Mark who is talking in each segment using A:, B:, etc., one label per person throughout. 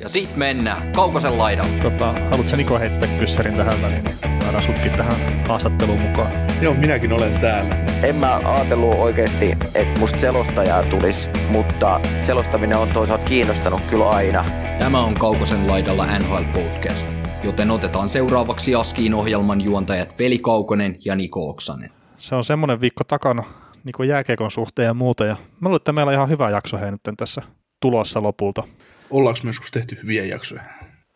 A: Ja sit mennään Kaukosen laidalle.
B: Tota, haluatko Niko heittää kyssärin tähän väliin, niin saadaan sutkin tähän haastatteluun mukaan.
C: Joo, minäkin olen täällä.
D: En mä ajatellut oikeasti, että musta selostajaa tulisi, mutta selostaminen on toisaalta kiinnostanut kyllä aina.
A: Tämä on Kaukosen laidalla NHL Podcast, joten otetaan seuraavaksi Askiin ohjelman juontajat Veli Kaukonen ja Niko Oksanen.
B: Se on semmoinen viikko takana niin kuin jääkiekon suhteen ja muuta. Ja mä luulen, että meillä on ihan hyvä jakso hei nyt tässä tulossa lopulta.
C: Ollaanko me joskus tehty hyviä jaksoja?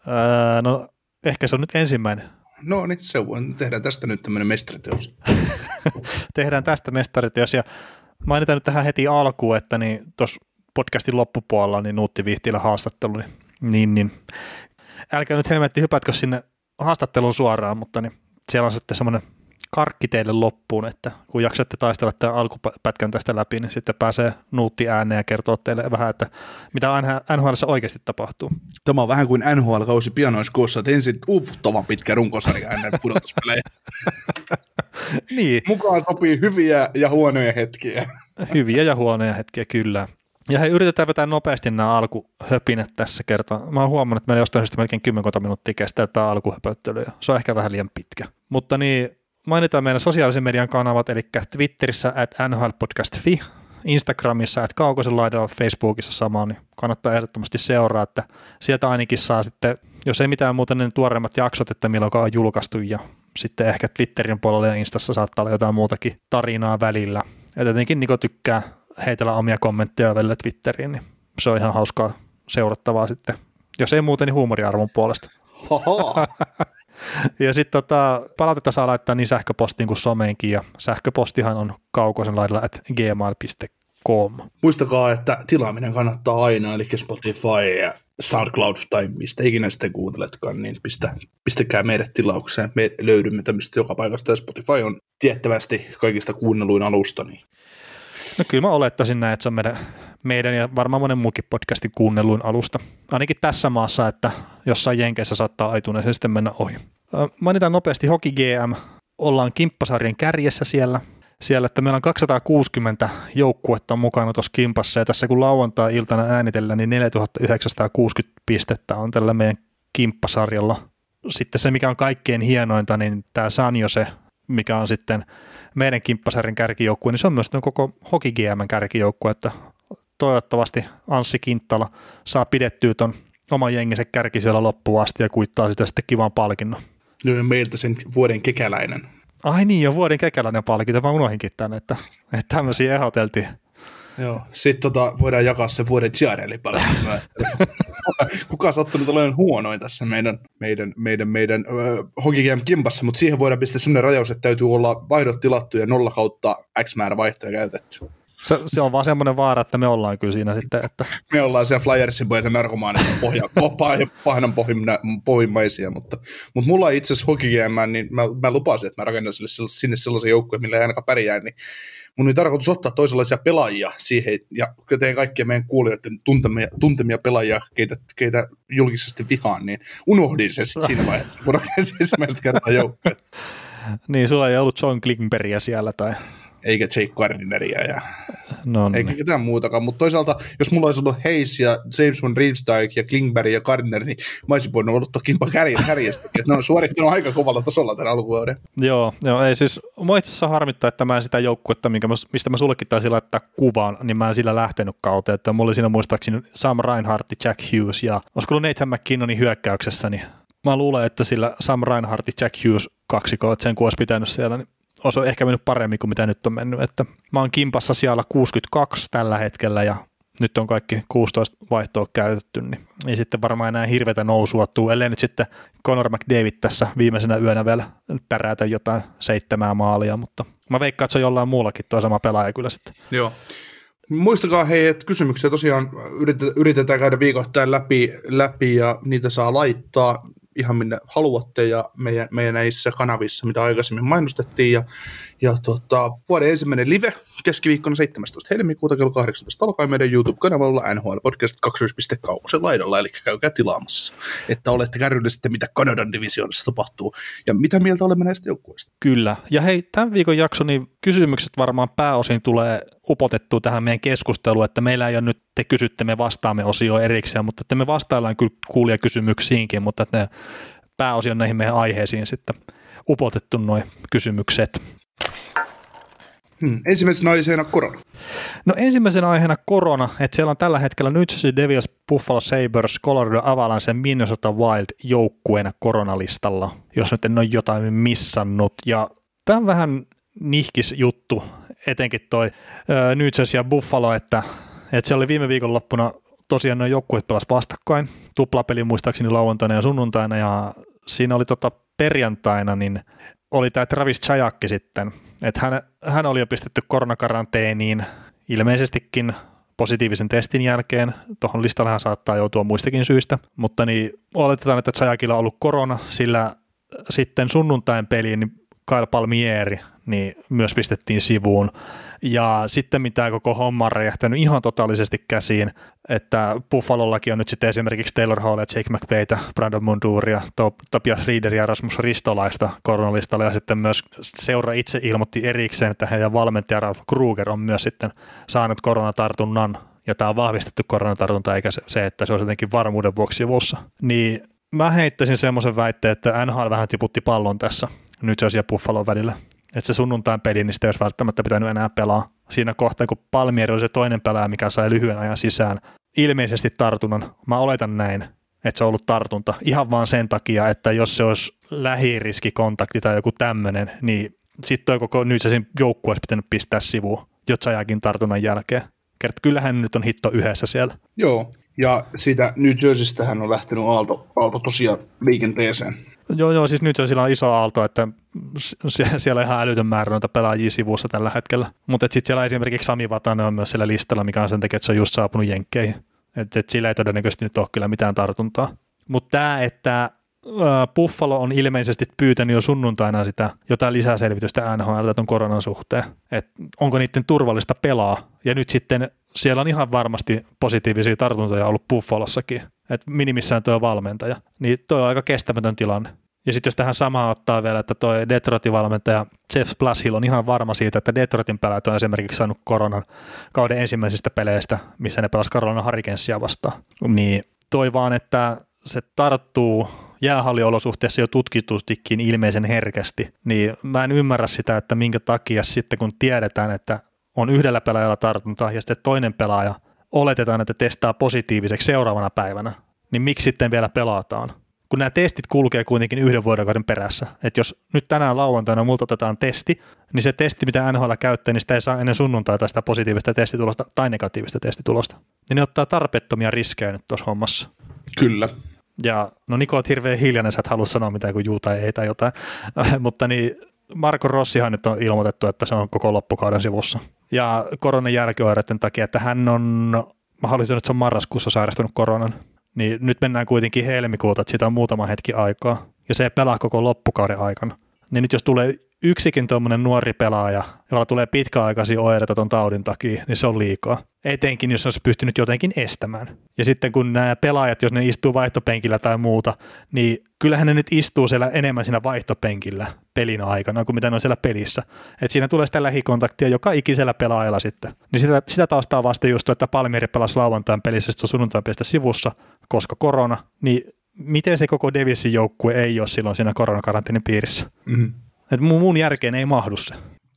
B: Ää, no ehkä se on nyt ensimmäinen.
C: No niin, se on. Tehdään tästä nyt tämmöinen mestariteos.
B: Tehdään tästä mestariteos ja mainitaan nyt tähän heti alkuun, että niin tuossa podcastin loppupuolella niin Nuutti Vihtilä haastattelu, niin, niin, niin älkää nyt helmetti hypätkö sinne haastatteluun suoraan, mutta niin siellä on sitten semmoinen karkki teille loppuun, että kun jaksatte taistella tämän alkupätkän tästä läpi, niin sitten pääsee Nuutti ääneen ja kertoo teille vähän, että mitä NHL oikeasti tapahtuu.
C: Tämä on vähän kuin NHL-kausi pianoiskoossa, että ensin uvutavan pitkä runkosarja ennen pudotuspelejä.
B: Niin,
C: Mukaan sopii hyviä ja huonoja hetkiä.
B: hyviä ja huonoja hetkiä kyllä. Ja he yritetään vetää nopeasti nämä alkuhöpinät tässä kertaa. Mä oon huomannut, että meillä jostain syystä melkein 10 minuuttia kestää tämä alkuhöpöttely. Se on ehkä vähän liian pitkä. Mutta niin, mainitaan meidän sosiaalisen median kanavat, eli Twitterissä at nhlpodcast.fi, Instagramissa at kaukosen laidalla, Facebookissa sama, niin kannattaa ehdottomasti seuraa, että sieltä ainakin saa sitten, jos ei mitään muuta, niin tuoreimmat jaksot, että milloin on julkaistu ja sitten ehkä Twitterin puolella ja Instassa saattaa olla jotain muutakin tarinaa välillä. Ja tietenkin Niko tykkää heitellä omia kommentteja välillä Twitteriin, niin se on ihan hauskaa seurattavaa sitten. Jos ei muuten, niin huumoriarvon puolesta. Ja sitten tota, palautetta saa laittaa niin sähköpostiin kuin someenkin, ja sähköpostihan on kaukosen laidalla at gmail.com.
C: Muistakaa, että tilaaminen kannattaa aina, eli Spotify ja SoundCloud tai mistä ikinä sitten kuunteletkaan, niin pistä, pistäkää meidät tilaukseen. Me löydymme tämmöistä joka paikasta ja Spotify on tiettävästi kaikista kuunnelluin alusta. Niin.
B: No kyllä mä olettaisin näin, että se on meidän, meidän ja varmaan monen muukin podcastin kuunnelluin alusta. Ainakin tässä maassa, että jossain Jenkeissä saattaa aituneeseen sitten mennä ohi. Mainitaan nopeasti Hockey GM. Ollaan kimppasarjan kärjessä siellä. Siellä, että meillä on 260 joukkuetta mukana tuossa kimpassa ja tässä kun lauantai-iltana äänitellään, niin 4960 pistettä on tällä meidän kimppasarjalla. Sitten se, mikä on kaikkein hienointa, niin tämä San Jose, mikä on sitten meidän kimppasarjan kärkijoukkue, niin se on myös koko Hockey GMn kärkijoukkue, että toivottavasti Anssi Kinttala saa pidettyä ton oman jenginsä kärki siellä loppuun asti ja kuittaa sitä sitten kivan palkinnon.
C: Meiltä sen vuoden kekäläinen.
B: Ai niin, jo vuoden kekäläinen palkinto, mä unohinkin tänne, että, että tämmöisiä ehdoteltiin.
C: Joo. Sitten tota, voidaan jakaa se vuoden Giarelli-palkinto. Kuka on sattunut olemaan huonoin tässä meidän, meidän, meidän, meidän äh, Hockey Game kimpassa, mutta siihen voidaan pistää sellainen rajaus, että täytyy olla vaihdot tilattu ja nolla kautta X määrä vaihtoja käytetty.
B: Se, se on vaan semmoinen vaara, että me ollaan kyllä siinä sitten, että
C: Me ollaan siellä Flyersin pojat ja narkomaanit pohja, pahnan pohjimna- pohjimmaisia, mutta, mutta mulla ei itse asiassa Hockey niin mä, mä lupasin, että mä rakennan sille, sinne sellaisen joukkueen, millä ei ainakaan pärjää, niin mun oli tarkoitus ottaa toisenlaisia pelaajia siihen, ja teen kaikkia meidän kuulijoiden tuntemia, tuntemia pelaajia, keitä, keitä julkisesti vihaan, niin unohdin sen sitten siinä vaiheessa, kun rakensin ensimmäistä kertaa joukkueen,
B: niin sulla ei ollut John Klingbergia siellä tai
C: eikä Jake Gardineria ja
B: no,
C: eikä ketään muutakaan, mutta toisaalta, jos mulla olisi ollut Hayes ja James von Riemsdyk ja Klingberg ja Gardner, niin mä olisin voinut olla toki kärjestä, kärjestä. ne on suorittanut aika kovalla tasolla tämän alkuvuoden.
B: Joo, joo, ei siis, mua itse asiassa harmittaa, että mä en sitä joukkuetta, minkä mä, mistä mä sullekin taisin laittaa kuvan, niin mä en sillä lähtenyt kauteen, että mulla oli siinä muistaakseni Sam Reinhardt, Jack Hughes ja olisiko ollut Nathan McKinnonin hyökkäyksessä, niin mä luulen, että sillä Sam Reinhardt, Jack Hughes kaksiko, että sen kun olisi pitänyt siellä, niin olisi ehkä mennyt paremmin kuin mitä nyt on mennyt, että mä oon kimpassa siellä 62 tällä hetkellä ja nyt on kaikki 16 vaihtoa käytetty, niin ei sitten varmaan enää hirveätä nousua tuu, ellei nyt sitten Conor McDavid tässä viimeisenä yönä vielä päräytä jotain seitsemää maalia, mutta mä veikkaan, että se on jollain muullakin tuo sama pelaaja kyllä sitten.
C: Joo. Muistakaa hei, että kysymyksiä tosiaan yritetään, käydä viikoittain läpi, läpi ja niitä saa laittaa ihan minne haluatte ja meidän, meidän näissä kanavissa, mitä aikaisemmin mainostettiin. Ja, ja tota, vuoden ensimmäinen live keskiviikkona 17. helmikuuta kello 18 alkaen meidän YouTube-kanavalla NHL Podcast 2.0 laidalla, eli käykää tilaamassa, että olette kärryllä sitten, mitä Kanadan divisioonassa tapahtuu ja mitä mieltä olemme näistä joukkueista.
B: Kyllä. Ja hei, tämän viikon jakso, niin kysymykset varmaan pääosin tulee upotettua tähän meidän keskusteluun, että meillä ei ole nyt te kysytte, me vastaamme osio erikseen, mutta että me vastaillaan kyllä kuulia kysymyksiinkin, mutta että ne pääosin näihin meidän aiheisiin sitten upotettu nuo kysymykset.
C: Hmm. Ensimmäisenä aiheena korona.
B: No ensimmäisenä aiheena korona, että siellä on tällä hetkellä New Jersey Devils, Buffalo Sabres, Colorado Avalanche ja Minnesota Wild joukkueena koronalistalla, jos nyt en ole jotain missannut. Ja tämä on vähän nihkis juttu, etenkin toi New Jersey ja Buffalo, että, että siellä oli viime viikon loppuna tosiaan noin joukkueet pelas vastakkain, tuplapeli muistaakseni lauantaina ja sunnuntaina, ja siinä oli tota perjantaina, niin oli tämä Travis Chajakki sitten, että hän, hän oli jo pistetty koronakaranteeniin ilmeisestikin positiivisen testin jälkeen. Tuohon listallehan saattaa joutua muistakin syistä, mutta niin oletetaan, että Chajakilla on ollut korona, sillä sitten sunnuntain peliin niin Kyle Palmieri niin myös pistettiin sivuun. Ja sitten mitä koko homma on räjähtänyt ihan totaalisesti käsiin, että Buffalollakin on nyt sitten esimerkiksi Taylor Hall, Jake McVeitä, Brandon Munduria, Topias Reeder ja Rasmus Ristolaista koronalistalla ja sitten myös seura itse ilmoitti erikseen, että heidän valmentaja Ralph Kruger on myös sitten saanut koronatartunnan ja tämä on vahvistettu koronatartunta eikä se, että se olisi jotenkin varmuuden vuoksi sivussa. Niin mä heittäisin semmoisen väitteen, että NHL vähän tiputti pallon tässä nyt ja Buffalon välillä että se sunnuntain peli, niin sitä ei olisi välttämättä pitänyt enää pelaa. Siinä kohtaa, kun Palmieri oli se toinen pelaaja, mikä sai lyhyen ajan sisään ilmeisesti tartunnan. Mä oletan näin, että se on ollut tartunta. Ihan vaan sen takia, että jos se olisi lähiriskikontakti tai joku tämmöinen, niin sitten toi koko nyt sen joukkue olisi pitänyt pistää sivuun Jotsajakin tartunnan jälkeen. Kert, kyllähän nyt on hitto yhdessä siellä.
C: Joo, ja siitä New Jerseystä hän on lähtenyt Aalto, Aalto tosiaan liikenteeseen.
B: Joo, joo, siis nyt se sillä on iso aalto, että siellä on ihan älytön määrä noita pelaajia sivussa tällä hetkellä. Mutta sitten siellä esimerkiksi Sami Vatanen on myös siellä listalla, mikä on sen takia, että se on just saapunut jenkkeihin. Että et sillä ei todennäköisesti nyt ole kyllä mitään tartuntaa. Mutta tämä, että Buffalo on ilmeisesti pyytänyt jo sunnuntaina sitä jotain lisäselvitystä NHL tuon koronan suhteen, että onko niiden turvallista pelaa. Ja nyt sitten siellä on ihan varmasti positiivisia tartuntoja ollut Buffalossakin, että minimissään tuo valmentaja. Niin tuo on aika kestämätön tilanne. Ja sitten jos tähän samaan ottaa vielä, että tuo Detroitin valmentaja Jeff Blashill on ihan varma siitä, että Detroitin pelaajat on esimerkiksi saanut koronan kauden ensimmäisistä peleistä, missä ne pelasivat Carolina Hurricanesia vastaan. Niin toi vaan, että se tarttuu jäähalliolosuhteessa jo tutkitustikin ilmeisen herkästi, niin mä en ymmärrä sitä, että minkä takia sitten kun tiedetään, että on yhdellä pelaajalla tartunta ja sitten toinen pelaaja oletetaan, että testaa positiiviseksi seuraavana päivänä, niin miksi sitten vielä pelataan? Kun nämä testit kulkee kuitenkin yhden vuorokauden perässä. Että jos nyt tänään lauantaina multa otetaan testi, niin se testi, mitä NHL käyttää, niin sitä ei saa ennen sunnuntaita sitä positiivista testitulosta tai negatiivista testitulosta. Niin ne ottaa tarpeettomia riskejä nyt tuossa hommassa.
C: Kyllä.
B: Ja no Niko on hirveän hiljainen, sä et halua sanoa mitään kuin juu tai ei tai jotain, mutta niin Marko Rossihan nyt on ilmoitettu, että se on koko loppukauden sivussa. Ja koronan jälkioireiden takia, että hän on, mä haluaisin, että se on marraskuussa sairastunut koronan, niin nyt mennään kuitenkin helmikuuta, että siitä on muutama hetki aikaa, ja se pelaa koko loppukauden aikana. Niin nyt jos tulee yksikin tuommoinen nuori pelaaja, jolla tulee pitkäaikaisia oireita tuon taudin takia, niin se on liikaa. Etenkin, jos olisi pystynyt jotenkin estämään. Ja sitten kun nämä pelaajat, jos ne istuu vaihtopenkillä tai muuta, niin kyllähän ne nyt istuu siellä enemmän siinä vaihtopenkillä pelin aikana kuin mitä ne on siellä pelissä. Et siinä tulee sitä lähikontaktia joka ikisellä pelaajalla sitten. Niin sitä, sitä taustaa vasta just, että Palmieri pelasi lauantain pelissä, sitten sunnuntain pelistä sivussa, koska korona, niin miten se koko Devisin joukkue ei ole silloin siinä koronakaranteenin piirissä? Mm-hmm. Et mun järkeen ei mahdu se.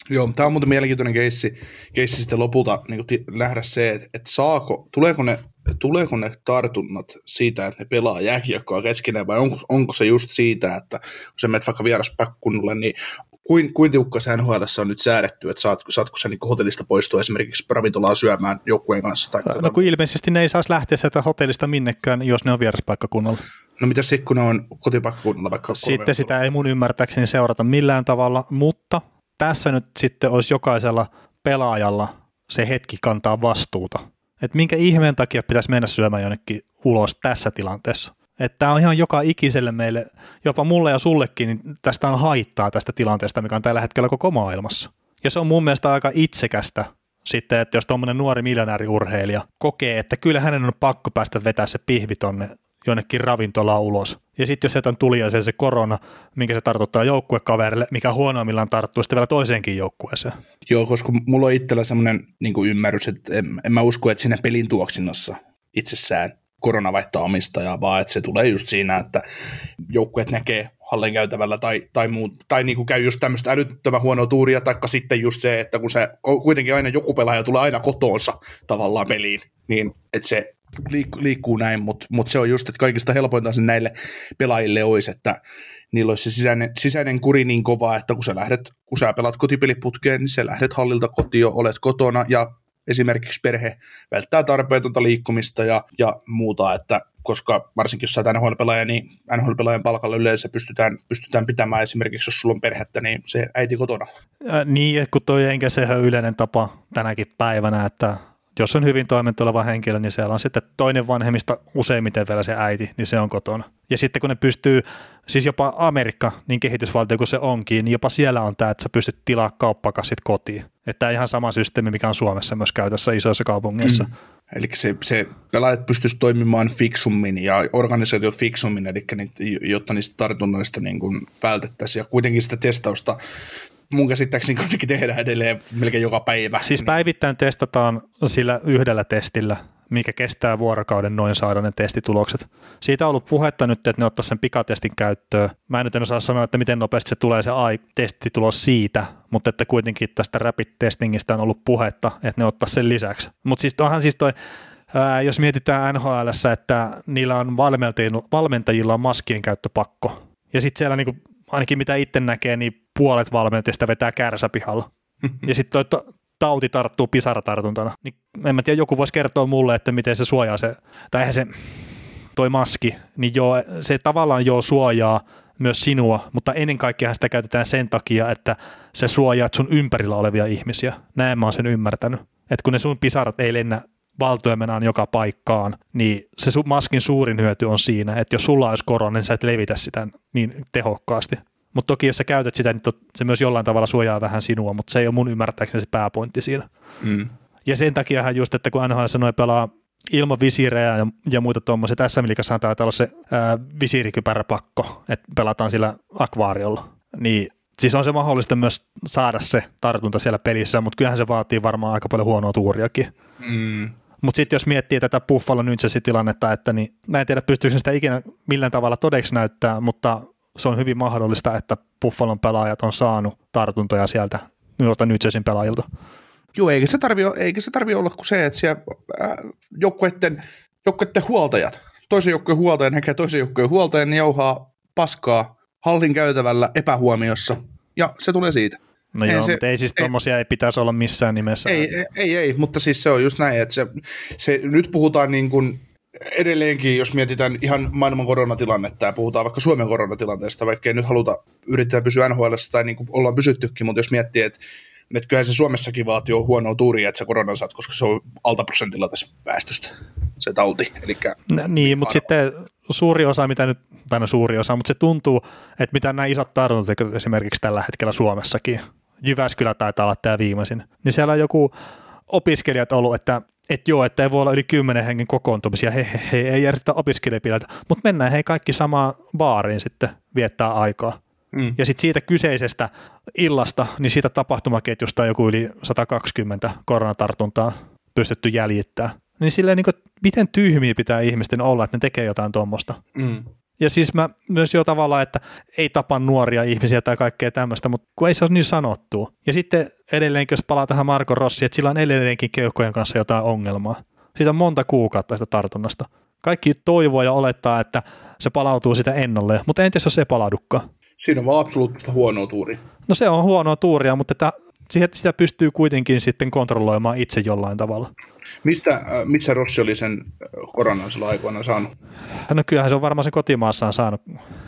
C: Joo, tämä on muuten mielenkiintoinen keissi, keissi sitten lopulta niin t- nähdä se, että, että saako, tuleeko ne, tuleeko ne tartunnat siitä, että ne pelaa jääkiekkoa keskenään vai onko, onko se just siitä, että kun sä menet vaikka vieraspäkkunnulle, niin kuin, kuin tiukka se NHL on nyt säädetty, että saatko, saatko sä niin hotellista poistua esimerkiksi ravintolaan syömään joukkueen kanssa? Tai
B: no kun ilmeisesti ne ei saisi lähteä sieltä hotellista minnekään, jos ne on vieraspaikkakunnalla.
C: No mitä sitten, kun ne on kotipaikkakunnalla vaikka?
B: Sitten sitä ei mun ymmärtääkseni seurata millään tavalla, mutta tässä nyt sitten olisi jokaisella pelaajalla se hetki kantaa vastuuta. Että minkä ihmeen takia pitäisi mennä syömään jonnekin ulos tässä tilanteessa. Että tämä on ihan joka ikiselle meille, jopa mulle ja sullekin, niin tästä on haittaa tästä tilanteesta, mikä on tällä hetkellä koko maailmassa. Ja se on mun mielestä aika itsekästä sitten, että jos tuommoinen nuori miljonääriurheilija kokee, että kyllä hänen on pakko päästä vetää se pihvi tonne jonnekin ravintolaan ulos. Ja sitten jos sieltä tuli se, se korona, minkä se tartuttaa joukkuekaverille, mikä huonoimmillaan tarttuu sitten vielä toiseenkin joukkueeseen.
C: Joo, koska mulla on itsellä semmoinen niin ymmärrys, että en, en mä usko, että siinä pelin tuoksinnassa itsessään korona vaihtaa omistajaa, vaan että se tulee just siinä, että joukkueet näkee hallin käytävällä tai, tai, muut, tai niin kuin käy just tämmöistä älyttömän huonoa tuuria, taikka sitten just se, että kun se kuitenkin aina joku pelaaja tulee aina kotoonsa tavallaan peliin, niin että se liikkuu, liikkuu näin, mutta mut se on just, että kaikista helpointa se näille pelaajille olisi, että niillä olisi se sisäinen, sisäinen kuri niin kova, että kun sä lähdet, kun sä pelaat kotipeliputkeen, niin sä lähdet hallilta kotiin, olet kotona ja esimerkiksi perhe välttää tarpeetonta liikkumista ja, ja muuta, että koska varsinkin jos sä oot NHL-pelaaja, niin NHL-pelaajan palkalla yleensä pystytään, pystytään pitämään esimerkiksi, jos sulla on perhettä, niin se äiti kotona.
B: Ja, niin, kun toi enkä sehän yleinen tapa tänäkin päivänä, että jos on hyvin toimentuleva henkilö, niin siellä on sitten toinen vanhemmista useimmiten vielä se äiti, niin se on kotona. Ja sitten kun ne pystyy, siis jopa Amerikka, niin kehitysvaltio kuin se onkin, niin jopa siellä on tämä, että sä pystyt tilaa kauppakassit kotiin. Että ihan sama systeemi, mikä on Suomessa myös käytössä isoissa kaupungeissa. Mm.
C: Eli se, se pelaajat pystyisivät toimimaan fiksummin ja organisaatiot fiksummin, eli niitä, jotta niistä tartunnoista niin kuin vältettäisiin. Ja kuitenkin sitä testausta mun käsittääkseni kuitenkin tehdään edelleen melkein joka päivä.
B: Siis päivittäin testataan sillä yhdellä testillä, mikä kestää vuorokauden noin saada ne testitulokset. Siitä on ollut puhetta nyt, että ne ottaa sen pikatestin käyttöön. Mä en nyt en osaa sanoa, että miten nopeasti se tulee se ai- testitulos siitä, mutta että kuitenkin tästä rapid testingistä on ollut puhetta, että ne ottaa sen lisäksi. Mutta siis onhan siis toi, ää, jos mietitään NHL, että niillä on valmentajilla, valmentajilla on maskien käyttöpakko. Ja sitten siellä niinku, ainakin mitä itse näkee, niin puolet valmentajista vetää kärsäpihalla. ja sitten toi tauti tarttuu pisaratartuntana. Niin en mä tiedä, joku voisi kertoa mulle, että miten se suojaa se, tai eihän se, toi maski, niin joo, se tavallaan joo suojaa myös sinua, mutta ennen kaikkea sitä käytetään sen takia, että se suojaa sun ympärillä olevia ihmisiä. Näin mä oon sen ymmärtänyt. Että kun ne sun pisarat ei lennä valtoimenaan joka paikkaan, niin se maskin suurin hyöty on siinä, että jos sulla olisi korona, niin sä et levitä sitä niin tehokkaasti. Mutta toki jos sä käytät sitä, niin se myös jollain tavalla suojaa vähän sinua, mutta se ei ole mun ymmärtääkseni se pääpointti siinä. Mm. Ja sen takiahan just, että kun NHL sanoi pelaa ilman visiirejä ja, ja muita tuommoisia, tässä milikassa taitaa olla se ää, visiirikypäräpakko, että pelataan sillä akvaariolla, niin siis on se mahdollista myös saada se tartunta siellä pelissä, mutta kyllähän se vaatii varmaan aika paljon huonoa tuuriakin. Mm. Mutta sitten jos miettii tätä Buffalo tilannetta, että niin, mä en tiedä pystyykö sitä ikinä millään tavalla todeksi näyttää, mutta se on hyvin mahdollista, että Buffalon pelaajat on saanut tartuntoja sieltä noilta Nytsesin pelaajilta.
C: Joo, eikä se tarvi, eikä se tarvi olla kuin se, että siellä äh, joukkueiden, joukkueiden huoltajat, toisen joukkueen huoltajan näkee toisen joukkueen huoltajan, niin jauhaa paskaa hallin käytävällä epähuomiossa, ja se tulee siitä.
B: No ei joo, se, mutta ei siis tuommoisia ei, ei pitäisi olla missään nimessä.
C: Ei, ei, ei, ei, mutta siis se on just näin, että se, se nyt puhutaan niin kuin edelleenkin, jos mietitään ihan maailman koronatilannetta ja puhutaan vaikka Suomen koronatilanteesta, vaikka ei nyt haluta yrittää pysyä NHL tai niin kuin ollaan pysyttykin, mutta jos miettii, että että kyllähän se Suomessakin vaatii huonoa tuuria, että sä koronan saat, koska se on alta prosentilla tässä väestöstä, se tauti. Elikkä,
B: no, niin, mutta sitten suuri osa, mitä nyt, tai no suuri osa, mutta se tuntuu, että mitä nämä isot tartunnat esimerkiksi tällä hetkellä Suomessakin, Jyväskylä taitaa olla tämä viimeisin, niin siellä on joku opiskelijat ollut, että että joo, että ei voi olla yli kymmenen hengen kokoontumisia, he, he, he ei järjestetä opiskelijapileitä, mutta mennään hei kaikki samaan baariin sitten viettää aikaa. Mm. Ja sitten siitä kyseisestä illasta, niin siitä tapahtumaketjusta on joku yli 120 koronatartuntaa pystytty jäljittämään. Niin silleen, niin kuin, miten tyhmiä pitää ihmisten olla, että ne tekee jotain tuommoista. Mm. Ja siis mä myös jo tavallaan, että ei tapa nuoria ihmisiä tai kaikkea tämmöistä, mutta kun ei se ole niin sanottu. Ja sitten edelleenkin, jos palaa tähän Marko Rossi, että sillä on edelleenkin keuhkojen kanssa jotain ongelmaa. Siitä on monta kuukautta sitä tartunnasta. Kaikki toivoo ja olettaa, että se palautuu sitä ennalle, mutta entäs jos se palaudukaan?
C: Siinä on vaan absoluuttista huonoa tuuria.
B: No se on huonoa tuuria, mutta että sitä pystyy kuitenkin sitten kontrolloimaan itse jollain tavalla.
C: Mistä, äh, missä Rossi oli sen äh, koronan sillä aikoina saanut?
B: No kyllähän se on varmaan sen kotimaassaan saanut.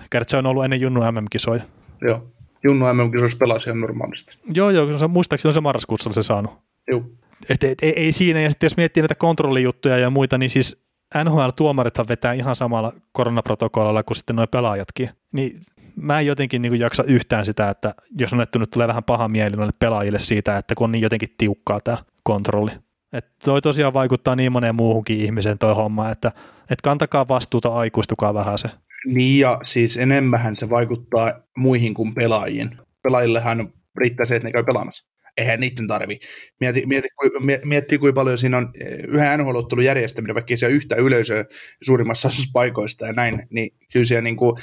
B: Kerta se on ollut ennen Junnu MM-kisoja.
C: Joo. Junnu MM-kisoissa pelasi ihan normaalisti.
B: Joo, joo, se, muistaakseni on se marraskuussa se saanut.
C: Joo.
B: Et, et, ei, ei siinä, ja sitten jos miettii näitä kontrollijuttuja ja muita, niin siis NHL-tuomarithan vetää ihan samalla koronaprotokollalla kuin sitten nuo pelaajatkin. Niin mä en jotenkin niin jaksa yhtään sitä, että jos on nyt tulee vähän paha mieli noille pelaajille siitä, että kun on niin jotenkin tiukkaa tämä kontrolli. Että toi tosiaan vaikuttaa niin moneen muuhunkin ihmiseen toi homma, että, että kantakaa vastuuta, aikuistukaa vähän se.
C: Niin ja siis enemmän se vaikuttaa muihin kuin pelaajiin. Pelaajillehan riittää se, että ne käy pelaamassa. Eihän niiden tarvi. Mieti, mieti, mieti, kuinka paljon siinä on eh, yhä nhl järjestäminen, vaikka siellä yhtä yleisöä suurimmassa osassa paikoista ja näin, niin kyllä siellä niin kuin,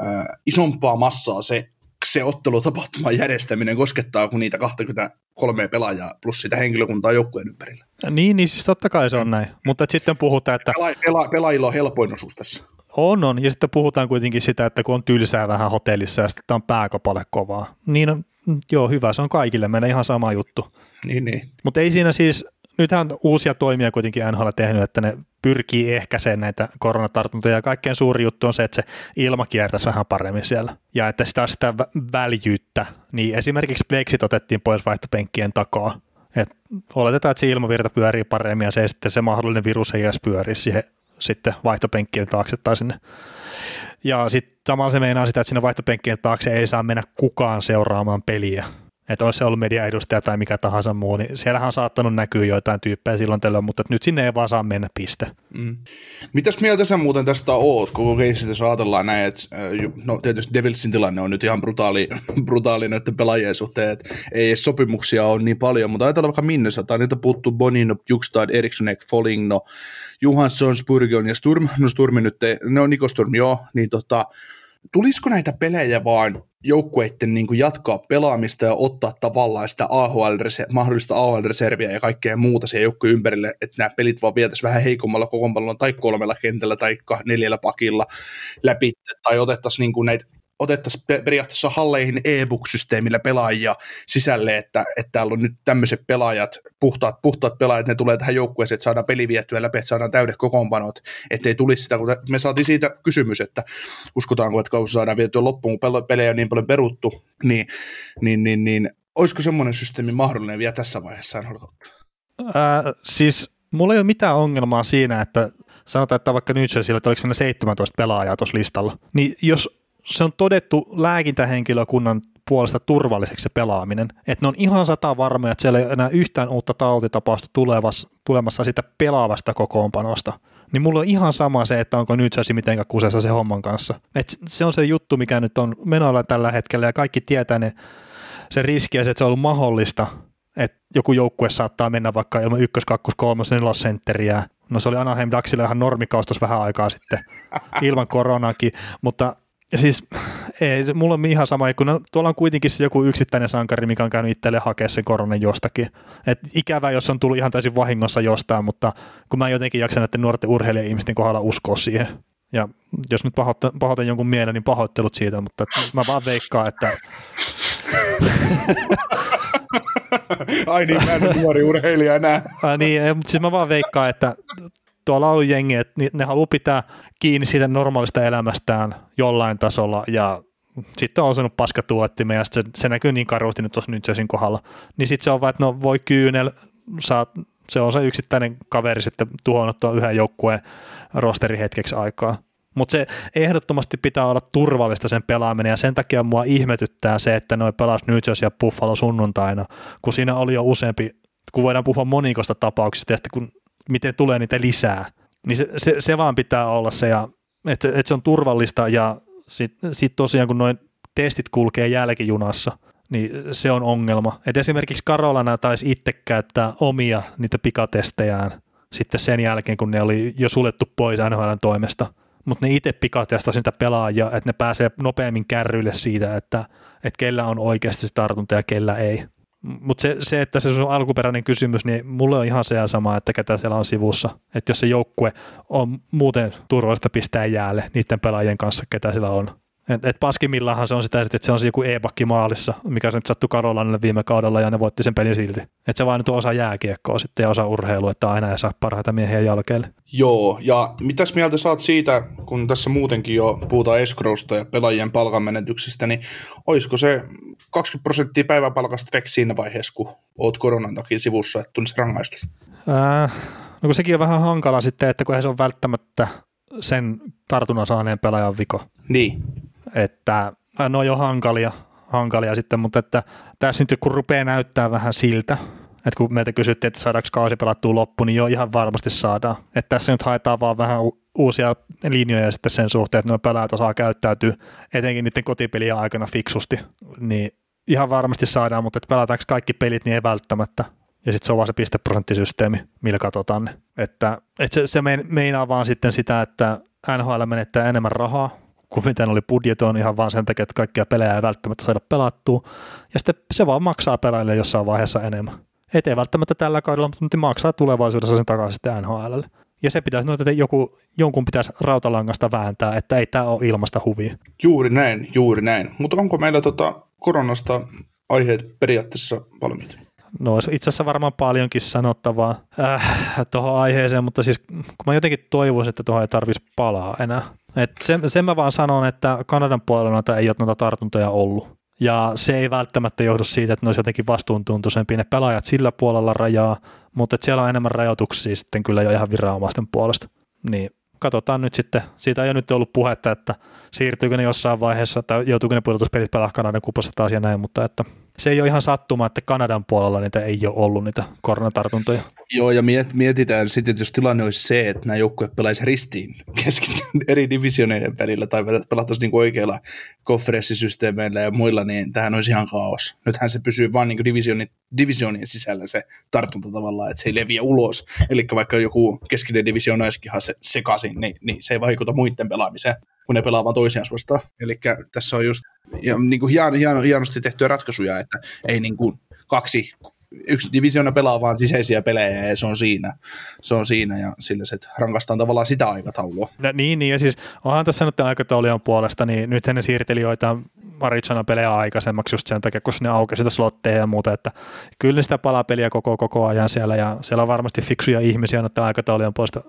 C: äh, isompaa massaa se, se ottelutapahtuman järjestäminen koskettaa kuin niitä 23 pelaajaa plus sitä henkilökuntaa joukkueen ympärillä.
B: Niin, niin siis totta kai se on näin, mutta sitten puhutaan, että...
C: Pela, pela, pelaajilla on helpoin osuus tässä.
B: On, on. Ja sitten puhutaan kuitenkin sitä, että kun on tylsää vähän hotellissa ja sitten on pääkopale kovaa. Niin on, joo, hyvä, se on kaikille. Meillä ihan sama juttu.
C: Niin, niin.
B: Mutta ei siinä siis, nythän uusia toimia kuitenkin NHL tehnyt, että ne pyrkii ehkäiseen näitä koronatartuntoja. Ja kaikkein suuri juttu on se, että se ilma kiertäisi vähän paremmin siellä. Ja että sitä, sitä väljyyttä, niin esimerkiksi Blexit otettiin pois vaihtopenkkien takaa. Et oletetaan, että se ilmavirta pyörii paremmin ja se sitten se mahdollinen virus ei edes pyöri siihen sitten vaihtopenkkien taakse tai sinne. Ja sitten samalla se meinaa sitä, että sinne vaihtopenkkien taakse ei saa mennä kukaan seuraamaan peliä että olisi se ollut mediaedustaja tai mikä tahansa muu, niin siellähän on saattanut näkyä joitain tyyppejä silloin tällöin, mutta nyt sinne ei vaan saa mennä piste. Mm.
C: Mitäs mieltä sä muuten tästä oot, koko keisistä, jos ajatellaan näin, että no tietysti Devilsin tilanne on nyt ihan brutaali, brutaali näiden pelaajien suhteen, että ei sopimuksia ole niin paljon, mutta ajatellaan vaikka Minnesota, niitä puuttuu Bonino, Jukstad, Erikssonek, Foligno, Johansson, Spurgeon ja Sturm, no Sturmi nyt, ei, no Niko Sturm, joo, niin tota, tulisiko näitä pelejä vaan joukkueiden niin kuin jatkaa pelaamista ja ottaa tavallaan sitä AHL, mahdollista AHL-reserviä ja kaikkea muuta siihen joukkueen ympärille, että nämä pelit vaan vietäisiin vähän heikommalla kokoonpanolla tai kolmella kentällä tai neljällä pakilla läpi, tai otettaisiin niin kuin näitä otettaisiin periaatteessa halleihin e-book-systeemillä pelaajia sisälle, että, että täällä on nyt tämmöiset pelaajat, puhtaat, puhtaat pelaajat, ne tulee tähän joukkueeseen, että saadaan peli vietyä läpi, että saadaan täydet kokoonpanot, ettei tulisi sitä, kun me saatiin siitä kysymys, että uskotaanko, että kausi saadaan vietyä loppuun, kun pelejä on niin paljon peruttu, niin, niin, niin, niin olisiko semmoinen systeemi mahdollinen vielä tässä vaiheessa?
B: Ää, siis mulla ei ole mitään ongelmaa siinä, että sanotaan, että vaikka nyt sillä, että oliko 17 pelaajaa tuossa listalla, niin jos se on todettu lääkintähenkilökunnan puolesta turvalliseksi se pelaaminen. Että ne on ihan sata varmoja, että siellä ei enää yhtään uutta tautitapausta tulemassa sitä pelaavasta kokoonpanosta. Niin mulla on ihan sama se, että onko nyt se mitenkään kusessa se homman kanssa. Et se on se juttu, mikä nyt on menoilla tällä hetkellä ja kaikki tietää ne, se riski että se on ollut mahdollista, että joku joukkue saattaa mennä vaikka ilman ykkös, kakkos, kolmos, nelos sentteriä. No se oli Anaheim Ducksille ihan normikaustos vähän aikaa sitten ilman koronakin, mutta siis ei, mulla on ihan sama, kun tuolla on kuitenkin se joku yksittäinen sankari, mikä on käynyt itselle hakea sen koronan jostakin. Et ikävä, jos on tullut ihan täysin vahingossa jostain, mutta kun mä jotenkin jaksan näiden nuorten urheilija-ihmisten kohdalla uskoa siihen. Ja jos nyt pahoitan, pahoitan jonkun mielen, niin pahoittelut siitä, mutta mä vaan veikkaan, että...
C: Ai niin, mä en nuori urheilija enää.
B: Ai niin, mutta siis mä vaan veikkaan, että tuolla on jengi, että ne haluaa pitää kiinni siitä normaalista elämästään jollain tasolla ja sitten on osunut paskatuottimeen ja se, se näkyy niin karusti nyt tuossa nyt kohdalla. Niin sitten se on vaan, että no voi kyynel, saat, se on se yksittäinen kaveri sitten tuhonnut tuon yhden joukkueen rosteri hetkeksi aikaa. Mutta se ehdottomasti pitää olla turvallista sen pelaaminen ja sen takia mua ihmetyttää se, että noi pelas nyt ja Buffalo sunnuntaina, kun siinä oli jo useampi, kun voidaan puhua monikosta tapauksista ja sitten kun miten tulee niitä lisää. Niin se, se, se vaan pitää olla se, ja, että, että se on turvallista ja sitten sit tosiaan kun noin testit kulkee jälkijunassa, niin se on ongelma. Et esimerkiksi Karolana taisi itse käyttää omia niitä pikatestejään sitten sen jälkeen, kun ne oli jo suljettu pois NHLn toimesta. Mutta ne itse pikatestasi niitä pelaajia, että ne pääsee nopeammin kärryille siitä, että, että kellä on oikeasti se tartunta ja kellä ei. Mutta se, se, että se on alkuperäinen kysymys, niin mulle on ihan se sama, että ketä siellä on sivussa. Että jos se joukkue on muuten turvallista pistää jäälle niiden pelaajien kanssa, ketä sillä on. Et, et paskimmillahan se on sitä, että se on se joku e-pakki maalissa, mikä se nyt sattui Karolanille viime kaudella ja ne voitti sen pelin silti. Että se vaan nyt on osa jääkiekkoa sitten ja osa urheilua, että aina ei saa parhaita miehiä jälkeelle.
C: Joo, ja mitäs mieltä saat siitä, kun tässä muutenkin jo puhutaan escrowsta ja pelaajien palkanmenetyksestä, niin olisiko se 20 prosenttia päiväpalkasta vek siinä vaiheessa, kun oot koronan takia sivussa, että tulisi rangaistus?
B: Äh, No kun sekin on vähän hankala sitten, että kun se on välttämättä sen tartunnan saaneen pelaajan viko.
C: Niin.
B: Että äh, ne on jo hankalia, hankalia sitten, mutta että tässä nyt kun rupeaa näyttää vähän siltä, että kun meiltä kysyttiin, että saadaanko kausi pelattua loppuun, niin jo ihan varmasti saadaan. Että tässä nyt haetaan vaan vähän u- uusia linjoja sitten sen suhteen, että nuo pelaajat osaa käyttäytyä etenkin niiden kotipelien aikana fiksusti, niin ihan varmasti saadaan, mutta että pelataanko kaikki pelit, niin ei välttämättä. Ja sitten se on vaan se pisteprosenttisysteemi, millä katsotaan ne. Että, että se, se meinaa vaan sitten sitä, että NHL menettää enemmän rahaa, kuin mitä oli budjetoon ihan vaan sen takia, että kaikkia pelejä ei välttämättä saada pelattua. Ja sitten se vaan maksaa pelaajille jossain vaiheessa enemmän. Et ei välttämättä tällä kaudella, mutta maksaa tulevaisuudessa sen takaisin sitten NHLlle. Ja se pitäisi, no, että joku, jonkun pitäisi rautalangasta vääntää, että ei tämä ole ilmasta huvia.
C: Juuri näin, juuri näin. Mutta onko meillä tota koronasta aiheet periaatteessa valmiit?
B: No itse asiassa varmaan paljonkin sanottavaa äh, tuohon aiheeseen, mutta siis kun mä jotenkin toivoisin, että tuohon ei tarvitsisi palaa enää. Et sen, sen mä vaan sanon, että Kanadan puolella noita ei ole noita tartuntoja ollut. Ja se ei välttämättä johdu siitä, että ne olisi jotenkin vastuuntuntoisempia ne pelaajat sillä puolella rajaa, mutta siellä on enemmän rajoituksia sitten kyllä jo ihan viranomaisten puolesta. Niin katsotaan nyt sitten, siitä ei ole nyt ollut puhetta, että siirtyykö ne jossain vaiheessa, tai joutuuko ne pudotuspelit pelaa Kanadan kupassa taas ja näin, mutta että se ei ole ihan sattuma, että Kanadan puolella niitä ei ole ollut niitä koronatartuntoja.
C: Joo, ja miet, mietitään sitten, että jos tilanne olisi se, että nämä joukkueet pelaisivat ristiin kesken eri divisioneiden välillä, tai pelattaisiin niin oikeilla konferenssisysteemeillä ja muilla, niin tähän olisi ihan kaos. Nythän se pysyy vain niin divisionin, divisionien sisällä se tartunta tavallaan, että se ei leviä ulos. Eli vaikka joku keskinen divisioona olisikin se, sekaisin, niin, niin se ei vaikuta muiden pelaamiseen kun ne pelaa vaan toisiaan vastaan. Eli tässä on just ja, niin kuin hien, hien, hienosti tehtyjä ratkaisuja, että ei niin kuin kaksi yksi divisiona pelaa vaan sisäisiä pelejä ja se on siinä. Se on siinä ja sillä se rankastaan tavallaan sitä aikataulua.
B: No, niin, niin, ja siis onhan tässä nyt aikataulujen puolesta, niin nyt ne siirteli joitain Arizona pelejä aikaisemmaksi just sen takia, kun ne auki sitä slotteja ja muuta, että kyllä sitä palapeliä koko, koko ajan siellä ja siellä on varmasti fiksuja ihmisiä noiden aikataulujen puolesta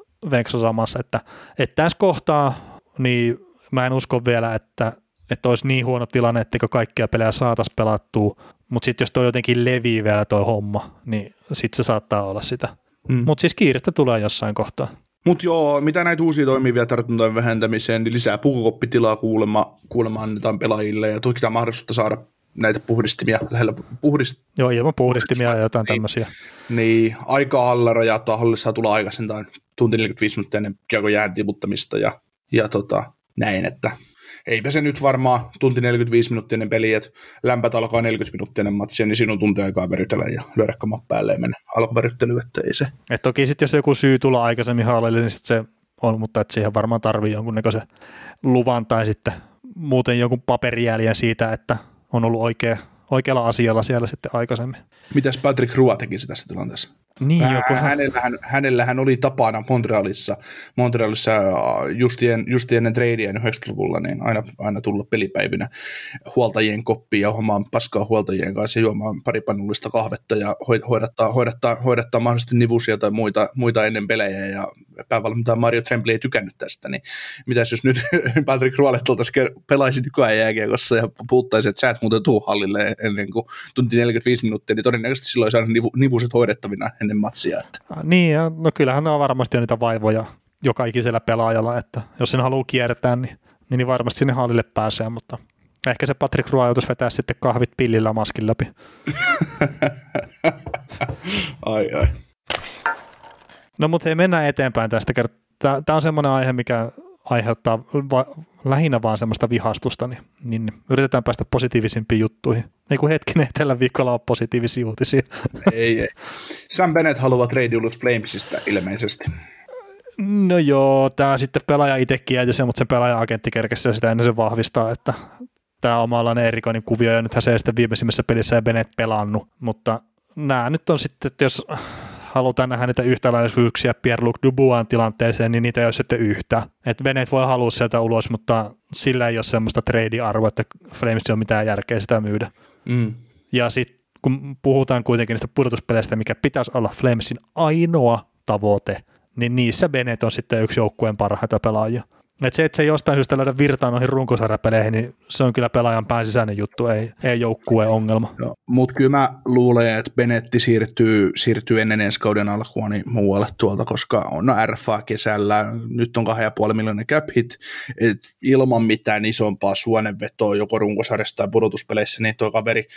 B: samassa, että, että tässä kohtaa niin mä en usko vielä, että, että olisi niin huono tilanne, etteikö kaikkia pelejä saataisiin pelattua, mutta sitten jos toi jotenkin levii vielä toi homma, niin sitten se saattaa olla sitä. Mm. Mutta siis kiirettä tulee jossain kohtaa.
C: Mutta joo, mitä näitä uusia toimivia tartuntojen vähentämiseen, niin lisää pukukoppitilaa kuulemma, kuulemma annetaan pelaajille ja tutkitaan mahdollisuutta saada näitä puhdistimia lähellä puhdist...
B: Joo, ilman puhdistimia ja jotain niin, tämmöisiä.
C: Niin, aika alla rajataan, hallissa tulla aikaisintaan tunti 45 minuuttia ennen kiekon jään tiputtamista ja, ja tota, näin, että eipä se nyt varmaan tunti 45 minuuttinen peli, että lämpät alkaa 40 minuuttinen matsi, niin siinä on tunti aikaa verytellä ja lyödä kamat päälle ja mennä alkuveryttelyyn, että ei se.
B: Et toki sitten jos joku syy tulla aikaisemmin hallille, niin sit se on, mutta että siihen varmaan tarvii jonkunnäköisen luvan tai sitten muuten jonkun paperijäljen siitä, että on ollut oikea, oikealla asialla siellä sitten aikaisemmin.
C: Mitäs Patrick Rua tekisi tässä tilanteessa?
B: Niin,
C: joku... hänellähän, hänellähän oli tapana Montrealissa, Montrealissa äh, justien, justi ennen tradeia 90-luvulla, niin aina, aina tulla pelipäivinä huoltajien koppiin ja omaan paskaa huoltajien kanssa ja juomaan pari pannullista kahvetta ja hoidattaa, hoidattaa, hoidattaa mahdollisesti nivusia tai muita, muita ennen pelejä ja päävalmentaja Mario Tremblay ei tykännyt tästä, niin mitäs jos nyt Patrick Ruolet pelaisi nykyään jääkiekossa ja puhuttaisi, että sä et muuten tuu hallille ennen kuin tunti 45 minuuttia, niin todennäköisesti silloin saada nivu, nivuset hoidettavina ennen matsia. Että.
B: Niin, ja no kyllähän ne on varmasti niitä vaivoja joka ikisellä pelaajalla, että jos sen haluaa kiertää, niin, niin varmasti sinne hallille pääsee, mutta ehkä se Patrick Roy joutuisi vetää sitten kahvit pillillä maskin läpi.
C: ai ai.
B: No mutta hei, mennään eteenpäin tästä. Tämä on semmoinen aihe, mikä aiheuttaa va- lähinnä vaan semmoista vihastusta, niin, niin yritetään päästä positiivisimpiin juttuihin. Ei kun hetkinen, tällä viikolla on positiivisia uutisia.
C: Ei, ei. Sam Bennett haluaa trade Ulus Flamesista ilmeisesti.
B: No joo, tämä sitten pelaaja itsekin jäi sen, mutta sen pelaaja-agentti kerkesi sitä ennen se vahvistaa, että tämä omanlainen erikoinen kuvio, ja nythän se ei sitten viimeisimmässä pelissä ei Bennett pelannut, mutta nämä nyt on sitten, että jos halutaan nähdä niitä yhtäläisyyksiä Pierre-Luc Dubuan tilanteeseen, niin niitä ei ole sitten yhtä. Et Bennett voi halua sieltä ulos, mutta sillä ei ole semmoista trade-arvoa, että Flames on mitään järkeä sitä myydä.
C: Mm.
B: Ja sitten kun puhutaan kuitenkin niistä pudotuspeleistä, mikä pitäisi olla Flamesin ainoa tavoite, niin niissä Bennett on sitten yksi joukkueen parhaita pelaajia. Et se, että se ei jostain syystä löydä virtaan noihin runkosarjapeleihin, niin se on kyllä pelaajan pään sisäinen juttu, ei, ei joukkueen ongelma.
C: No, Mutta kyllä mä luulen, että Benetti siirtyy, siirtyy ennen ensi kauden alkua niin muualle tuolta, koska on RFA kesällä, nyt on 2,5 miljoonaa cap hit, et ilman mitään isompaa suonenvetoa joko runkosarjassa tai pudotuspeleissä, niin tuo kaveri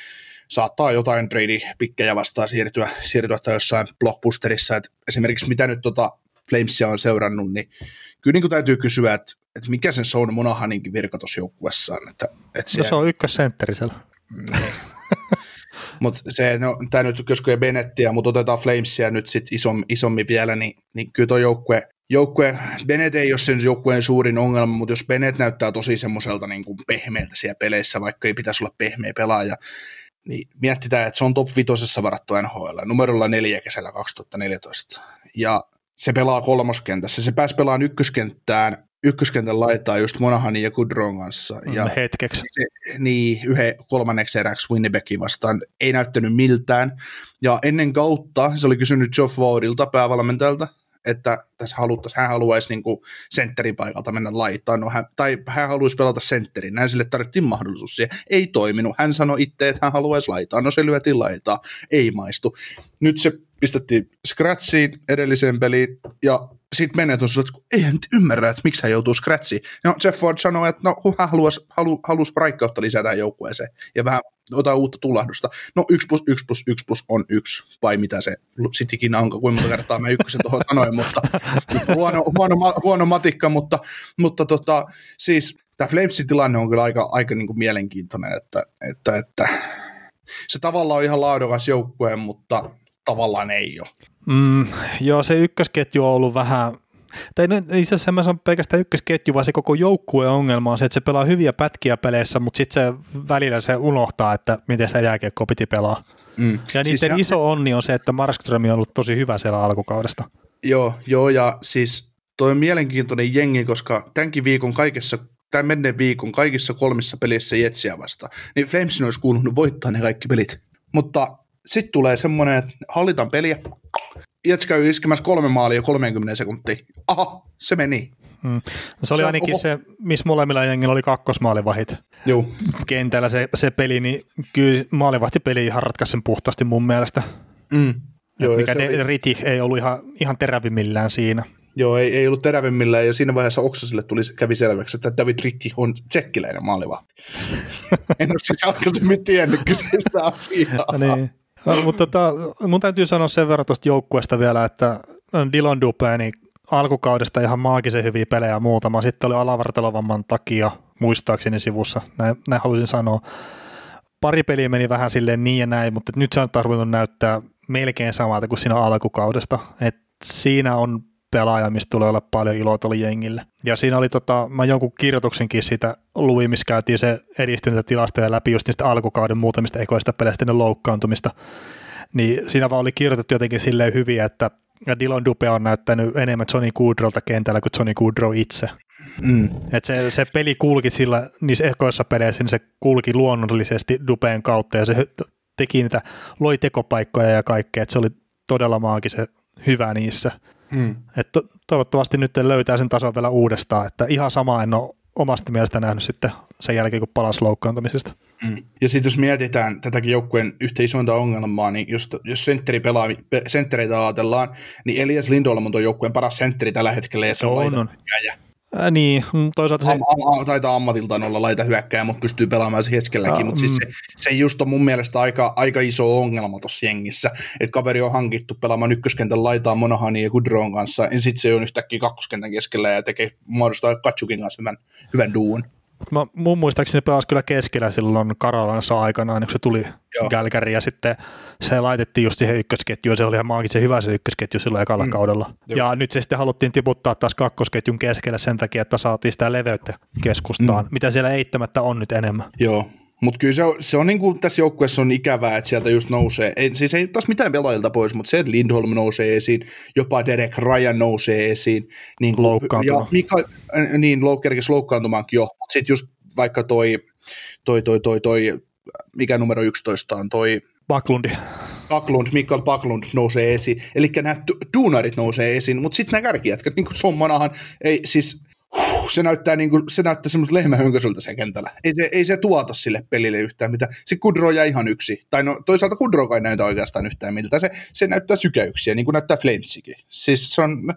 C: saattaa jotain trade-pikkejä vastaan siirtyä, siirtyä tai jossain blockbusterissa, et esimerkiksi mitä nyt tota Flamesia on seurannut, niin kyllä niin kuin täytyy kysyä, että, että mikä sen Sean Monahaninkin virka tuossa joukkuessaan. Että, että
B: No se on ykkössentterisellä.
C: mutta se, no, tämä nyt koskee Bennettiä, mutta otetaan Flamesia nyt sit isom, isommin vielä, niin, niin kyllä tuo joukkue, joukkue, Bennett ei ole sen joukkueen suurin ongelma, mutta jos Bennett näyttää tosi semmoiselta niin kuin pehmeältä siellä peleissä, vaikka ei pitäisi olla pehmeä pelaaja, niin mietitään, että se on top vitosessa varattu NHL, numerolla neljä kesällä 2014. Ja se pelaa kolmoskentässä. Se pääsi pelaamaan ykköskenttään, ykköskentän laitaa just Monahanin ja Kudron kanssa. Ja
B: Hetkeksi.
C: se, niin, yhden kolmanneksi eräksi Winnipegin vastaan. Ei näyttänyt miltään. Ja ennen kautta se oli kysynyt Geoff Wardilta, päävalmentajalta, että tässä haluttaisiin, hän haluaisi niin sentterin paikalta mennä laitaan, no hän, tai hän haluaisi pelata sentterin, näin sille tarvittiin mahdollisuus siihen. Ei toiminut, hän sanoi itse, että hän haluaisi laitaa, no se lyötiin laitaa, ei maistu. Nyt se pistettiin scratchiin edelliseen peliin, ja sitten menet on että eihän nyt ymmärrä, että miksi hän joutuu scratchiin. No Jeff Ford sanoi, että no, hän haluaisi, halu, halusi raikkautta lisätä joukkueeseen, ja vähän jotain uutta tulahdusta. No 1 plus 1 plus 1 plus on 1, vai mitä se sittenkin onko, kuinka monta kertaa mä ykkösen tuohon sanoin, mutta, mutta huono, huono, huono, matikka, mutta, mutta tota, siis tämä Flamesin tilanne on kyllä aika, aika niin kuin mielenkiintoinen, että, että, että se tavallaan on ihan laadukas joukkue, mutta tavallaan ei ole.
B: Mm, joo, se ykkösketju on ollut vähän, tai no, itse asiassa mä sanon pelkästään ykkösketju, vaan se koko joukkueen ongelma on se, että se pelaa hyviä pätkiä peleissä, mutta sitten se välillä se unohtaa, että miten sitä jääkiekkoa piti pelaa.
C: Mm.
B: Ja niiden
C: Siis
B: siis
C: se-
B: iso onni on se, että Markström on ollut tosi hyvä siellä alkukaudesta.
C: Joo, joo, ja siis toi on mielenkiintoinen jengi, koska tämänkin viikon kaikessa, tämän menneen viikon kaikissa kolmissa pelissä Jetsiä vastaan, niin Flamesin olisi kuulunut voittaa ne kaikki pelit. Mutta sitten tulee semmoinen, että hallitaan peliä, Jets käy iskemässä kolme maalia 30 sekuntia. Aha, se meni.
B: Mm. No se oli
C: Se
B: ainakin
C: oho.
B: se, missä molemmilla jengillä oli kakkosmaalivahit
C: Joo,
B: kentällä se, se peli, niin kyllä maalivahtipeli ihan ratkaisi sen puhtaasti mun mielestä.
C: mm. joo,
B: mikä
C: se oli-
B: Riti ei ollut ihan, ihan terävimmillään siinä.
C: joo ei, ei, ollut terävimmillään, ja siinä vaiheessa Oksasille tuli, kävi selväksi, että David Ritti on tsekkiläinen maalivahti. en ole siis aikaisemmin tiennyt kyseistä asiaa.
B: niin. No, mutta tota, mun täytyy sanoa sen verran tuosta joukkueesta vielä, että Dylan Dupé, niin alkukaudesta ihan maagisen hyviä pelejä muutama. Sitten oli alavartelovamman takia, muistaakseni sivussa, näin, näin haluaisin sanoa. Pari peliä meni vähän silleen niin ja näin, mutta nyt se on taas ruvennut näyttää melkein samalta kuin siinä alkukaudesta. Et siinä on pelaaja, mistä tulee olla paljon iloa tuolle jengille. Ja siinä oli, tota, mä jonkun kirjoituksenkin siitä luin, missä käytiin se edistyneitä tilastoja läpi just niistä alkukauden muutamista ekoista peleistä ennen loukkaantumista. Niin siinä vaan oli kirjoitettu jotenkin silleen hyvin, että Dylan Dupe on näyttänyt enemmän Johnny Goodrolta kentällä kuin Johnny Goodrow itse.
C: Mm.
B: Et se, se peli kulki sillä niissä ekoissa peleissä, niin se kulki luonnollisesti Dupeen kautta ja se teki niitä, loi tekopaikkoja ja kaikkea, että se oli todella maagisen hyvä niissä.
C: Mm.
B: Et to, toivottavasti nyt löytää sen tason vielä uudestaan, että ihan sama en ole omasta mielestä nähnyt sitten sen jälkeen, kun palasi loukkaantumisesta.
C: Mm. Ja sitten jos mietitään tätäkin joukkueen yhtä isointa ongelmaa, niin jos, jos sentteri pelaa, pe, senttereitä ajatellaan, niin Elias Lindholm on tuon joukkueen paras sentteri tällä hetkellä, ja se on,
B: On, on.
C: hyökkääjä.
B: Niin, mm, toisaalta se,
C: Am, am, taitaa ammatiltaan olla laita hyökkääjä, mutta pystyy pelaamaan se hetkelläkin, mutta siis
B: mm.
C: se, se just on mun mielestä aika, aika iso ongelma tuossa jengissä, että kaveri on hankittu pelaamaan ykköskentän laitaa Monahanin ja Goodrown kanssa, ja sitten se on yhtäkkiä kakkoskentän keskellä ja tekee muodostaa Katsukin kanssa hyvän, hyvän duun.
B: Mä, mun muistaakseni pelasi kyllä keskellä silloin Karolansa aikanaan, kun se tuli
C: Joo.
B: Gälkäri ja sitten se laitettiin just siihen ykkösketjuun, se oli ihan maagisen hyvä se ykkösketju silloin ekalla mm. kaudella.
C: Joo.
B: Ja nyt se sitten haluttiin tiputtaa taas kakkosketjun keskelle sen takia, että saatiin sitä leveyttä keskustaan, mm. mitä siellä eittämättä on nyt enemmän.
C: Joo, mutta kyllä se on, se on niin kuin tässä joukkueessa on ikävää, että sieltä just nousee, ei, siis ei taas mitään pelaajilta pois, mutta se, että Lindholm nousee esiin, jopa Derek Ryan nousee esiin. Niin kuin. Ja Mika, äh, niin, kerkesi loukkaantumaankin jo, mutta sitten just vaikka toi, toi, toi, toi, toi, mikä numero 11 on, toi
B: Baklundi.
C: Paklund, Mikael Paklund nousee esiin, eli nämä du- duunarit nousee esiin, mutta sitten nämä kärkijätkät, niin kuin Sommanahan, ei siis se näyttää, niin kuin, se näyttää semmoista lehmähönkösyltä sen kentällä. Ei se, ei se tuota sille pelille yhtään mitään. Se Kudro jäi ihan yksi. Tai no, toisaalta Kudro ei näytä oikeastaan yhtään miltä. Se, se näyttää sykäyksiä, niin kuin näyttää Flamesikin. Siis se on,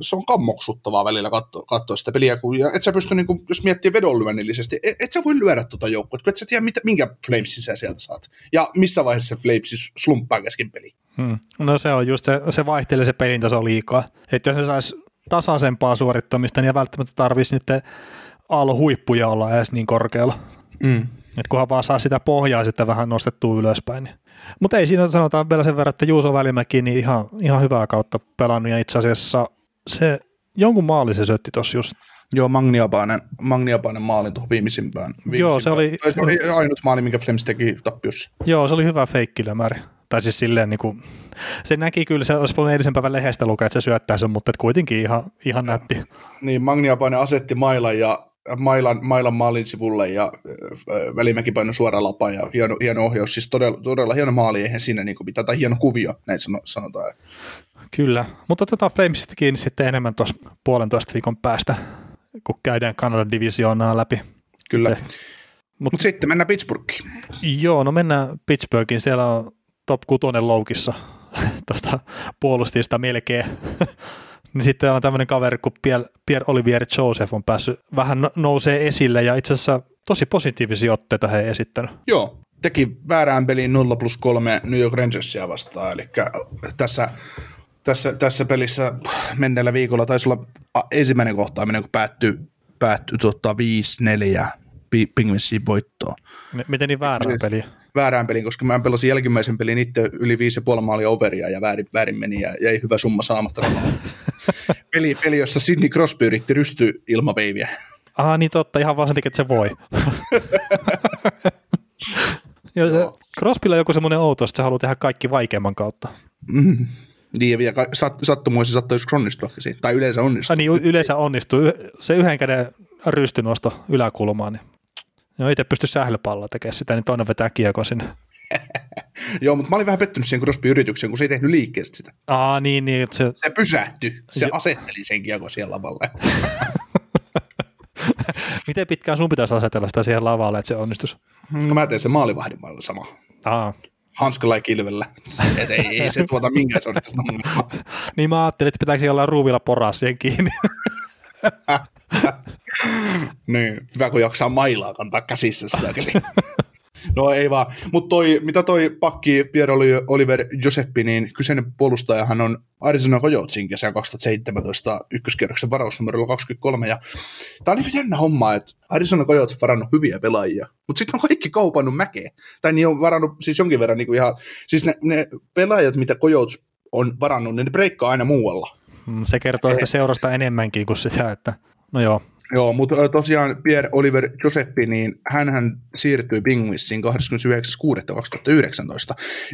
C: se on kammoksuttavaa välillä katsoa, katsoa sitä peliä, kun, ja et sä pysty, niin kuin, jos miettii vedonlyönnillisesti, et, et sä voi lyödä tuota joukkoa, kun et sä tiedä, mitä, minkä Flamesin sä sieltä saat. Ja missä vaiheessa se Flames slumppaa kesken peli.
B: Hmm. No se on just se, se vaihtelee se pelintaso liikaa. Että jos ne sais tasaisempaa suorittamista, niin ei välttämättä tarvitsisi niiden huippuja olla edes niin korkealla.
C: Mm.
B: Et kunhan vaan saa sitä pohjaa sitten vähän nostettua ylöspäin. Niin. Mutta ei siinä sanotaan vielä sen verran, että Juuso Välimäki niin ihan, ihan hyvää kautta pelannut ja itse asiassa se jonkun maali se syötti tuossa just.
C: Joo, Magniapainen, Magniapainen maali tuohon viimeisimpään. viimeisimpään.
B: Joo, se oli,
C: se oli ainut maali, minkä Flems teki tappiossa.
B: Joo, se oli hyvä feikkilämäri. Tai siis silleen niin kuin, se näki kyllä, se olisi voinut edellisen päivän lehdestä lukea, että se syöttää sen, mutta kuitenkin ihan, ihan nätti.
C: Niin, Magniapainen asetti mailan ja mailan, mailan maalin sivulle ja äh, Välimäki painoi suoraan lapa ja hieno, hieno ohjaus, siis todella, todella hieno maali, eihän siinä niin kuin mitään, tai hieno kuvio, näin sanotaan.
B: Kyllä, mutta otetaan Flamesista kiinni sitten enemmän tuossa puolentoista viikon päästä, kun käydään Kanadan divisioonaa läpi.
C: Kyllä. Mutta Mut sitten mennään Pittsburghiin.
B: Joo, no mennään Pittsburghiin. Siellä on top 6 loukissa tuosta puolustista melkein. niin sitten on tämmöinen kaveri kuin Pierre, Pierre Olivier Joseph on päässyt vähän nousee esille ja itse asiassa tosi positiivisia otteita he esittänyt.
C: Joo, teki väärään peliin 0 plus 3 New York Rangersia vastaan, eli tässä, tässä, tässä pelissä menneellä viikolla taisi olla ensimmäinen kohtaaminen, kun päättyi, päättyi tota 5-4 Pingvinsin voittoon.
B: Miten niin väärään peliin?
C: Väärään peliin, koska mä pelasin jälkimmäisen pelin itse yli 5,5 maalia overia ja väärin, väärin meni ja jäi hyvä summa saamatta peli, peli, jossa Sidney Crosby yritti rysty ilmaveiviä.
B: Ah, niin totta, ihan vaan sen että se voi. Joo, se, Crosbylla on joku semmoinen outo, että se haluaa tehdä kaikki vaikeamman kautta.
C: Mm. Niin, ja vielä sat, sattumoisin saattaisi onnistua tai yleensä onnistuu.
B: Ah, niin, yleensä onnistuu. Se yhden käden rystynosto yläkulmaan, niin Joo, itse pysty sählöpalloa tekemään sitä, niin toinen vetää kiekon sinne.
C: Joo, mutta mä olin vähän pettynyt siihen Crosby-yritykseen, kun se ei tehnyt liikkeestä sitä.
B: Aa, niin, niin.
C: Se, se pysähtyi. Se jo. asetteli sen kiekon siellä lavalle.
B: Miten pitkään sun pitäisi asetella sitä siihen lavalle, että se onnistus?
C: No mä teen se maalivahdin mallilla sama.
B: Aa.
C: Hanskalla ja kilvellä. Et ei, ei se tuota minkään sortista
B: Niin mä ajattelin, että pitääkö olla ruuvilla poraa siihen kiinni.
C: niin, hyvä kun jaksaa mailaa kantaa käsissä No ei vaan, mutta toi, mitä toi pakki Pierre Oliver Joseppi, niin kyseinen puolustajahan on Arizona Coyotesin kesän 2017 ykköskierroksen varausnumerolla 23, ja tää on niin jännä homma, että Arizona Coyotes on varannut hyviä pelaajia, mutta sitten on kaikki kaupannut mäkeä, tai niin on varannut siis jonkin verran niin kuin ihan, siis ne, ne pelaajat, mitä Coyotes on varannut, niin ne breikkaa aina muualla.
B: Mm, se kertoo sitä seurasta enemmänkin kuin sitä, että no joo,
C: Joo, mutta tosiaan Pierre Oliver Giuseppi, niin hän siirtyi Penguinsiin 29.6.2019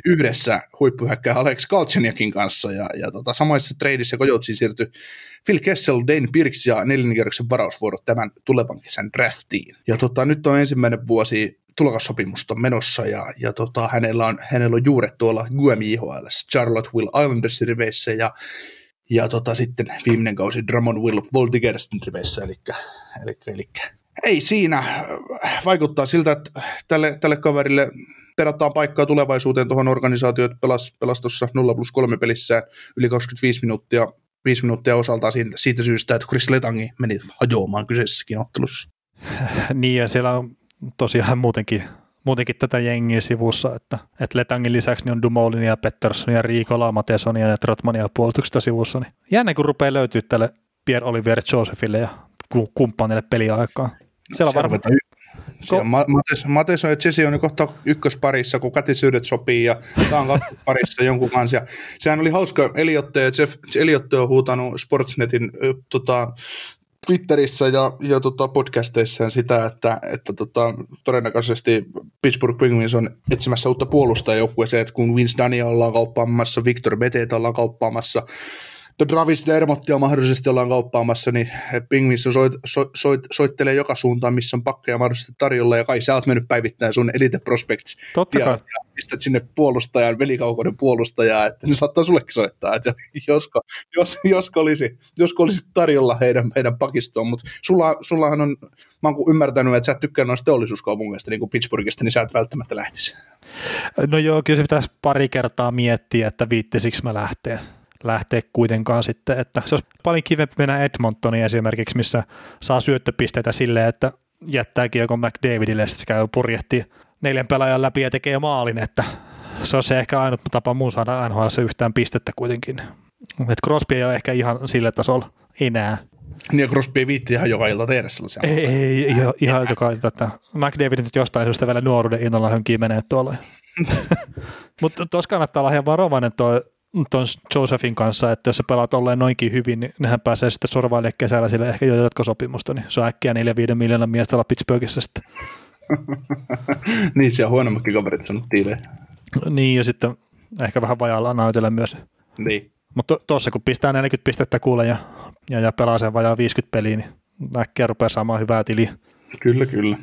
C: yhdessä huippuhyökkää Alex Galchenykin kanssa, ja, ja tota, samaisessa tradeissa Kojotsiin siirtyi Phil Kessel, Dane Pirks ja neljänkierroksen varausvuorot tämän tulevan kesän draftiin. Ja tota, nyt on ensimmäinen vuosi tulokassopimusta menossa, ja, ja tota, hänellä, on, hänellä on juuret tuolla GMIHL, Charlotte Will Islanders riveissä, ja ja tota, sitten viimeinen kausi Drummond Will Voltigerstin riveissä, eli, eli, eli ei siinä. Vaikuttaa siltä, että tälle, tälle kaverille perataan paikkaa tulevaisuuteen tuohon organisaatioon, että pelas, pelas tuossa 0 plus 3 pelissään yli 25 minuuttia, 5 minuuttia osaltaan siitä, siitä syystä, että Chris Letangi meni hajoamaan kyseisessäkin ottelussa.
B: niin ja siellä on tosiaan muutenkin muutenkin tätä jengiä sivussa, että, että Letangin lisäksi niin on Dumoulin ja Pettersson ja Riikola, Matesonia ja Trotmania puolustuksesta sivussa. Niin jännä, kun rupeaa löytyä tälle Pierre Olivier Josephille ja kumppaneille peliaikaa. Siellä on varmaan...
C: Ko- Mates, Mateson ja Jesse on kohta ykkösparissa, kun kätisyydet sopii ja tämä on parissa jonkun kanssa. Ja sehän oli hauska, Eliotte ja Jeff, Eliotte on huutanut Sportsnetin äh, tota, Twitterissä ja, ja tota podcasteissa sitä, että, että tota, todennäköisesti Pittsburgh Penguins on etsimässä uutta puolustajajoukkueeseen, että kun Vince Dania ollaan kauppaamassa, Victor Beteta ollaan kauppaamassa, Travis Dermottia mahdollisesti ollaan kauppaamassa, niin Penguins soit, soit, soit, soittelee joka suuntaan, missä on pakkeja mahdollisesti tarjolla, ja kai sä oot mennyt päivittäin sun Elite Prospects
B: Totta kai.
C: pistät sinne puolustajan, velikaukoinen puolustajaa, että ne saattaa sullekin soittaa, että josko, jos, josko, olisi, josko olisi tarjolla heidän, heidän pakistoon, mutta sulla, sullahan on, mä oon ymmärtänyt, että sä et tykkää noista teollisuuskaupungeista, niin kuin Pittsburghista, niin sä et välttämättä lähtisi.
B: No joo, kyllä se pitäisi pari kertaa miettiä, että viittisiksi mä lähtee lähteä kuitenkaan sitten, että se olisi paljon kivempi mennä Edmontoniin esimerkiksi, missä saa syöttöpisteitä silleen, että jättää kiekon McDavidille, sitten se käy purjehtii neljän pelaajan läpi ja tekee maalin, että se on se ehkä ainut tapa muun saada NHL se yhtään pistettä kuitenkin. Et Crosby ei ole ehkä ihan sillä tasolla enää.
C: Niin ja Crosby viitti ihan joka ilta tehdä sellaisia.
B: Ei, ei, ei ihan, ihan joka ilta. Että McDavid nyt jostain syystä vielä nuoruuden innolla hönkii menee tuolla. Mutta tuossa kannattaa olla ihan varovainen tuo tuon Josephin kanssa, että jos sä pelaat olleen noinkin hyvin, niin nehän pääsee sitten sorvailemaan kesällä sille ehkä jo jatkosopimusta, niin se on äkkiä 4-5 miljoonan miestä olla Pittsburghissa sitten.
C: niin, se on huonommatkin kaverit sanonut tiilejä.
B: Niin, ja sitten ehkä vähän vajaalla näytellä myös.
C: Niin.
B: Mutta tuossa kun pistää 40 pistettä kuule ja, ja, ja pelaa sen vajaa 50 peliä, niin äkkiä rupeaa saamaan hyvää tiliä.
C: Kyllä, kyllä.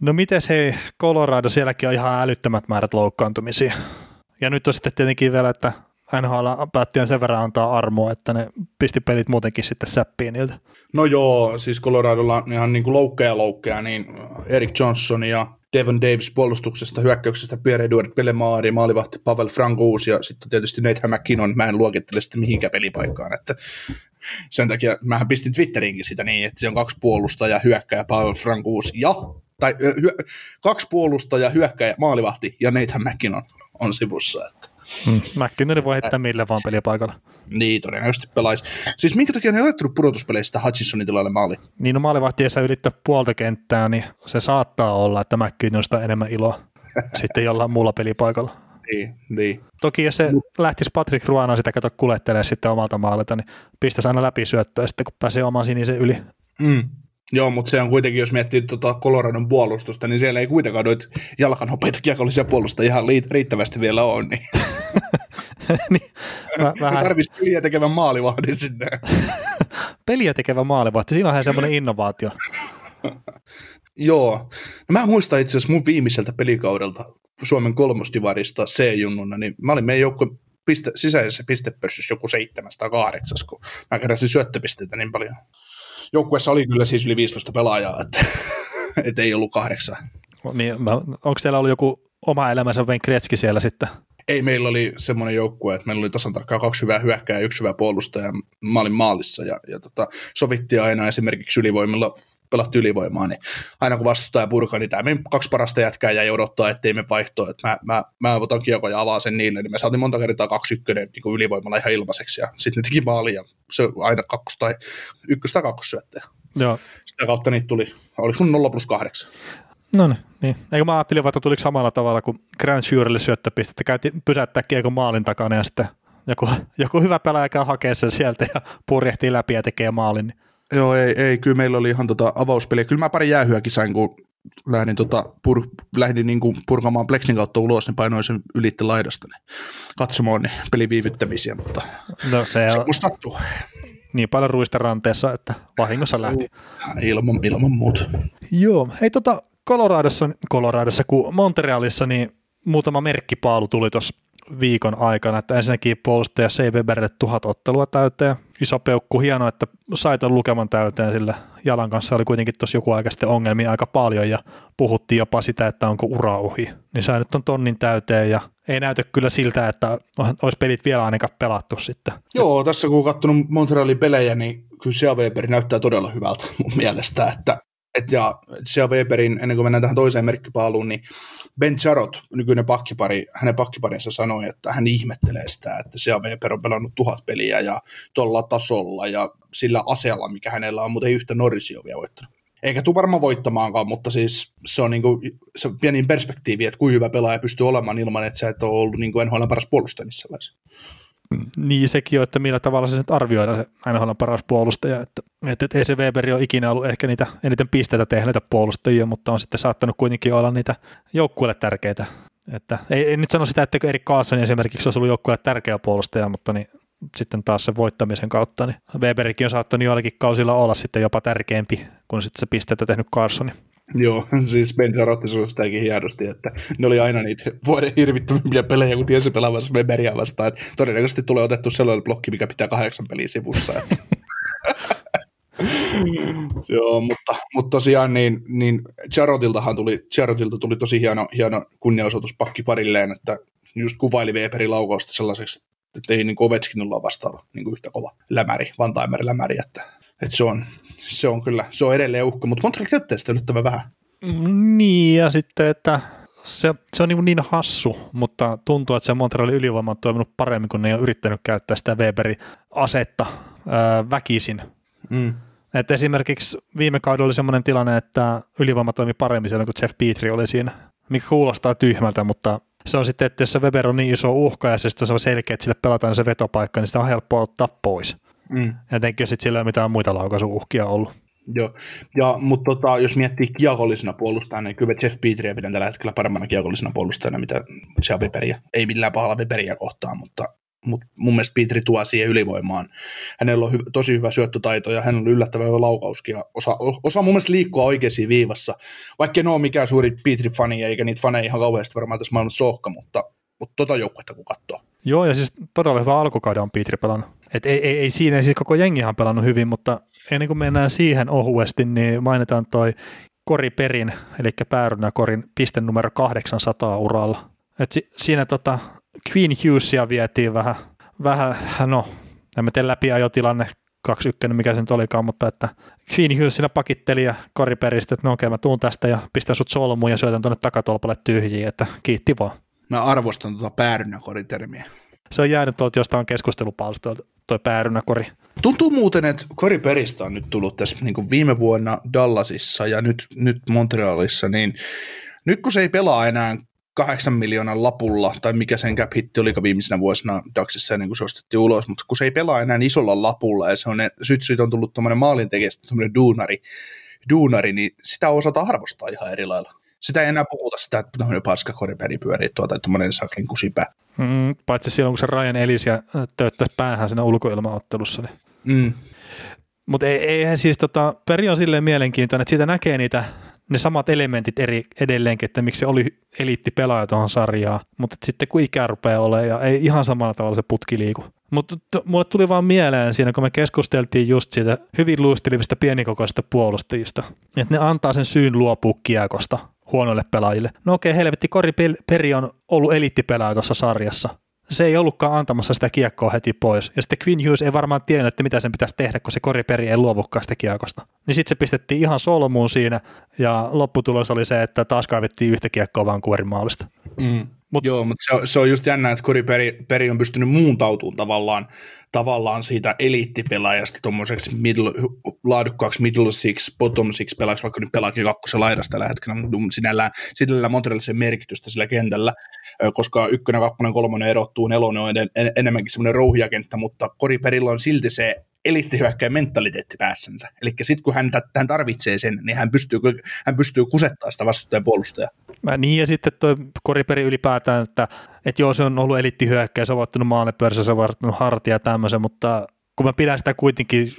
B: No miten hei, Colorado, sielläkin on ihan älyttömät määrät loukkaantumisia. Ja nyt on sitten tietenkin vielä, että NHL päätti sen verran antaa armoa, että ne pisti pelit muutenkin sitten säppiin niiltä.
C: No joo, siis Coloradolla on ihan niin kuin loukkeja loukkeja, niin Eric Johnson ja Devon Davis puolustuksesta, hyökkäyksestä Pierre-Edouard Pelemaari, maalivahti Pavel Frankuus ja sitten tietysti Nathan McKinnon, mä en luokittele sitten mihinkään pelipaikkaan, että sen takia mähän pistin Twitterinkin sitä niin, että se on kaksi puolustajaa, hyökkäjä Pavel Frankuus ja tai hyö, kaksi puolustajaa, hyökkäjä, maalivahti ja Nathan McKinnon on sivussa. Että.
B: McKinnon voi heittää mille vaan pelipaikalla.
C: Niin, todennäköisesti pelaisi. Siis minkä takia ne ei laittanut pudotuspeleistä Hutchinsonin tilalle maali?
B: Niin, no maalivahtiessa ylittää puolta kenttää, niin se saattaa olla, että McKinnonista enemmän iloa sitten jollain muulla pelipaikalla.
C: Niin, niin.
B: Toki jos se lähtisi Patrick Ruana sitä kato kulettelee sitten omalta maalilta, niin pistäisi aina läpi syöttöä sitten, kun pääsee oman sinisen yli.
C: Mm. Joo, mutta se on kuitenkin, jos miettii tuota Coloradon puolustusta, niin siellä ei kuitenkaan noita jalkanopeita kiekollisia puolusta ihan riittävästi vielä ole. Niin. niin, vähän... tarvitsisi peliä tekevän maalivahdin sinne.
B: peliä tekevä maalivahti, siinä on semmoinen innovaatio.
C: Joo. No mä muistan itse asiassa mun viimeiseltä pelikaudelta Suomen kolmosdivarista C-junnuna, niin mä olin meidän joukko piste, sisäisessä pistepörssyssä joku seitsemäs tai kahdeksas, kun mä keräsin syöttöpisteitä niin paljon joukkueessa oli kyllä siis yli 15 pelaajaa, että, että ei ollut kahdeksan.
B: Niin, onko teillä ollut joku oma elämänsä Wayne Kretski siellä sitten?
C: Ei, meillä oli semmoinen joukkue, että meillä oli tasan tarkkaan kaksi hyvää hyökkää ja yksi hyvä puolustaja. Mä olin maalissa ja, ja tota, sovittiin aina esimerkiksi ylivoimilla pelattu ylivoimaa, niin aina kun vastustaja purkaa, niin tämä kaksi parasta jätkää jäi odottaa, ettei me vaihtoa. Että mä, mä, mä otan kiekon ja avaan sen niille, niin me saatiin monta kertaa kaksi ykkönen niin ylivoimalla ihan ilmaiseksi, ja sitten ne teki maali, ja se aina kaksi tai ykkös tai syöttäjä. Joo. Sitä kautta niitä tuli, oliko sun 0 plus 8?
B: No niin, niin. Eikö mä ajattelin, että tuliko samalla tavalla kuin Grand Shurelle syöttöpistettä, käytti pysäyttää kiekon maalin takana ja sitten joku, joku hyvä pelaaja käy hakea sen sieltä ja purjehtii läpi ja tekee maalin. Niin
C: Joo, ei, ei, kyllä meillä oli ihan tota avauspeliä. Kyllä mä pari jäähyäkin sain, kun lähdin, tota, pur, lähdin niin kuin purkamaan Plexin kautta ulos, niin painoin sen ylitte laidasta niin katsomaan niin pelin viivyttämisiä, mutta
B: no, se,
C: se on, sattuu.
B: Niin paljon ruista ranteessa, että vahingossa lähti.
C: Ilman, ilman muuta.
B: Joo, hei tota, Coloradossa, Coloradossa kuin Montrealissa, niin muutama merkkipaalu tuli tuossa viikon aikana, että ensinnäkin puolustaja C. Weberille tuhat ottelua täyteen, iso peukku, hienoa, että sai tuon lukeman täyteen, sillä jalan kanssa oli kuitenkin tuossa joku aika sitten ongelmia aika paljon ja puhuttiin jopa sitä, että onko ura ohi. Niin sai nyt on tonnin täyteen ja ei näytä kyllä siltä, että olisi pelit vielä ainakaan pelattu sitten.
C: Joo, tässä kun on katsonut Montrealin pelejä, niin kyllä Sea Weber näyttää todella hyvältä mun mielestä, että et ja Sea Weberin, ennen kuin mennään tähän toiseen merkkipaaluun, niin Ben Charot, nykyinen pakkipari, hänen pakkiparinsa sanoi, että hän ihmettelee sitä, että Sea Weber on pelannut tuhat peliä ja tuolla tasolla ja sillä aseella, mikä hänellä on, mutta ei yhtä Norrisia vielä voittanut. Eikä tule varmaan voittamaankaan, mutta siis se on niinku, se pieni perspektiivi, että kuinka hyvä pelaaja pystyy olemaan ilman, että sä et ole ollut niinku NHL paras puolustaja missä vaiheessa.
B: Niin sekin on, että millä tavalla se nyt arvioidaan se NHL paras puolustaja, että, että, että ei se Weber ole ikinä ollut ehkä niitä eniten pisteitä tehneitä puolustajia, mutta on sitten saattanut kuitenkin olla niitä joukkueelle tärkeitä. Että ei, ei nyt sano sitä, että Erik Carlson esimerkiksi olisi ollut joukkueelle tärkeä puolustaja, mutta niin sitten taas sen voittamisen kautta, niin Weberikin on saattanut joillakin kausilla olla sitten jopa tärkeämpi kuin sitten se pisteitä tehnyt Carsoni.
C: Joo, siis Ben Jarotti sanoi sitäkin hienosti, että ne oli aina niitä vuoden hirvittävimpiä pelejä, kun tiesi pelaamassa Weberia vastaan. Että todennäköisesti tulee otettu sellainen blokki, mikä pitää kahdeksan peliä sivussa. Että. Joo, mutta, mutta tosiaan niin, niin Jarotiltahan tuli, Jarotilta tuli tosi hieno, hieno kunniaosoitus pakkiparilleen, että just kuvaili Weberin laukausta sellaiseksi, että ei niin Ovechkinilla vastaava niin yhtä kova lämäri, Vantaimer lämäri, että, että se, on, se on kyllä, se on edelleen uhka, mutta Montreal käyttää sitä yllättävän vähän.
B: Niin, ja sitten, että se, se on niin, niin hassu, mutta tuntuu, että se Montrealin ylivoima on toiminut paremmin, kun ne ei ole yrittänyt käyttää sitä Weberin asetta ää, väkisin.
C: Mm.
B: Et esimerkiksi viime kaudella oli sellainen tilanne, että ylivoima toimi paremmin siellä, kun Jeff Petri oli siinä, mikä kuulostaa tyhmältä, mutta se on sitten, että jos se Weber on niin iso uhka ja se on selkeä, että sille pelataan se vetopaikka, niin sitä on helppo ottaa pois.
C: Mm.
B: Etenkin sitten sillä ei ole mitään muita laukaisuuhkia ollut.
C: Joo, ja, mutta tota, jos miettii kiekollisena puolustajana, niin kyllä Jeff Petriä pidän tällä hetkellä paremmana kiekollisena puolustajana, mitä se on Weberia. Ei millään pahalla Weberia kohtaan, mutta, mutta mun mielestä Petri tuo siihen ylivoimaan. Hänellä on hy- tosi hyvä syöttötaito ja hän on yllättävän hyvä laukauskin ja osaa, osaa mun mielestä liikkua oikeassa viivassa. Vaikka en ole mikään suuri Petri-fani eikä niitä faneja ihan kauheasti varmaan tässä maailmassa sohka, mutta, mutta tota joukkuetta kun katsoo.
B: Joo, ja siis todella hyvä alkukauden on Petri pelannut. Et ei, ei, ei siinä, siis koko jengihan pelannut hyvin, mutta ennen kuin mennään siihen ohuesti, niin mainitaan toi Kori Perin, eli Päärynä Korin piste numero 800 uralla. Et si, siinä tota Queen Hughesia vietiin vähän, vähän no, en mä tiedä läpi ajotilanne 2-1, mikä se nyt olikaan, mutta että Queen Hughes siinä pakitteli ja Kori Peristä, että no okei, mä tuun tästä ja pistän sut solmuun ja syötän tuonne takatolpalle tyhjiin, että kiitti vaan.
C: Mä arvostan tuota päärynäkoritermiä.
B: Se on jäänyt tuolta jostain keskustelupalstolta, toi päärynäkori.
C: Tuntuu muuten, että Kori Peristä on nyt tullut tässä niin kuin viime vuonna Dallasissa ja nyt, nyt Montrealissa, niin nyt kun se ei pelaa enää kahdeksan miljoonan lapulla, tai mikä sen cap hitti oli viimeisenä vuosina Daxissa ennen kuin se ostettiin ulos, mutta kun se ei pelaa enää isolla lapulla, ja se on, syt on tullut tuommoinen maalintekijästä, tuommoinen duunari, duunari, niin sitä osataan arvostaa ihan eri lailla. Sitä ei enää puhuta sitä, että tuommoinen paska koripeli pyörii tuota, tuommoinen saklin kusipää.
B: Mm, paitsi silloin, kun se Ryan Elisia töyttäisi päähän siinä ulkoilmaottelussa. Niin.
C: Mm.
B: Mutta ei, eihän siis tota, peri on silleen mielenkiintoinen, että siitä näkee niitä ne samat elementit eri edelleenkin, että miksi se oli pelaaja tuohon sarjaan, mutta sitten kun ikä rupeaa olemaan ja ei ihan samalla tavalla se putki liiku. Mutta mulle tuli vaan mieleen siinä, kun me keskusteltiin just siitä hyvin luistelivista pienikokoisista puolustajista, että ne antaa sen syyn luopua kiekosta huonoille pelaajille. No okei, helvetti, Kori Peri on ollut eliittipelaaja tuossa sarjassa se ei ollutkaan antamassa sitä kiekkoa heti pois. Ja sitten Quinn Hughes ei varmaan tiennyt, että mitä sen pitäisi tehdä, kun se koriperi ei luovukaan sitä kiekosta. Niin sitten se pistettiin ihan solmuun siinä, ja lopputulos oli se, että taas kaivettiin yhtä kiekkoa Vancouverin maalista.
C: Mm. Mut, Joo, mutta se, on, se on just jännä, että Kori Peri, Peri on pystynyt muuntautumaan tavallaan, tavallaan siitä eliittipelaajasta tuommoiseksi middle, laadukkaaksi middle six, bottom six pelaajaksi, vaikka nyt pelaakin kakkosen laidasta tällä hetkellä, mutta sinällään, sinällään Montrealissa merkitystä sillä kentällä, koska ykkönen, kakkonen, kolmonen erottuu, nelonen on en, en, enemmänkin semmoinen rouhiakenttä, mutta Kori Perillä on silti se eliittihyökkäjän mentaliteetti päässänsä. Eli sitten kun hän, hän tarvitsee sen, niin hän pystyy, hän pystyy kusettamaan sitä vastustajan puolustajaa.
B: Mä niin ja sitten tuo koriperi ylipäätään, että, että joo se on ollut eliittihyökkäjä, se on voittanut maalipörsä, se on voittanut hartia ja tämmöisen, mutta kun mä pidän sitä kuitenkin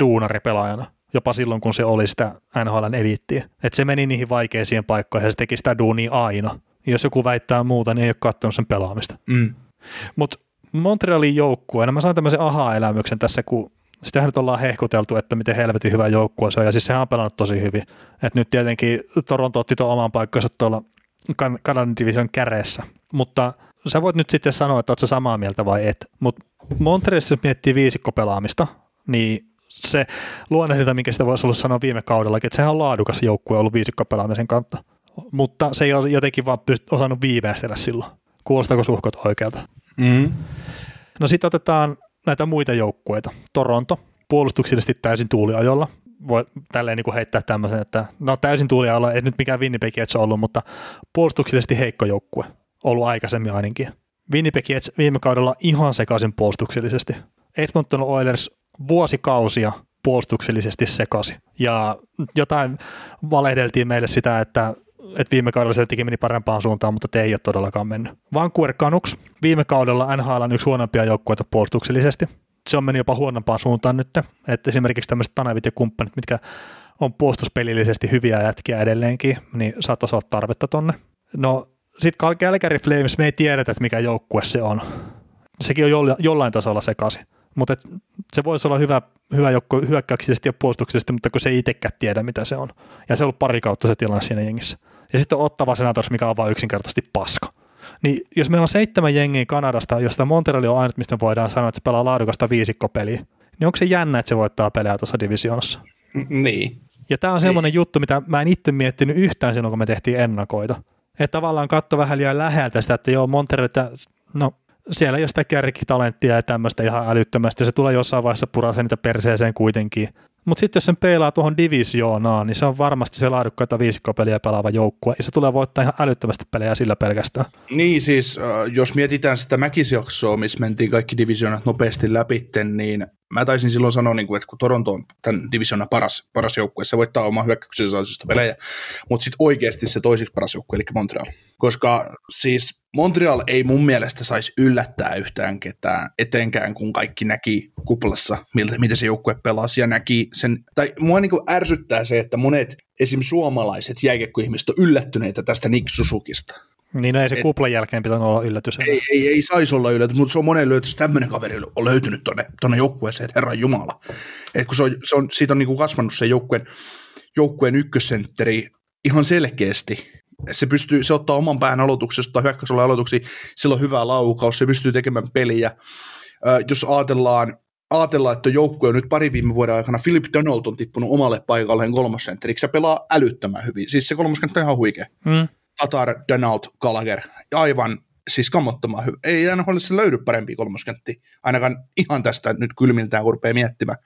B: duunaripelaajana, jopa silloin kun se oli sitä NHLn eliittiä. Että se meni niihin vaikeisiin paikkoihin ja se teki sitä duunia aina. Jos joku väittää muuta, niin ei ole katsonut sen pelaamista.
C: Mm.
B: Mutta Montrealin joukkueena mä sain tämmöisen aha-elämyksen tässä, kun sitähän nyt ollaan hehkuteltu, että miten helvetin hyvä joukkue se on, ja siis sehän on pelannut tosi hyvin. Et nyt tietenkin Toronto otti tuon oman paikkansa tuolla Kanadan division käreessä, mutta sä voit nyt sitten sanoa, että oot samaa mieltä vai et, mutta Montrealissa jos miettii viisikkopelaamista, niin se luonnehdinta, minkä sitä voisi olla sanoa viime kaudella, että sehän on laadukas joukkue ollut viisikkopelaamisen kanssa, mutta se ei ole jotenkin vaan pyst- osannut viimeistellä silloin. Kuulostaako suhkot oikealta?
C: Mm.
B: No sitten otetaan näitä muita joukkueita. Toronto, puolustuksellisesti täysin tuuliajolla. Voi tälleen niin kuin heittää tämmöisen, että no täysin tuuliajolla, ei nyt mikään Winnipeg Jets ollut, mutta puolustuksellisesti heikko joukkue. Ollut aikaisemmin ainakin. Winnipeg Jets viime kaudella ihan sekaisin puolustuksellisesti. Edmonton Oilers vuosikausia puolustuksellisesti sekasi. Ja jotain valehdeltiin meille sitä, että että viime kaudella se meni parempaan suuntaan, mutta te ei ole todellakaan mennyt. Vancouver Canucks viime kaudella NHL on yksi huonompia joukkueita puolustuksellisesti. Se on mennyt jopa huonompaan suuntaan nyt, että esimerkiksi tämmöiset Tanevit ja kumppanit, mitkä on puolustuspelillisesti hyviä jätkiä edelleenkin, niin saattaisi olla tarvetta tonne. No sitten Calgary Flames, me ei tiedetä, että mikä joukkue se on. Sekin on jollain tasolla sekaisin. Mutta se voisi olla hyvä, hyvä joukko hyökkäyksisesti ja puolustuksellisesti, mutta kun se ei itsekään tiedä, mitä se on. Ja se on ollut pari kautta se tilanne siinä jengissä. Ja sitten on Ottava Senators, mikä on vain yksinkertaisesti paska. Niin jos meillä on seitsemän jengiä Kanadasta, josta Montreal on ainut, mistä me voidaan sanoa, että se pelaa laadukasta viisikkopeliä, niin onko se jännä, että se voittaa pelejä tuossa divisioonassa?
C: Niin.
B: Ja tämä on semmoinen niin. juttu, mitä mä en itse miettinyt yhtään silloin, kun me tehtiin ennakoita. Että tavallaan katso vähän liian läheltä sitä, että joo, Montreal, että no siellä ei ole sitä kärkitalenttia ja tämmöistä ihan älyttömästi. Se tulee jossain vaiheessa purase niitä perseeseen kuitenkin. Mutta sitten jos sen peilaa tuohon divisioonaan, niin se on varmasti se laadukkaita viisikkopeliä pelaava joukkue. Ja se tulee voittaa ihan älyttömästi pelejä sillä pelkästään.
C: Niin siis, äh, jos mietitään sitä mäkisjaksoa, missä mentiin kaikki divisioonat nopeasti läpi, niin mä taisin silloin sanoa, niin kuin, että kun Toronto on tämän divisioonan paras, paras joukkue, se voittaa oman hyökkäyksensä pelejä, mutta sitten oikeasti se toisiksi paras joukkue, eli Montreal. Koska siis Montreal ei mun mielestä saisi yllättää yhtään ketään, etenkään kun kaikki näki kuplassa, miltä, miten se joukkue pelasi ja näki sen, tai mua niin ärsyttää se, että monet esim. suomalaiset jääkiekkoihmiset on yllättyneitä tästä Nick Susukista.
B: Niin no ei se kuplan jälkeen pitänyt olla yllätys.
C: Ei, ei, ei saisi olla yllätys, mutta se on monen yllätys, tämmöinen kaveri on löytynyt tuonne, tuonne joukkueeseen, että herran jumala. Et kun se on, se on, siitä on niin kuin kasvanut se joukkueen, joukkueen ykkössentteri ihan selkeästi se pystyy, se ottaa oman pään aloituksesta, hyökkäysolla aloituksi, sillä on hyvä laukaus, se pystyy tekemään peliä. jos ajatellaan, ajatellaan, että joukkue on nyt pari viime vuoden aikana, Philip Donald on tippunut omalle paikalleen kolmosentteriksi, se pelaa älyttömän hyvin. Siis se kolmoskenttä on ihan huikea. Mm. Tatar, Donald, Gallagher, aivan siis kammottoman hyvä. Ei se löydy parempi kolmoskentti, ainakaan ihan tästä nyt kylmiltään, kun rupeaa miettimään.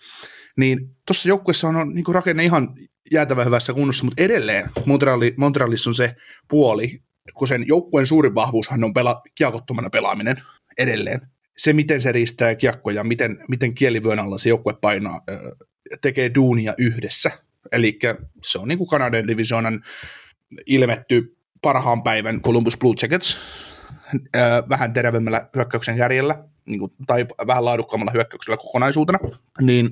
C: Niin tuossa joukkueessa on, on niin rakenne ihan jäätävän hyvässä kunnossa, mutta edelleen Montreali, Montrealissa on se puoli, kun sen joukkueen suurin vahvuushan on pela, kiekottomana pelaaminen edelleen. Se, miten se riistää kiekkoja, miten, miten kielivyön alla se joukkue painaa, tekee duunia yhdessä. Eli se on niin kuin Kanadan divisioonan ilmetty parhaan päivän Columbus Blue Jackets, vähän terävemmällä hyökkäyksen kärjellä, niin kuin, tai vähän laadukkaammalla hyökkäyksellä kokonaisuutena, niin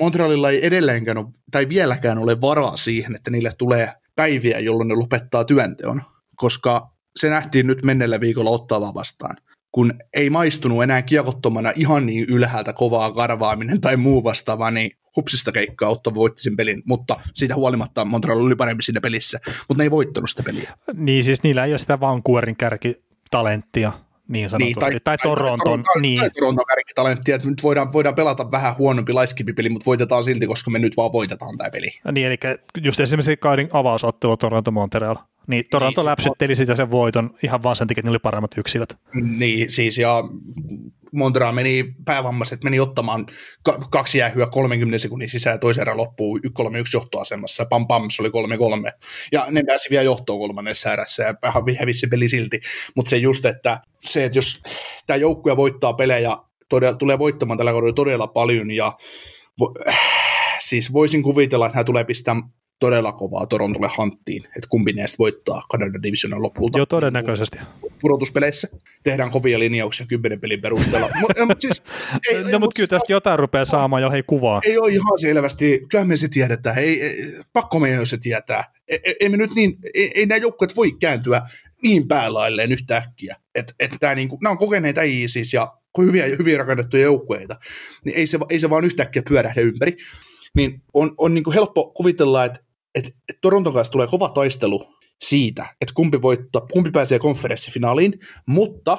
C: Montrealilla ei edelleenkään ole, tai vieläkään ole varaa siihen, että niille tulee päiviä, jolloin ne lopettaa työnteon, koska se nähtiin nyt mennellä viikolla ottavaa vastaan kun ei maistunut enää kiekottomana ihan niin ylhäältä kovaa karvaaminen tai muu vastaava, niin hupsista keikkaa Otto voitti sen pelin, mutta siitä huolimatta Montreal oli parempi siinä pelissä, mutta ne ei voittanut sitä peliä.
B: Niin siis niillä ei ole sitä Vancouverin kärkitalenttia, niin sanotusti, niin, tai, tai, tai Toronton. Tai, niin.
C: tai Toronton kärkitalenttia, että nyt voidaan, voidaan pelata vähän huonompi laiskipipeli, mutta voitetaan silti, koska me nyt vaan voitetaan tämä peli.
B: Niin, eli just esimerkiksi kaidin avausottelu Toronto Montreal. Niin Toronto niin, läpsytteli sitä sen voiton ihan vaan sen takia, että niillä oli paremmat yksilöt.
C: Niin, siis ja Montreal meni, päävammaiset meni ottamaan kaksi jäähyä 30 sekunnin sisään ja toisen erän loppuu 3-1 johtoasemassa. Pam pam, se oli 3-3. Ja ne pääsi vielä johtoon kolmannessa erässä ja vähän hävisi peli silti. Mutta se just, että se, että jos tämä joukkue voittaa pelejä, todella, tulee voittamaan tällä kaudella todella paljon ja vo, siis voisin kuvitella, että hän tulee pistää todella kovaa Torontolle hanttiin, että kumpi näistä voittaa Kanadan divisionan lopulta.
B: Joo, todennäköisesti.
C: Pudotuspeleissä tehdään kovia linjauksia kymmenen pelin perusteella. Mut, siis,
B: ei, no, mutta kyllä tästä jotain rupeaa saamaan jo hei kuvaa.
C: Ei ole ihan selvästi, kyllä me se tiedetään, ei, ei, pakko meidän se tietää. Ei, ei, me nyt niin, ei, ei nämä joukkueet voi kääntyä niin päälailleen yhtäkkiä. Et, et tää niinku, nämä on kokeneita äijä siis ja hyviä, hyvin rakennettuja joukkueita, niin ei se, ei se vaan yhtäkkiä pyörähdä ympäri niin on, on niin kuin helppo kuvitella, että, että, että Toronton kanssa tulee kova taistelu siitä, että kumpi voittaa, kumpi pääsee konferenssifinaaliin, mutta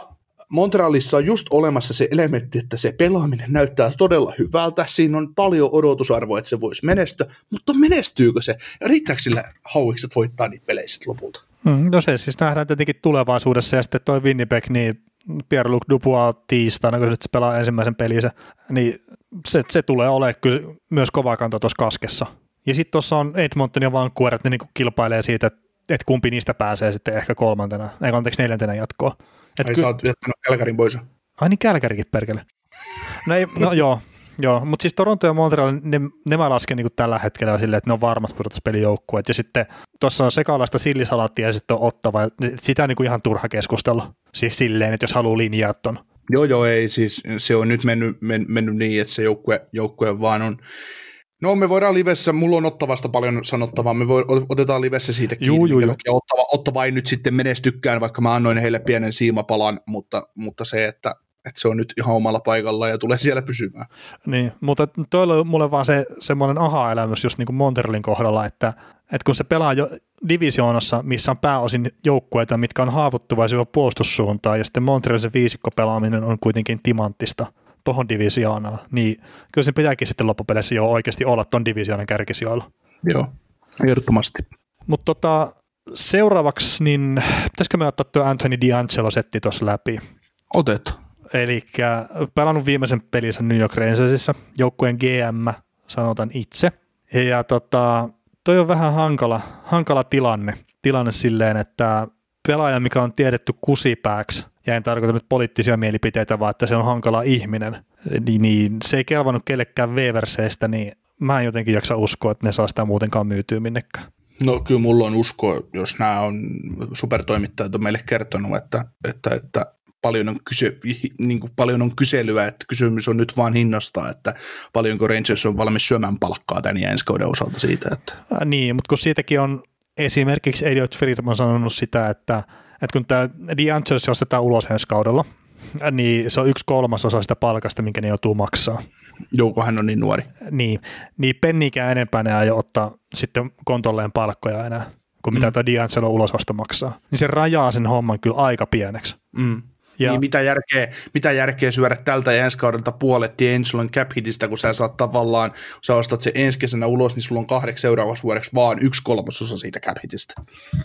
C: Montrealissa on just olemassa se elementti, että se pelaaminen näyttää todella hyvältä, siinä on paljon odotusarvoa, että se voisi menestyä, mutta menestyykö se? Ja riittääkö sillä hauikset voittaa niitä pelejä lopulta?
B: Mm, no se siis nähdään tietenkin tulevaisuudessa, ja sitten toi Winnipeg, niin Pierre-Luc Dubois tiistaina, kun se pelaa ensimmäisen pelinsä, niin se, se tulee olemaan kyllä myös kova kanto tuossa kaskessa. Ja sitten tuossa on Edmonton ja Vancouver, että ne niinku kilpailee siitä, että et kumpi niistä pääsee sitten ehkä kolmantena, ei anteeksi neljäntenä jatkoa.
C: Et Ai ky- sä oot jättänyt Kälkärin pois.
B: Ai niin Kälkärikin perkele. No, ei, no joo, joo. mutta siis Toronto ja Montreal, ne, ne mä lasken niin tällä hetkellä silleen, että ne on varmat pudotuspelijoukkueet. Ja sitten tuossa on sekalaista sillisalaattia ja sitten on ottava. Sitä on niin ihan turha keskustella. Siis silleen, että jos haluaa linjaa ton.
C: Joo, joo, ei siis se on nyt mennyt, men, mennyt niin, että se joukkue, joukkue vaan on No me voidaan livessä, mulla on Ottavasta paljon sanottavaa, me voi, otetaan livessä siitä kiinni,
B: Juu, juu, juu.
C: Ottava, Ottava ei nyt sitten menestykkään, vaikka mä annoin heille pienen siimapalan, mutta, mutta se, että, että se on nyt ihan omalla paikalla ja tulee siellä pysymään.
B: Niin, mutta toi oli mulle vaan se semmoinen aha-elämys just niin kuin Montrealin kohdalla, että, että kun se pelaa jo divisioonassa, missä on pääosin joukkueita, mitkä on haavoittuvaisia puolustussuuntaan, ja sitten Montrealin se viisikko pelaaminen on kuitenkin timanttista tuohon divisioonaan, niin kyllä se pitääkin sitten loppupeleissä jo oikeasti olla tuon divisioonan kärkisijoilla.
C: Joo, ehdottomasti.
B: Mutta tota, seuraavaksi, niin pitäisikö me ottaa tuo Anthony D'Angelo-setti tuossa läpi?
C: Otetaan.
B: Eli pelannut viimeisen pelinsä New York Rangersissa, joukkueen GM, sanotaan itse. Ja tota, toi on vähän hankala, hankala tilanne, tilanne silleen, että pelaaja, mikä on tiedetty kusipääksi, ja en tarkoita nyt poliittisia mielipiteitä, vaan että se on hankala ihminen, niin, se ei kelvannut kellekään V-verseistä, niin mä en jotenkin jaksa uskoa, että ne saa sitä muutenkaan myytyä minnekään.
C: No kyllä mulla on usko, jos nämä on supertoimittajat on meille kertonut, että, että, että paljon, on kyse, niin kuin paljon on kyselyä, että kysymys on nyt vaan hinnasta, että paljonko Rangers on valmis syömään palkkaa tämän ja ensi kauden osalta siitä. Että.
B: Äh, niin, mutta kun siitäkin on esimerkiksi Elliot Friedman sanonut sitä, että, että kun tämä D'Angelo ostetaan ulos ensi kaudella, äh, niin se on yksi kolmasosa sitä palkasta, minkä ne joutuu maksaa.
C: Jouko hän on niin nuori.
B: Niin, niin pennikään enempää ne ei ottaa sitten kontolleen palkkoja enää, kuin mitä mm. tuo D'Angelo ulososto maksaa. Niin se rajaa sen homman kyllä aika pieneksi.
C: Mm.
B: Ja,
C: Niin mitä järkeä, mitä järkeä syödä tältä ja ensi kaudelta puolet D'Angelon cap hitistä, kun sä saat tavallaan, kun sä ostat se ensi kesänä ulos, niin sulla on kahdeksi seuraavaksi vuodeksi vaan yksi kolmasosa siitä cap hitistä.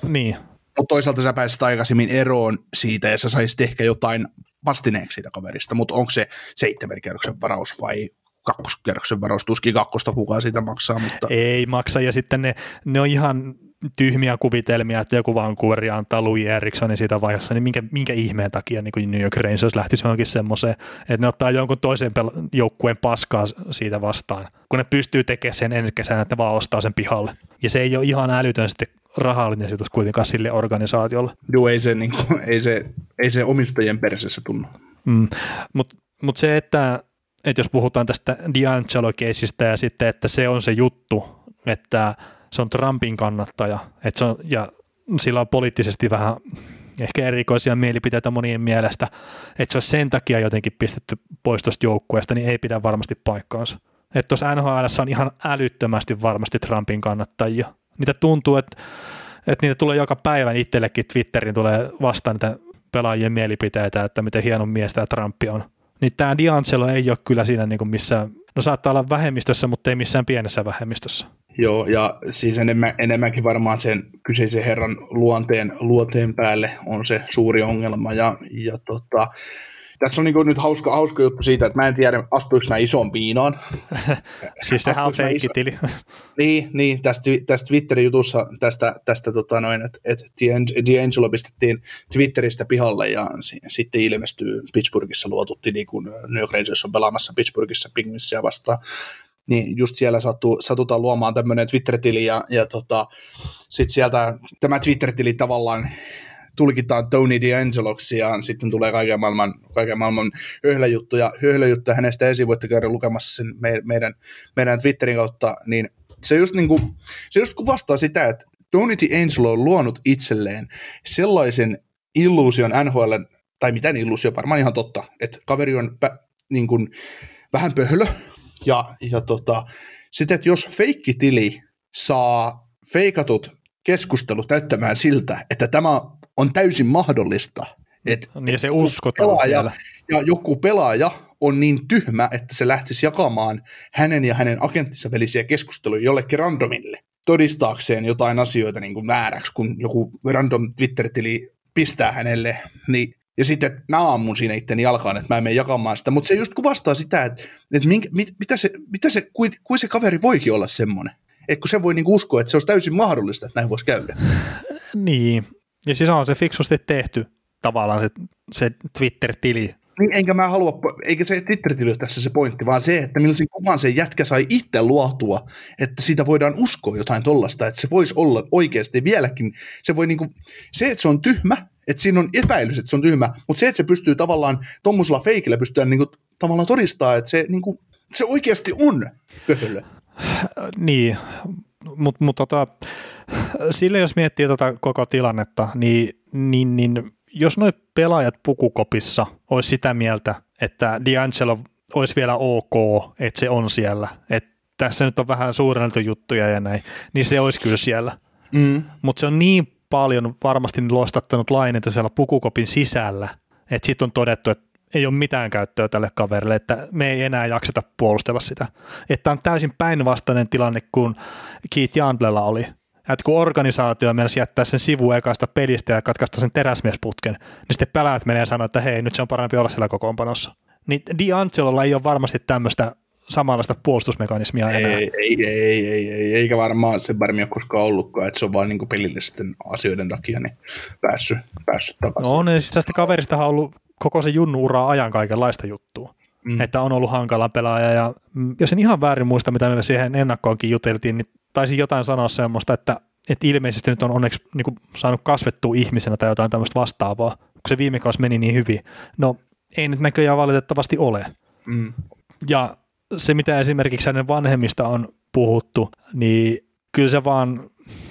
B: niin,
C: Mutta toisaalta sä pääsit aikaisemmin eroon siitä ja sä saisit ehkä jotain vastineeksi siitä kaverista, mutta onko se seitsemän kerroksen varaus vai kakkoskerroksen varaus, tuskin kakkosta kukaan siitä maksaa, mutta
B: ei maksa. Ja sitten ne, ne on ihan tyhmiä kuvitelmia, että joku Vancouver antaa Louis Erikssonin siitä vaiheessa, niin minkä, minkä ihmeen takia niin New York Rangers lähtisi johonkin semmoiseen, että ne ottaa jonkun toisen pel- joukkueen paskaa siitä vastaan, kun ne pystyy tekemään sen ensi kesänä, että ne vaan ostaa sen pihalle. Ja se ei ole ihan älytön sitten rahallinen sijoitus kuitenkaan sille organisaatiolle.
C: joo, ei se, niin kuin, ei, se, ei se omistajien persessä tunnu.
B: Mm. Mutta mut se, että, että jos puhutaan tästä D'Angelo-keisistä ja sitten, että se on se juttu, että se on Trumpin kannattaja, että se on, ja sillä on poliittisesti vähän ehkä erikoisia mielipiteitä monien mielestä, että se on sen takia jotenkin pistetty pois tuosta joukkueesta, niin ei pidä varmasti paikkaansa. Että tuossa NHL on ihan älyttömästi varmasti Trumpin kannattajia. Niitä tuntuu, että, että niitä tulee joka päivä itsellekin Twitterin tulee vastaan niitä pelaajien mielipiteitä, että miten hieno mies tämä Trump on. Niin tämä D'Angelo ei ole kyllä siinä niin kuin missään, no saattaa olla vähemmistössä, mutta ei missään pienessä vähemmistössä.
C: Joo, ja siis enemmän, enemmänkin varmaan sen kyseisen herran luonteen, luonteen päälle on se suuri ongelma, ja, ja tota, tässä on niin nyt hauska, hauska juttu siitä, että mä en tiedä, astuiko mä ison piinaan.
B: Siis sehän on
C: mä iso-
B: feikkitili.
C: Niin, niin tästä, tästä Twitterin jutussa, tästä, tästä tota noin, että, D'Ang- D'Angelo pistettiin Twitteristä pihalle ja si, sitten ilmestyy Pittsburghissa luotutti, niin kuin New York Rangers on pelaamassa Pittsburghissa Penguinsia vastaan. Niin just siellä sattuu, satutaan luomaan tämmöinen Twitter-tili ja, ja tota, sitten sieltä tämä Twitter-tili tavallaan tulkitaan Tony D'Angeloksi ja sitten tulee kaiken maailman, kaiken maailman höhläjuttuja, höhläjuttuja hänestä esiin, voitte käydä lukemassa sen me, meidän, meidän Twitterin kautta, niin se just, niin kuin, se just kuvastaa sitä, että Tony D'Angelo on luonut itselleen sellaisen illuusion NHL, tai mitään illuusio, varmaan ihan totta, että kaveri on pä, niin kuin, vähän pöhlö, ja, ja tota, sitten, että jos feikkitili saa feikatut keskustelut näyttämään siltä, että tämä on täysin mahdollista, että
B: Niin se uskotaan
C: pelaaja,
B: vielä.
C: ja joku pelaaja on niin tyhmä, että se lähtisi jakamaan hänen ja hänen agenttinsa välisiä keskusteluja jollekin randomille todistaakseen jotain asioita niin kuin vääräksi, kun joku random Twitter-tili pistää hänelle, niin ja sitten mä ammun siinä itteni jalkaan, että mä en mene jakamaan sitä, mutta se just kuvastaa sitä, että, että minkä, mit, mitä se, mitä se, kuin, kuin se kaveri voikin olla semmoinen. Että kun se voi niinku uskoa, että se olisi täysin mahdollista, että näin voisi käydä.
B: Niin, ja siis on se fiksusti tehty tavallaan se, se Twitter-tili.
C: Niin, enkä mä halua, eikä se Twitter-tili ole tässä se pointti, vaan se, että millaisen kuvan se jätkä sai itse luotua, että siitä voidaan uskoa jotain tollasta, että se voisi olla oikeasti vieläkin, se voi niinku, se, että se on tyhmä, että siinä on epäilys, että se on tyhmä, mutta se, että se pystyy tavallaan tuommoisella feikillä pystyä niinku, tavallaan todistaa, että se, niinku, se oikeasti on pöhölö.
B: Niin, mutta mut, tota, sille jos miettii tota koko tilannetta, niin, niin, niin jos nuo pelaajat pukukopissa olisi sitä mieltä, että D'Angelo olisi vielä ok, että se on siellä, että tässä nyt on vähän suurenneltu juttuja ja näin, niin se olisi kyllä siellä.
C: Mm.
B: Mutta se on niin paljon varmasti loistattanut laineita siellä pukukopin sisällä, että sitten on todettu, että ei ole mitään käyttöä tälle kaverille, että me ei enää jakseta puolustella sitä. Että on täysin päinvastainen tilanne kuin Keith Jandlella oli. Että kun organisaatio mielessä jättää sen sivu ekasta pelistä ja katkaista sen teräsmiesputken, niin sitten pelaajat menee ja sanoo, että hei, nyt se on parempi olla siellä kokoonpanossa. Niin D'Angelolla ei ole varmasti tämmöistä samanlaista puolustusmekanismia
C: ei,
B: enää.
C: Ei, ei, ei, ei, ei, eikä varmaan se varmaan ole koskaan ollutkaan, että se on vain niin pelillisten asioiden takia niin päässyt, päässyt takaisin.
B: No on, ja siis tästä kaverista on ollut koko se junnu ajan kaikenlaista juttua. Mm. Että on ollut hankala pelaaja ja mm, jos en ihan väärin muista, mitä me siihen ennakkoonkin juteltiin, niin taisin jotain sanoa semmoista, että, että ilmeisesti nyt on onneksi niin kuin, saanut kasvettua ihmisenä tai jotain tämmöistä vastaavaa, kun se viime kausi meni niin hyvin. No ei nyt näköjään valitettavasti ole.
C: Mm.
B: Ja se, mitä esimerkiksi hänen vanhemmista on puhuttu, niin kyllä se vaan,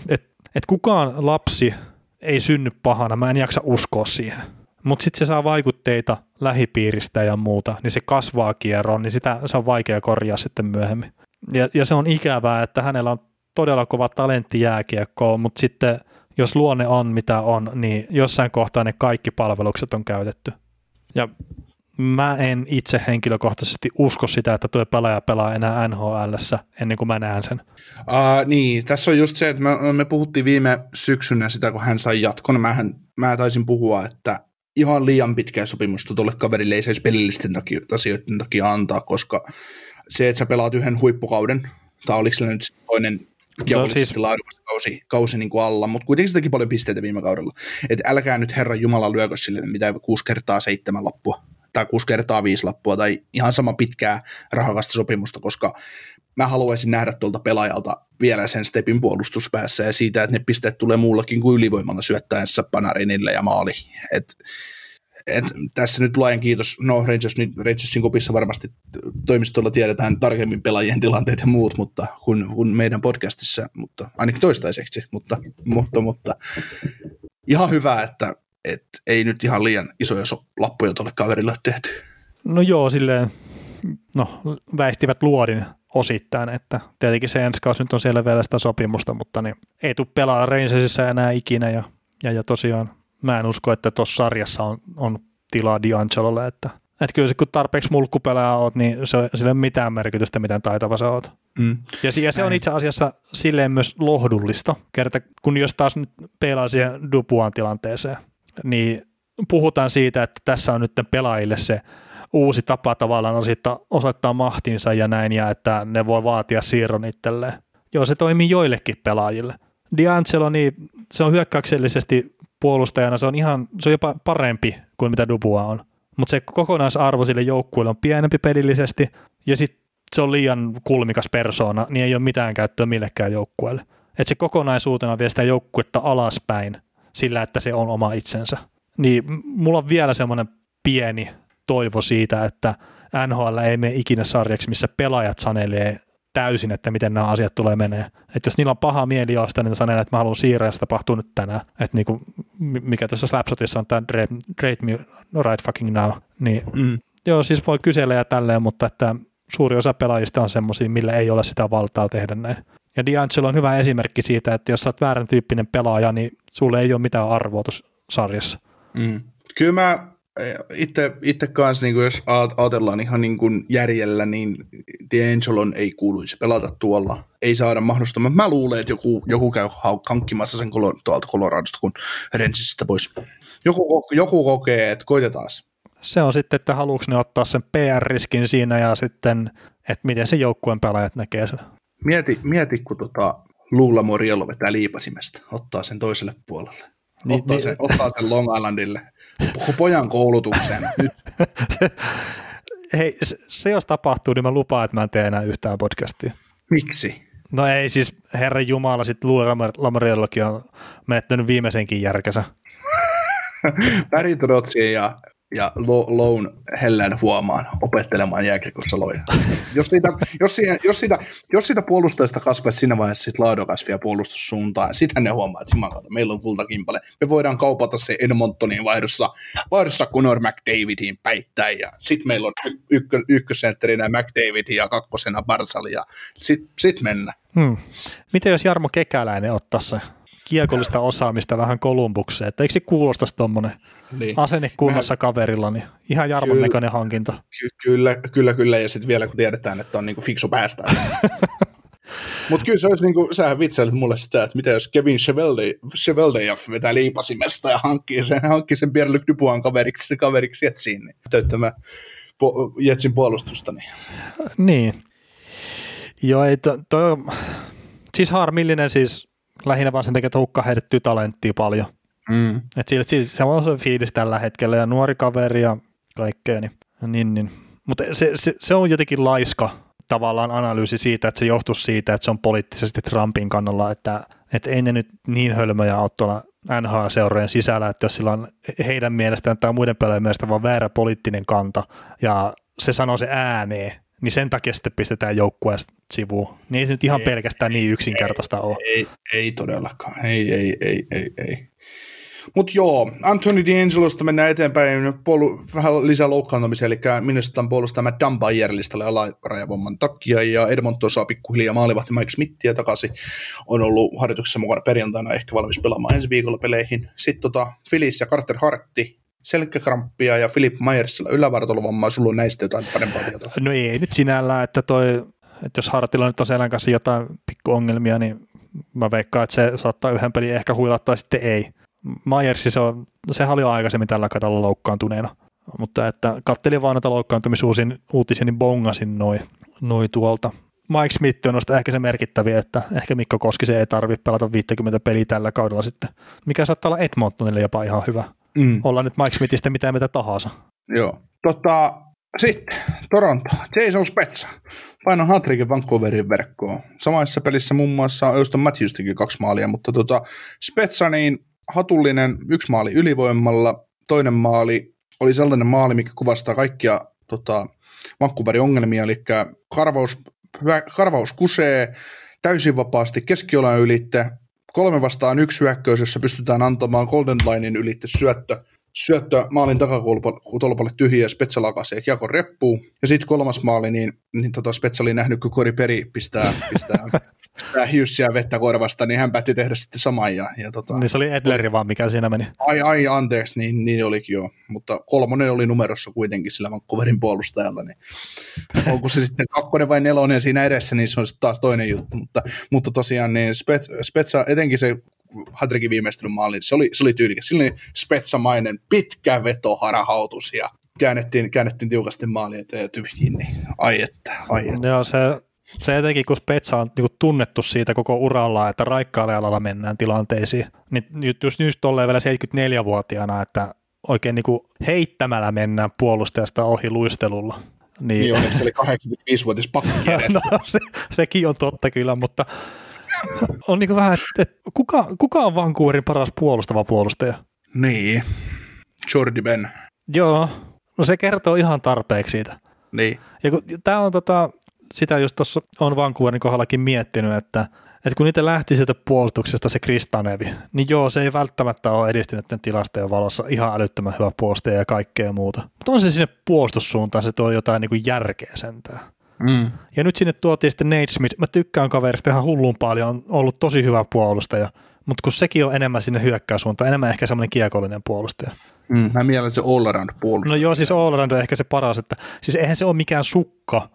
B: että et kukaan lapsi ei synny pahana, mä en jaksa uskoa siihen. Mutta sitten se saa vaikutteita lähipiiristä ja muuta, niin se kasvaa kierroon, niin sitä se on vaikea korjaa sitten myöhemmin. Ja, ja se on ikävää, että hänellä on todella kova talentti jääkiekkoon, mutta sitten jos luonne on mitä on, niin jossain kohtaa ne kaikki palvelukset on käytetty. Ja mä en itse henkilökohtaisesti usko sitä, että tuo pelaaja pelaa enää nhl ennen kuin mä näen sen.
C: Uh, niin, tässä on just se, että me, me puhuttiin viime syksynä sitä, kun hän sai jatkon. Mähän, mä taisin puhua, että ihan liian pitkää sopimusta tuolle kaverille ei saisi pelillisten takia, asioiden takia antaa, koska se, että sä pelaat yhden huippukauden, tai oliko sillä nyt toinen no, siis... laadukas kausi, kausi niin kuin alla, mutta kuitenkin se teki paljon pisteitä viime kaudella. Että älkää nyt Herran Jumala lyökö sille, mitä kuusi kertaa seitsemän lappua tai kuusi kertaa viisi lappua tai ihan sama pitkää rahakasta sopimusta, koska mä haluaisin nähdä tuolta pelaajalta vielä sen stepin puolustuspäässä ja siitä, että ne pisteet tulee muullakin kuin ylivoimalla syöttäessä Panarinille ja maali. Et, et tässä nyt laajan kiitos, no Rangers, nyt Rangersin kopissa varmasti toimistolla tiedetään tarkemmin pelaajien tilanteet ja muut, mutta kun, kun meidän podcastissa, mutta ainakin toistaiseksi, mutta, mutta, mutta ihan hyvä, että et ei nyt ihan liian isoja so- lappuja tuolle kaverille tehty.
B: No joo, silleen, no väistivät luodin osittain, että tietenkin se ensi kausi nyt on siellä vielä sitä sopimusta, mutta niin ei tule pelaa Rangersissa enää ikinä ja, ja, ja tosiaan mä en usko, että tuossa sarjassa on, on tilaa D'Angelolle, että että kyllä se, kun tarpeeksi mulkkupelaaja oot, niin se, sillä ei ole mitään merkitystä, miten taitava sä oot. Mm. Ja, ja se on itse asiassa silleen myös lohdullista, kerta kun jos taas nyt pelaa siihen Dupuan tilanteeseen, niin puhutaan siitä, että tässä on nyt pelaajille se uusi tapa tavallaan osoittaa, osoittaa mahtinsa ja näin, ja että ne voi vaatia siirron itselleen. Joo, se toimii joillekin pelaajille. D'Angelo, niin se on hyökkäyksellisesti puolustajana, se on ihan, se on jopa parempi kuin mitä Dubua on. Mutta se kokonaisarvo sille joukkueelle on pienempi pelillisesti, ja sitten se on liian kulmikas persoona, niin ei ole mitään käyttöä millekään joukkueelle. Että se kokonaisuutena vie sitä joukkuetta alaspäin sillä, että se on oma itsensä. Niin mulla on vielä semmoinen pieni toivo siitä, että NHL ei mene ikinä sarjaksi, missä pelaajat sanelee täysin, että miten nämä asiat tulee menee. Että jos niillä on paha mieli jostain, niin sanelee, että mä haluan siirrää, ja se tapahtuu nyt tänään. Että niinku, mikä tässä Slapshotissa on tämä Great Me Right Fucking Now. Niin, mm. Joo, siis voi kysellä ja tälleen, mutta että suuri osa pelaajista on semmoisia, millä ei ole sitä valtaa tehdä näin. Ja D'Angelo on hyvä esimerkki siitä, että jos sä oot väärän tyyppinen pelaaja, niin sulle ei ole mitään arvoa tuossa sarjassa.
C: Mm. Kyllä mä itse, itse kanssa, niin jos ajatellaan ihan niin kuin järjellä, niin D'Angelon ei kuuluisi pelata tuolla. Ei saada mahdollisuutta. Mä luulen, että joku, joku käy hankkimassa sen tuolta Coloradosta, kun Rensistä pois. Joku, joku kokee, että koitetaan.
B: Se on sitten, että haluatko ne ottaa sen PR-riskin siinä ja sitten, että miten se joukkueen pelaajat näkee sen.
C: Mieti, mieti kun tota Luula Moriello vetää liipasimesta, ottaa sen toiselle puolelle. Niin, ottaa, niin, sen, ottaa sen Long Islandille pojan koulutukseen.
B: se, hei, se, se jos tapahtuu, niin mä lupaan, että mä en tee enää yhtään podcastia.
C: Miksi?
B: No ei siis, herran jumala, sitten Luula Lamariellokin on menettänyt viimeisenkin järkensä.
C: Päritrotsi ja ja lo, Loun hellän huomaan opettelemaan jääkiekossa. Jos siitä, jos, siitä, jos, siitä, jos siitä puolustajasta kasvaisi siinä vaiheessa sit laadukas vielä puolustussuuntaan, sitten ne huomaa, että jumalauta, meillä on kultakimpale. Me voidaan kaupata se Edmontonin vaihdossa, vaihdossa Conor McDavidin päittäin, ja sitten meillä on ykkö, ykkösentterinä McDavid ja kakkosena Barsal, ja sitten sit mennään.
B: Hmm. Miten jos Jarmo Kekäläinen ottaisi se kiekollista osaamista vähän Kolumbukseen, että eikö se kuulostaisi tuommoinen niin. asenne kunnossa Mehän... kaverilla, niin ihan Jarmon kyllä, näköinen hankinta.
C: Ky- kyllä, kyllä, kyllä, ja sitten vielä kun tiedetään, että on niinku fiksu päästä. Mutta kyllä se olisi niin kuin, sähän vitsailit mulle sitä, että mitä jos Kevin Cheveldejev vetää liipasimesta ja hankkii sen, hankkii sen Pierre-Luc Dupuan kaveriksi, kaveriksi Jetsiin, niin täyttämään po, Jetsin puolustusta. Niin.
B: niin. Joo, ei to, to, siis harmillinen siis lähinnä vaan sen takia, että hukka heitettyä talenttia paljon. Mm. Et sillä, siis se on se fiilis tällä hetkellä ja nuori kaveri ja kaikkea. Niin, niin, niin. Mutta se, se, se, on jotenkin laiska tavallaan analyysi siitä, että se johtuu siitä, että se on poliittisesti Trumpin kannalla, että, että ei ne nyt niin hölmöjä ole tuolla NHL-seurojen sisällä, että jos sillä on heidän mielestään tai muiden pelaajien mielestä vaan väärä poliittinen kanta ja se sanoo se ääneen, niin sen takia sitten pistetään joukkueesta sivuun. Niin ei se nyt ihan ei, pelkästään niin yksinkertaista
C: ei,
B: ole.
C: Ei, ei todellakaan, ei, ei, ei, ei, ei. Mutta joo, Anthony D'Angelosta mennään eteenpäin, puolu, vähän lisää loukkaantumisia, eli Minnesotan puolustama Dan Bayer-listalle alarajavamman takia, ja Edmonton saa pikkuhiljaa maalivahti Mike Smithia takaisin, on ollut harjoituksessa mukana perjantaina, ehkä valmis pelaamaan ensi viikolla peleihin. Sitten tota, Phyllis ja Carter Hartti, selkäkramppia ja Philip Myersilla ylävartalovammaa, sulla on näistä jotain parempaa tietoa?
B: No ei nyt sinällään, että toi, että jos Hartilla nyt on selän kanssa jotain pikkuongelmia, niin mä veikkaan, että se saattaa yhden pelin ehkä huilattaa, sitten ei. Myers, se on, sehän oli aikaisemmin tällä kaudella loukkaantuneena, mutta että kattelin vaan näitä loukkaantumisuutisia, niin bongasin noin noi tuolta. Mike Smith on noista ehkä se merkittäviä, että ehkä Mikko Koskisen ei tarvitse pelata 50 peliä tällä kaudella sitten, mikä saattaa olla Edmontonille jopa ihan hyvä. Mm. Ollaan nyt Mike Smithistä mitä mitä tahansa.
C: Joo. Tota, sitten Toronto, Jason Spezza, paino hatrikin Vancouverin verkkoon. Samassa pelissä muun muassa Euston Matthews teki kaksi maalia, mutta tota, Spezza niin hatullinen yksi maali ylivoimalla, toinen maali oli sellainen maali, mikä kuvastaa kaikkia tota, Vancouverin ongelmia, eli karvaus, karvaus kusee täysin vapaasti keskiolan ylitte, kolme vastaan yksi hyökkäys, jossa pystytään antamaan Golden Linein ylitte syöttö, syöttö maalin takakutolpalle tyhjiä, Spetsa lakasi ja kiekon reppuu. Ja sitten kolmas maali, niin, niin tota Spetsa oli nähnyt, kun Kori Peri pistää, pistää pistää hiussiä vettä korvasta, niin hän päätti tehdä sitten saman. Ja, ja tota,
B: niin se oli Edleri vaan, mikä siinä meni.
C: Ai, ai, anteeksi, niin, niin olikin jo. Mutta kolmonen oli numerossa kuitenkin sillä Vancouverin puolustajalla. Niin onko se sitten kakkonen vai nelonen siinä edessä, niin se on sitten taas toinen juttu. Mutta, mutta tosiaan niin Spets, Spetsa, etenkin se Hadrikin viimeistelyn maali, se oli, se oli tyylikäs. Sillä oli Spetsamainen pitkä veto harahautus ja käännettiin, käännettiin tiukasti maali eteen tyhjiin, niin ai että, ai että.
B: Joo, se se etenkin, kun Spetsa on niin tunnettu siitä koko uralla, että raikkaalle alalla mennään tilanteisiin, niin nyt just, just tolleen vielä 74-vuotiaana, että oikein niin heittämällä mennään puolustajasta ohi luistelulla.
C: Niin, niin onneksi se oli 85-vuotias pakki no,
B: se, sekin on totta kyllä, mutta on niin vähän, että, että kuka, kuka on Vancouverin paras puolustava puolustaja?
C: Niin, Jordi Ben.
B: Joo, no se kertoo ihan tarpeeksi siitä.
C: Niin.
B: Ja kun tämä on tota, sitä just tuossa on Vancouverin kohdallakin miettinyt, että, että kun niitä lähti sieltä puolustuksesta se Kristanevi, niin joo, se ei välttämättä ole edistynyt tilastojen valossa ihan älyttömän hyvä puolustaja ja kaikkea muuta. Mutta on se sinne puolustussuuntaan, se tuo jotain niin kuin järkeä sentään. Mm. Ja nyt sinne tuotiin sitten Nate Smith. Mä tykkään kaverista ihan hullun paljon, on ollut tosi hyvä puolustaja, mutta kun sekin on enemmän sinne hyökkäysuuntaan, enemmän ehkä semmoinen kiekollinen puolustaja.
C: Mm, mä mielen se all around puolustaja.
B: No joo, siis all around on ehkä se paras, että siis eihän se ole mikään sukka,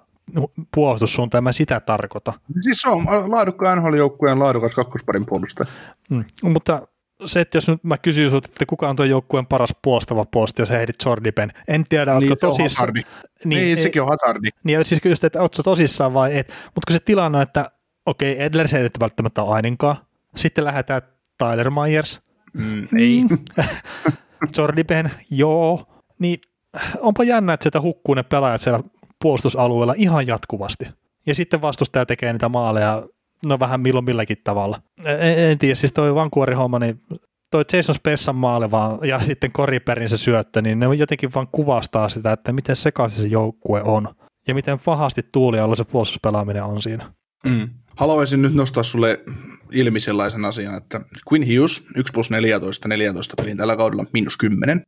B: puolustussuuntaan, mä sitä tarkoita.
C: Siis se on laadukkaan NHL-joukkueen laadukas kakkosparin puolustaja.
B: Mm, mutta se, että jos nyt mä kysyn sinulta, että kuka on tuo joukkueen paras puolustava puolustaja, jos heidit Jordipen, en tiedä,
C: niin,
B: oletko tosissaan.
C: Niin, niin, sekin on hazardi.
B: Niin, siis just, että oletko tosissaan vai et, mutta kun se tilanne on, että okei, okay, Edler se ei välttämättä ole ainakaan, sitten lähdetään Tyler Myers,
C: mm, ei.
B: Jordipen, joo, niin onpa jännä, että sieltä hukkuu ne pelaajat siellä puolustusalueella ihan jatkuvasti. Ja sitten vastustaja tekee niitä maaleja, no vähän milloin milläkin tavalla. En, en tiedä, siis toi vankuorihomma, niin toi Jason Spessan maali vaan, ja sitten Koriperin se syöttö, niin ne jotenkin vaan kuvastaa sitä, että miten sekaisin se joukkue on ja miten pahasti tuulialla se puolustuspelaaminen on siinä.
C: Mm. Haluaisin nyt nostaa sulle ilmi sellaisen asian, että Quinn Hughes 1 plus 14, 14 pelin tällä kaudella miinus 10.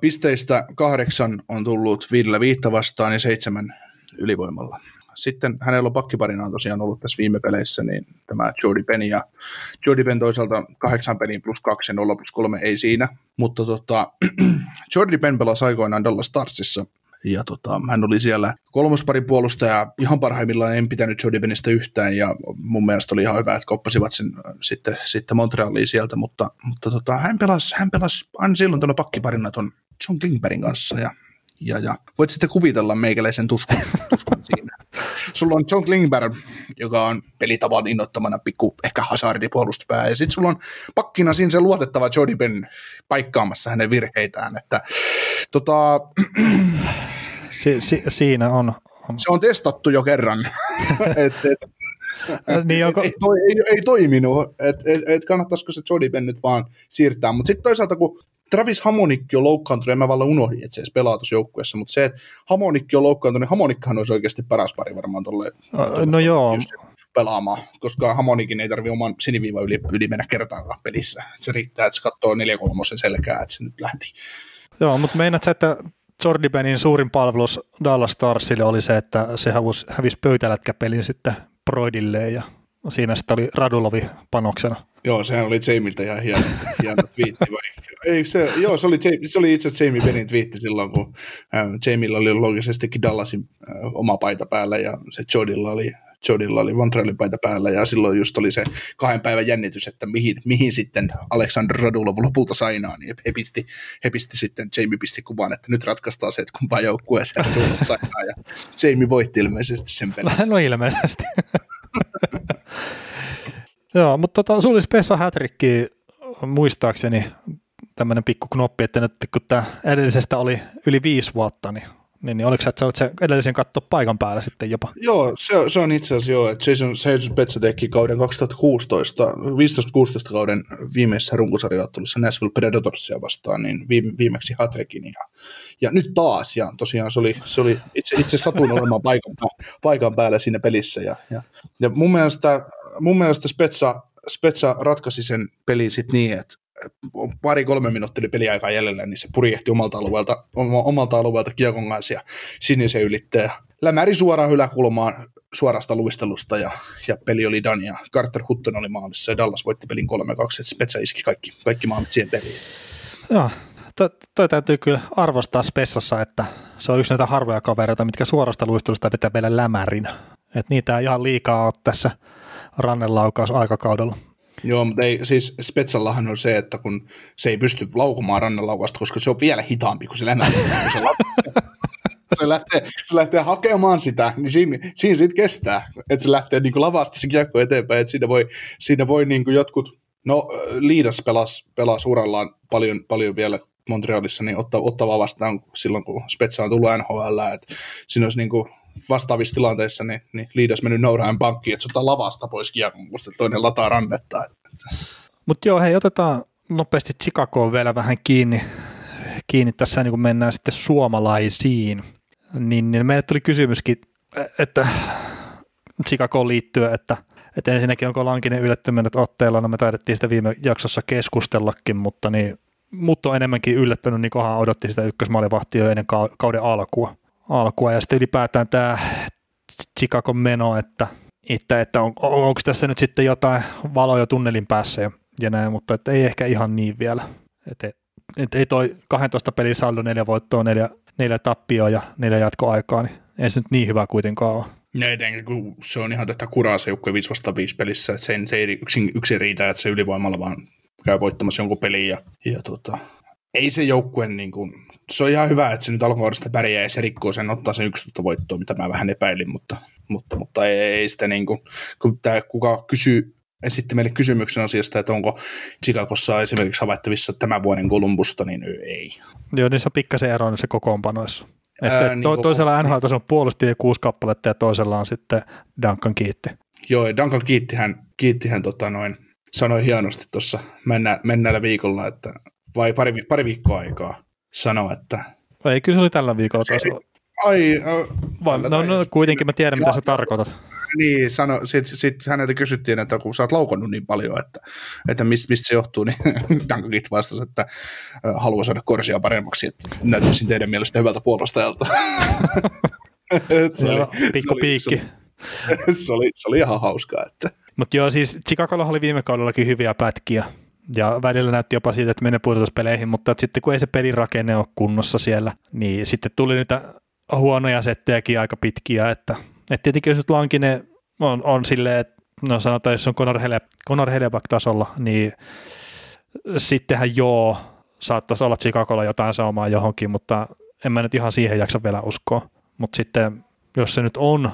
C: Pisteistä kahdeksan on tullut viidellä viittä vastaan ja seitsemän ylivoimalla. Sitten hänellä on pakkiparina tosiaan ollut tässä viime peleissä, niin tämä Jordi Penny ja Jordi Penn toisaalta kahdeksan pelin plus kaksi ja nolla plus kolme ei siinä, mutta tota, Jordi Penn pelasi aikoinaan Dallas Starsissa ja tota, hän oli siellä kolmosparin puolustaja, ihan parhaimmillaan en pitänyt Jody Benistä yhtään, ja mun mielestä oli ihan hyvä, että koppasivat sen äh, sitten, sitten Montrealiin sieltä, mutta, mutta tota, hän pelasi, hän pelasi aina silloin tuolla pakkiparina tuon John Klingbergin kanssa, ja ja, ja voit sitten kuvitella meikäläisen tuskun, tuskun siinä. Sulla on John Klingberg, joka on pelitavan innottamana pikku ehkä hazardi puolustuspää, ja sitten sulla on pakkina siinä se luotettava Jody Ben paikkaamassa hänen virheitään, että tota,
B: si, si, siinä on,
C: on. Se on testattu jo kerran. et, et,
B: niin onko...
C: ei, toi, ei, ei toiminut, että et, et kannattaisiko se Jody Ben nyt vaan siirtää. Mutta sitten toisaalta, kun Travis Hamonikki on loukkaantunut, en mä vallan unohdin, että se edes pelaa tuossa joukkueessa, mutta se, että Hamonikki on loukkaantunut, niin Hamonikkahan olisi oikeasti paras pari varmaan tuolle
B: no joo.
C: pelaamaan, koska Hamonikin ei tarvitse oman siniviivan yli, yli mennä kertaakaan pelissä. Se riittää, että se katsoo 4 kolmosen selkää, että se nyt lähti.
B: Joo, mutta meinaat sä, että Jordi Benin suurin palvelus Dallas Starsille oli se, että se hävisi, pöytälätkäpelin sitten Broidille ja siinä sitten oli Radulovi panoksena.
C: Joo, sehän oli Jamiltä ihan hieno, hieno twiitti. Vai? Ei, se, joo, se oli, se oli itse asiassa Jamie Benin twiitti silloin, kun äh, Jamilla oli logisestikin Dallasin äh, oma paita päällä ja se Jodilla oli Jodilla oli Montrealin paita päällä ja silloin just oli se kahden päivän jännitys, että mihin, mihin sitten Aleksandr Radulov lopulta sainaa, niin he pisti, he pisti sitten, Jamie pisti kuvan, että nyt ratkaistaan se, että kumpaan joukkueeseen Radulov sainaa ja Jamie voitti ilmeisesti sen pelin.
B: No ilmeisesti. Joo, mutta tota, sulla olisi Pesa Hätrikki muistaakseni tämmöinen pikku knoppi, että nyt kun tämä edellisestä oli yli viisi vuotta, niin niin, niin oliko se, että sä se edellisen katsoa paikan päällä sitten jopa?
C: Joo, se, se on itse asiassa joo, että Jason, Petsa teki kauden 2016, 15-16 kauden viimeisessä runkosarjaottelussa Nashville Predatorsia vastaan, niin viime, viimeksi Hatrekin ja, ja nyt taas, ja tosiaan se oli, se oli itse, itse satuin olemaan paikan, paikan päällä siinä pelissä, ja, ja, ja mun mielestä, mun mielestä Spetsa, Spetsa ratkaisi sen pelin sitten niin, että pari-kolme minuuttia peliaikaa jäljellä, niin se purjehti omalta alueelta, omalta alueelta kiekon kanssa ja sinisen ylittäjä. Lämäri suoraan yläkulmaan suorasta luistelusta ja, ja peli oli Dan ja Carter Hutton oli maalissa ja Dallas voitti pelin 3-2, että Spetsa iski kaikki, kaikki maalit siihen peliin.
B: Joo, toi, toi täytyy kyllä arvostaa Spessassa, että se on yksi näitä harvoja kavereita, mitkä suorasta luistelusta vetää vielä lämärin. Että niitä ei ihan liikaa ole tässä rannenlaukaus aikakaudella.
C: Joo, mutta ei, siis Spetsallahan on se, että kun se ei pysty laukumaan rannanlaukasta, koska se on vielä hitaampi kuin se lämmin. se, se, lähtee, se lähtee hakemaan sitä, niin siinä, siinä sitten kestää, että se lähtee niin lavasta se kiekko eteenpäin, että siinä voi, siinä voi niin jotkut, no Liidas pelasi, pelasi urallaan paljon, paljon vielä Montrealissa, niin ottaa, ottaa vastaan silloin, kun Spetsa on tullut NHL, että siinä olisi niin kuin vastaavissa tilanteissa, niin, niin liidas mennyt nourahan pankkiin, että se lavasta pois kiekon, kun toinen lataa rannetta.
B: Mutta joo, hei, otetaan nopeasti Chicagoon vielä vähän kiinni, kiinni tässä, niin kun mennään sitten suomalaisiin. Niin, niin meille tuli kysymyskin, että Chicagoon liittyen, että, että ensinnäkin onko Lankinen yllättynyt otteella, no me taidettiin sitä viime jaksossa keskustellakin, mutta niin mutta on enemmänkin yllättänyt, niin kohan odotti sitä ykkösmaalivahtia jo ennen kauden alkua alkua ja sitten ylipäätään tämä Chicago meno, että, että, että on, onko tässä nyt sitten jotain valoja tunnelin päässä ja, ja näin, mutta että ei ehkä ihan niin vielä. Et ei toi 12 pelin saldo, neljä voittoa, neljä, neljä tappioa ja neljä jatkoaikaa, niin ei se nyt niin hyvä kuitenkaan ole.
C: Ja etenkin kun se on ihan tätä kuraa se joukko 5 vasta 5 pelissä, että se ei, se ei yksin, yksin riitä, että se ylivoimalla vaan käy voittamassa jonkun pelin ja, ja tuota, ei se joukkue niin kuin, se on ihan hyvä, että se nyt alkuvuodesta pärjää ja se rikkoo sen, ottaa sen yksi voittoa, mitä mä vähän epäilin, mutta, mutta, mutta ei, ei sitä niin kuin, kun tämä kuka kysyy, esitti meille kysymyksen asiasta, että onko Chicagossa esimerkiksi havaittavissa tämän vuoden Kolumbusta, niin ei.
B: Joo, niin se on pikkasen ero se kokoonpanoissa. Että Ää, niin to, toisella NHL on puolustajia kuusi kappaletta ja toisella on sitten Duncan Kiitti.
C: Joo, Duncan Kiittihän, kiittihän tota noin, sanoi hienosti tuossa mennä, mennällä viikolla, että vai pari, pari viikkoa aikaa sanoi, että...
B: Ei, kyllä se oli tällä viikolla taas.
C: Ai,
B: Vai, no, no, kuitenkin mä tiedän, mitä sä tarkoitat.
C: Niin, sano, sitten sit häneltä kysyttiin, että kun sä oot laukannut niin paljon, että, että mistä, mistä se johtuu, niin Dankakit vastasi, että haluaa saada korsia paremmaksi, että näyttäisin teidän mielestä hyvältä puolustajalta.
B: se oli, pikku se piikki.
C: Oli, se, oli, se, oli, se oli ihan hauskaa. Että.
B: Mutta joo, siis Chicagolla oli viime kaudellakin hyviä pätkiä, ja välillä näytti jopa siitä, että menee pudotuspeleihin, mutta sitten kun ei se pelirakenne ole kunnossa siellä, niin sitten tuli niitä huonoja settejäkin aika pitkiä, että, että tietenkin jos Lankinen on, on silleen, että no sanotaan, jos on Conor, Hele, Conor Heleback-tasolla, niin sittenhän joo, saattaisi olla Chicagolla jotain saumaa johonkin, mutta en mä nyt ihan siihen jaksa vielä uskoa. Mutta sitten, jos se nyt on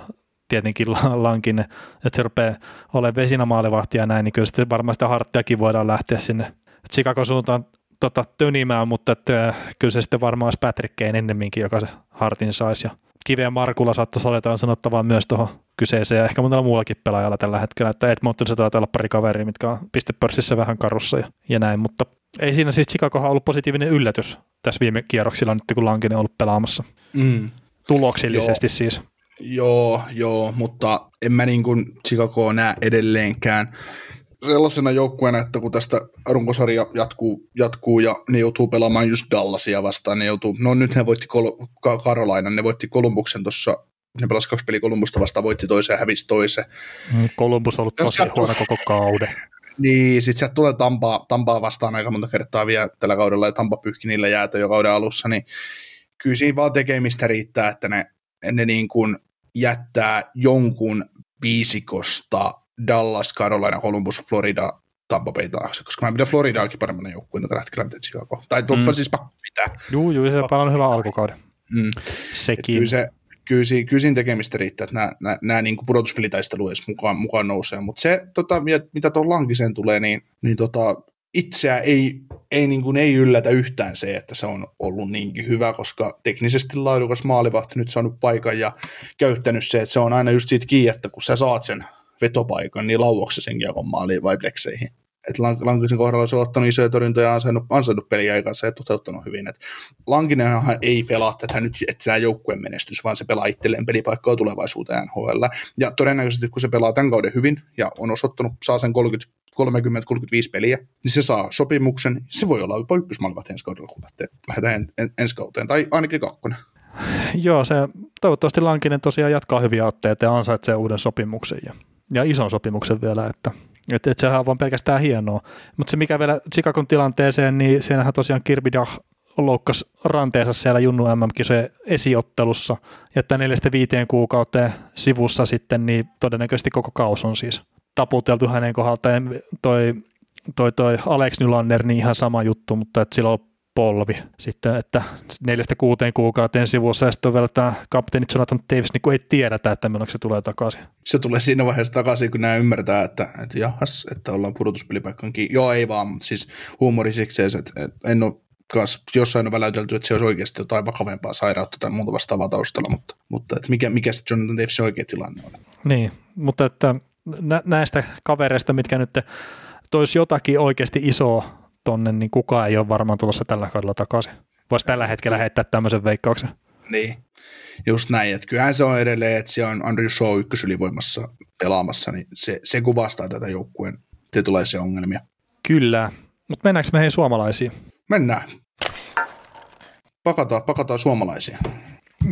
B: tietenkin Lankinen, että se rupeaa olemaan vesinämaalivahti ja näin, niin kyllä sitten varmaan sitä harttiakin voidaan lähteä sinne Chicago suuntaan tota, tönimään, mutta että, äh, kyllä se sitten varmaan olisi Patrick Kane ennemminkin, joka se hartin saisi. Ja Kiveä Markulla saattaisi olla jotain sanottavaa myös tuohon kyseeseen ja ehkä monella muullakin pelaajalla tällä hetkellä, että Edmonton taitaa olla pari kaveria, mitkä on pistepörssissä vähän karussa ja, ja näin, mutta ei siinä siis Chicagohan ollut positiivinen yllätys tässä viime kierroksilla nyt, kun Lankinen on ollut pelaamassa. Mm. Tuloksillisesti
C: joo.
B: siis.
C: Joo, joo, mutta en mä niin kuin Chicagoa näe edelleenkään sellaisena joukkueena, että kun tästä runkosarja jatkuu, jatkuu ja ne joutuu pelaamaan just Dallasia vastaan, ne joutuu, no nyt ne voitti Kol- Carolina, ne voitti Kolumbuksen tuossa ne pelasi kaksi peliä Kolumbusta vastaan, voitti toisen ja hävisi toisen.
B: Kolumbus mm, on ollut tosi huono koko kauden.
C: Niin, sit sieltä tulee Tampaa, Tampaa vastaan aika monta kertaa vielä tällä kaudella, ja Tampa pyyhki niillä jäätä jo kauden alussa, niin kyllä siinä vaan tekemistä riittää, että ne, ne niin kuin jättää jonkun viisikosta Dallas, Carolina, Columbus, Florida, Tampa Bay taakse, koska mä pidän Floridaakin paremmana joukkueena tällä hetkellä, mitä Chicago. Tai tuoppa mm. siis pakko pitää.
B: Juu, juu, se on hyvä alkukauden. Mm. Sekin.
C: Kyllä, se, kyllä, siinä, kyllä siinä tekemistä riittää, että nämä, nämä, nämä niin pudotuspelitaistelu edes mukaan, mukaan nousee. Mutta se, tota, mitä tuon Lankiseen tulee, niin, niin tota, itseä ei, ei, niin kuin, ei yllätä yhtään se, että se on ollut niinkin hyvä, koska teknisesti laadukas maalivahti nyt saanut paikan ja käyttänyt se, että se on aina just siitä kiinni, että kun sä saat sen vetopaikan, niin lauaksi sen kiekon maaliin vai plekseihin. Et Lankisen kohdalla se on ottanut isoja torjuntoja ja ansainnut, ansainnut peliaikansa ja toteuttanut hyvin. Et Lankinenhan ei pelaa tätä nyt, että tämä joukkueen menestys, vaan se pelaa itselleen pelipaikkaa tulevaisuuteen NHL. Ja todennäköisesti kun se pelaa tämän kauden hyvin ja on osoittanut, saa sen 30 30-35 peliä, niin se saa sopimuksen. Se voi olla jopa ykkösmaalivahti ensi kaudella, kun lähtee, lähdetään en, en, ensi kauteen, tai ainakin kakkonen.
B: Joo, se toivottavasti Lankinen tosiaan jatkaa hyviä otteita ja ansaitsee uuden sopimuksen ja, ja ison sopimuksen vielä, että että, että sehän on vaan pelkästään hienoa. Mutta se mikä vielä Chicagon tilanteeseen, niin siinähän tosiaan Kirby Dach loukkasi ranteensa siellä Junnu MM-kisojen esiottelussa, ja että neljästä viiteen kuukauteen sivussa sitten, niin todennäköisesti koko kaus on siis taputeltu hänen kohdaltaan. Toi, toi, toi Alex Nylander, niin ihan sama juttu, mutta että sillä on polvi sitten, että neljästä kuuteen kuukauteen sivussa ja sitten on vielä tämä kapteeni Jonathan Davis, niin kun ei tiedetä, että milloin se tulee takaisin.
C: Se tulee siinä vaiheessa takaisin, kun nämä ymmärtää, että, että jahas, että ollaan pudotuspelipaikkankin. Joo, ei vaan, mutta siis huumori siksi, että, en ole kas, jossain on väläytelty, että se olisi oikeasti jotain vakavempaa sairautta tai muuta vastaavaa taustalla, mutta, mutta että mikä, mikä se Jonathan Davisin oikea tilanne on.
B: Niin, mutta että näistä kavereista, mitkä nyt toisi jotakin oikeasti isoa tonne, niin kukaan ei ole varmaan tulossa tällä kaudella takaisin. Voisi tällä hetkellä heittää tämmöisen veikkauksen.
C: Niin, just näin. Että kyllähän se on edelleen, että siellä on Andrew Shaw ykkösylivoimassa pelaamassa, niin se, se kuvastaa tätä joukkueen se ongelmia.
B: Kyllä, mutta mennäänkö meihin suomalaisiin?
C: Mennään. Pakataan, pakataan suomalaisia.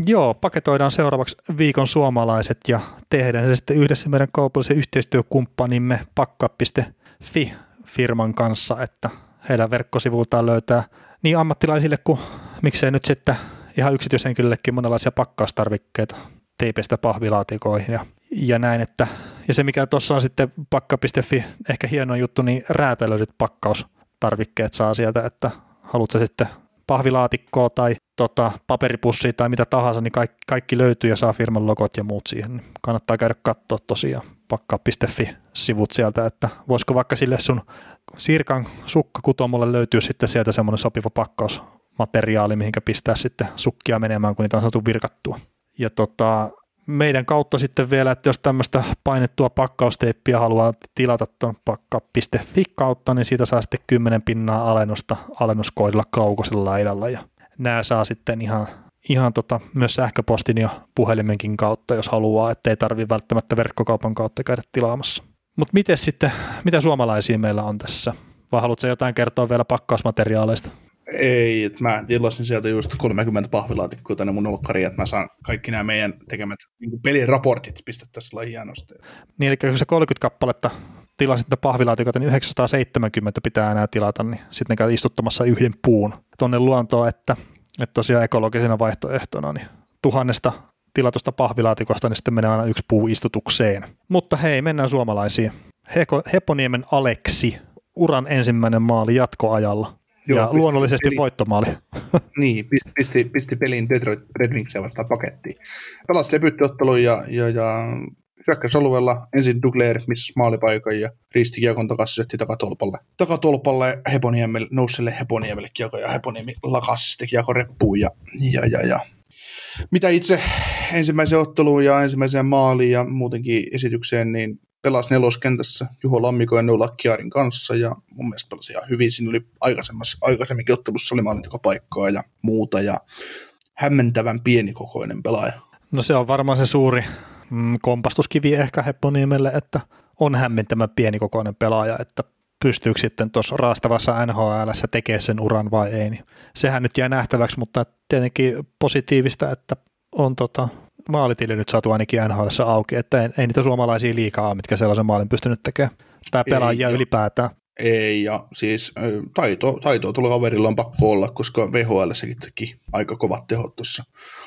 B: Joo, paketoidaan seuraavaksi viikon suomalaiset ja tehdään se sitten yhdessä meidän kaupallisen yhteistyökumppanimme pakka.fi firman kanssa, että heidän verkkosivultaan löytää niin ammattilaisille kuin miksei nyt sitten ihan yksityishenkilöllekin monenlaisia pakkaustarvikkeita teipeistä pahvilaatikoihin ja, ja näin, että ja se mikä tuossa on sitten pakka.fi ehkä hieno juttu, niin räätälöidyt pakkaustarvikkeet saa sieltä, että haluatko sitten pahvilaatikkoa tai tota, paperipussia tai mitä tahansa, niin kaikki, kaikki löytyy ja saa firman logot ja muut siihen. Niin kannattaa käydä katsoa tosiaan pakka.fi-sivut sieltä, että voisiko vaikka sille sun Sirkan sukkakutomolle löytyy sitten sieltä semmoinen sopiva pakkausmateriaali, mihinkä pistää sitten sukkia menemään, kun niitä on saatu virkattua. Ja tota, meidän kautta sitten vielä, että jos tämmöistä painettua pakkausteippiä haluaa tilata tuon pakka.fi kautta, niin siitä saa sitten 10 pinnaa alennusta alennuskoodilla kaukosella laidalla ja nämä saa sitten ihan, ihan tota, myös sähköpostin ja puhelimenkin kautta, jos haluaa, ettei tarvi välttämättä verkkokaupan kautta käydä tilaamassa. Mutta miten sitten, mitä suomalaisia meillä on tässä? Vai haluatko jotain kertoa vielä pakkausmateriaaleista?
C: Ei, että mä tilasin sieltä just 30 pahvilaatikkoa tänne mun olkkariin, että mä saan kaikki nämä meidän tekemät niin peliraportit pistettäisiin hienosti.
B: Niin, eli kun se 30 kappaletta tilasit niitä pahvilaatikoita, niin 970 pitää enää tilata, niin sitten ne käy istuttamassa yhden puun tuonne luontoon, että, että tosiaan ekologisena vaihtoehtona, niin tuhannesta tilatusta pahvilaatikosta, niin sitten menee aina yksi puu istutukseen. Mutta hei, mennään suomalaisiin. Heko, Heponiemen Aleksi, uran ensimmäinen maali jatkoajalla. Joo, ja luonnollisesti peli, voittomaali.
C: niin, pisti, pisti, pisti pelin Detroit Red Wingsia vastaan pakettiin. Pelasi debyyttiottelun ja, ja, ja hyökkäysalueella ensin Dugler missä maalipaikan ja riisti kiekon takaisin syötti takatolpalle. Takatolpalle Heponiemelle, nouselle Heponiemelle kiekko ja Heponiemi lakasi sitten kiekko reppuun ja, ja, ja, ja mitä itse ensimmäiseen otteluun ja ensimmäiseen maaliin ja muutenkin esitykseen, niin pelasi neloskentässä Juho Lammiko ja Noula Kiarin kanssa ja mun mielestä pelasi ihan hyvin. Siinä oli aikaisemminkin ottelussa oli maalintekopaikkaa ja muuta ja hämmentävän pienikokoinen pelaaja.
B: No se on varmaan se suuri mm, kompastuskivi ehkä Hepponiemelle, että on hämmentävän pienikokoinen pelaaja, että pystyykö sitten tuossa raastavassa NHL tekemään sen uran vai ei. Niin sehän nyt jää nähtäväksi, mutta tietenkin positiivista, että on tota, maalitili nyt saatu ainakin NHL auki, että ei, ei niitä suomalaisia liikaa mitkä sellaisen maalin pystynyt tekemään. Tämä pelaajia ei, ylipäätään.
C: Ei, ja siis taito, taitoa tuolla kaverilla on pakko olla, koska VHL sekin teki aika kovat tehot tuossa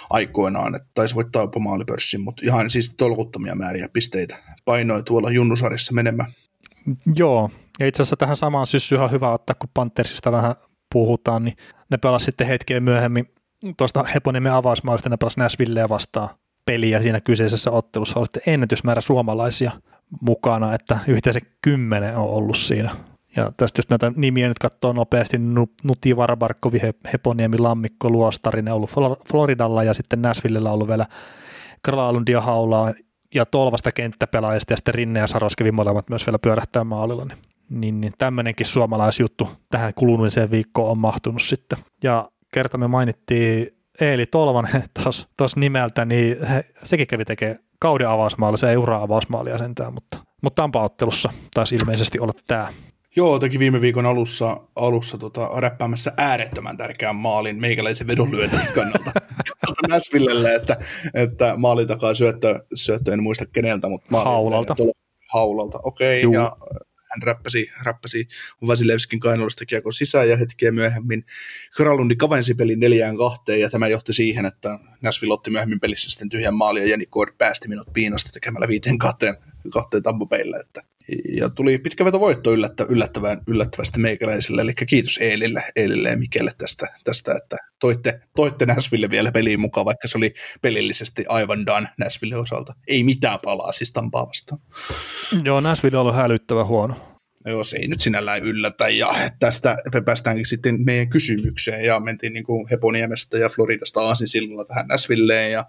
C: aikoinaan, että taisi voittaa jopa maalipörssin, mutta ihan siis tolkuttomia määriä pisteitä painoi tuolla junnusarissa menemään.
B: Joo, ja itse asiassa tähän samaan syssyyn on hyvä ottaa, kun Panthersista vähän puhutaan, niin ne pelasivat sitten hetkeä myöhemmin tuosta Heponiemen avausmaalista, ne pelasivat Nashvilleä vastaan peliä siinä kyseisessä ottelussa. Olitte ennätysmäärä suomalaisia mukana, että yhteensä kymmenen on ollut siinä. Ja tästä jos näitä nimiä nyt katsoo nopeasti, Nuti Varabarkovi, Heponiemi, Lammikko, Luostarinen ollut Floridalla ja sitten Nashvillellä ollut vielä Kralundia Haulaa ja Tolvasta kenttäpelaajista ja sitten Rinne ja Saroskevi molemmat myös vielä pyörähtää maalilla. Niin, niin, niin tämmöinenkin suomalaisjuttu tähän kuluneeseen viikkoon on mahtunut sitten. Ja kerta me mainittiin Eeli Tolvanen tuossa nimeltä, niin he, sekin kävi tekemään kauden avausmaali, se ei ura-avausmaalia sentään, mutta, mutta Tampa-ottelussa taisi ilmeisesti olla tämä.
C: Joo, teki viime viikon alussa, alussa tota, räppäämässä äärettömän tärkeän maalin meikäläisen vedonlyönnin kannalta Näsvillelle, että, että maali takaa syöttö, syöttö, en muista keneltä, mutta maali,
B: Haulalta.
C: Haulalta, okei, okay, ja hän räppäsi, räppäsi Vasilevskin kainalosta kiekon sisään ja hetkeä myöhemmin Kralundi kavensi pelin neljään kahteen ja tämä johti siihen, että Nashville otti myöhemmin pelissä sitten tyhjän maali ja Jani Kord päästi minut piinasta tekemällä viiteen kahteen, kahteen tampopeille, että ja tuli pitkä veto voitto yllättä, yllättävän, yllättävästi meikäläisille, eli kiitos Eelille, Eelille ja Mikelle tästä, tästä että toitte, toitte Nashville vielä peliin mukaan, vaikka se oli pelillisesti aivan done Nashville osalta. Ei mitään palaa siis Tampaa vastaan.
B: Joo, Nashville on ollut hälyttävä huono.
C: Joo, se ei nyt sinällään yllätä, ja tästä me päästäänkin sitten meidän kysymykseen, ja mentiin niin kuin Heponiemestä ja Floridasta Aasinsillolla tähän Nashvilleen, ja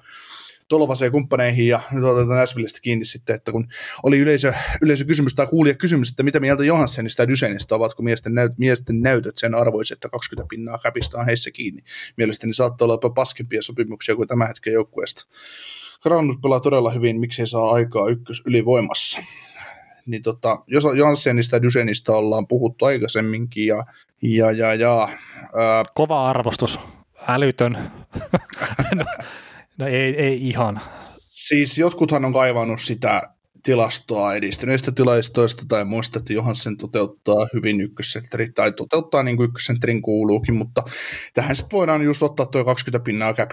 C: Tolvaseen kumppaneihin ja nyt otetaan Näsvillestä kiinni sitten, että kun oli yleisö, yleisökysymys tai kuulija kysymys, että mitä mieltä Johanssenista ja Dysenistä, ovatko miesten, näyt, miesten näytöt sen arvoiset, että 20 pinnaa käpistä on heissä kiinni. Mielestäni saattaa olla jopa paskempia sopimuksia kuin tämä hetken joukkueesta. Granus pelaa todella hyvin, miksei saa aikaa ykkös ylivoimassa. Niin tota, jos Johanssenista ja Dysenistä ollaan puhuttu aikaisemminkin ja, ja, ja, ja
B: ää... Kova arvostus, älytön. no, ei, ei ihan.
C: Siis jotkuthan on kaivannut sitä tilastoa edistyneistä tilastoista tai muista, että Johansen toteuttaa hyvin ykkössentteri tai toteuttaa niin kuin ykkössentterin kuuluukin, mutta tähän sitten voidaan just ottaa tuo 20 pinnaa cap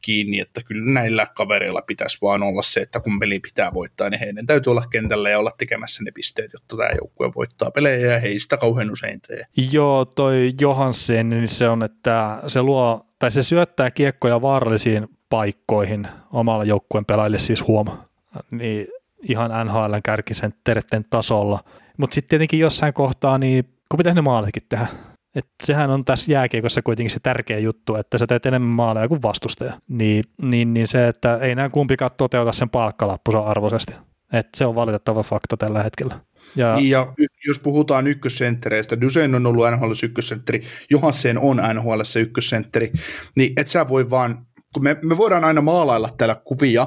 C: kiinni, että kyllä näillä kavereilla pitäisi vaan olla se, että kun peli pitää voittaa, niin heidän täytyy olla kentällä ja olla tekemässä ne pisteet, jotta tämä joukkue voittaa pelejä ja he ei sitä kauhean usein tee.
B: Joo, toi Johansen, niin se on, että se luo tai se syöttää kiekkoja vaarallisiin paikkoihin omalla joukkueen pelaajille siis huom, niin ihan NHL kärkisen terteen tasolla. Mutta sitten tietenkin jossain kohtaa, niin kun pitäisi ne maalitkin tehdä, Et sehän on tässä jääkiekossa kuitenkin se tärkeä juttu, että sä teet enemmän maaleja kuin vastustaja. Niin, niin, niin se, että ei nämä kumpikaan toteuta sen palkkalappunsa arvoisesti. Et se on valitettava fakta tällä hetkellä.
C: Ja, ja jos puhutaan ykkössenttereistä, Dusein on ollut NHL ykkössentteri, Johansen on NHL ykkössentteri, niin et sä voi vaan, kun me, me voidaan aina maalailla täällä kuvia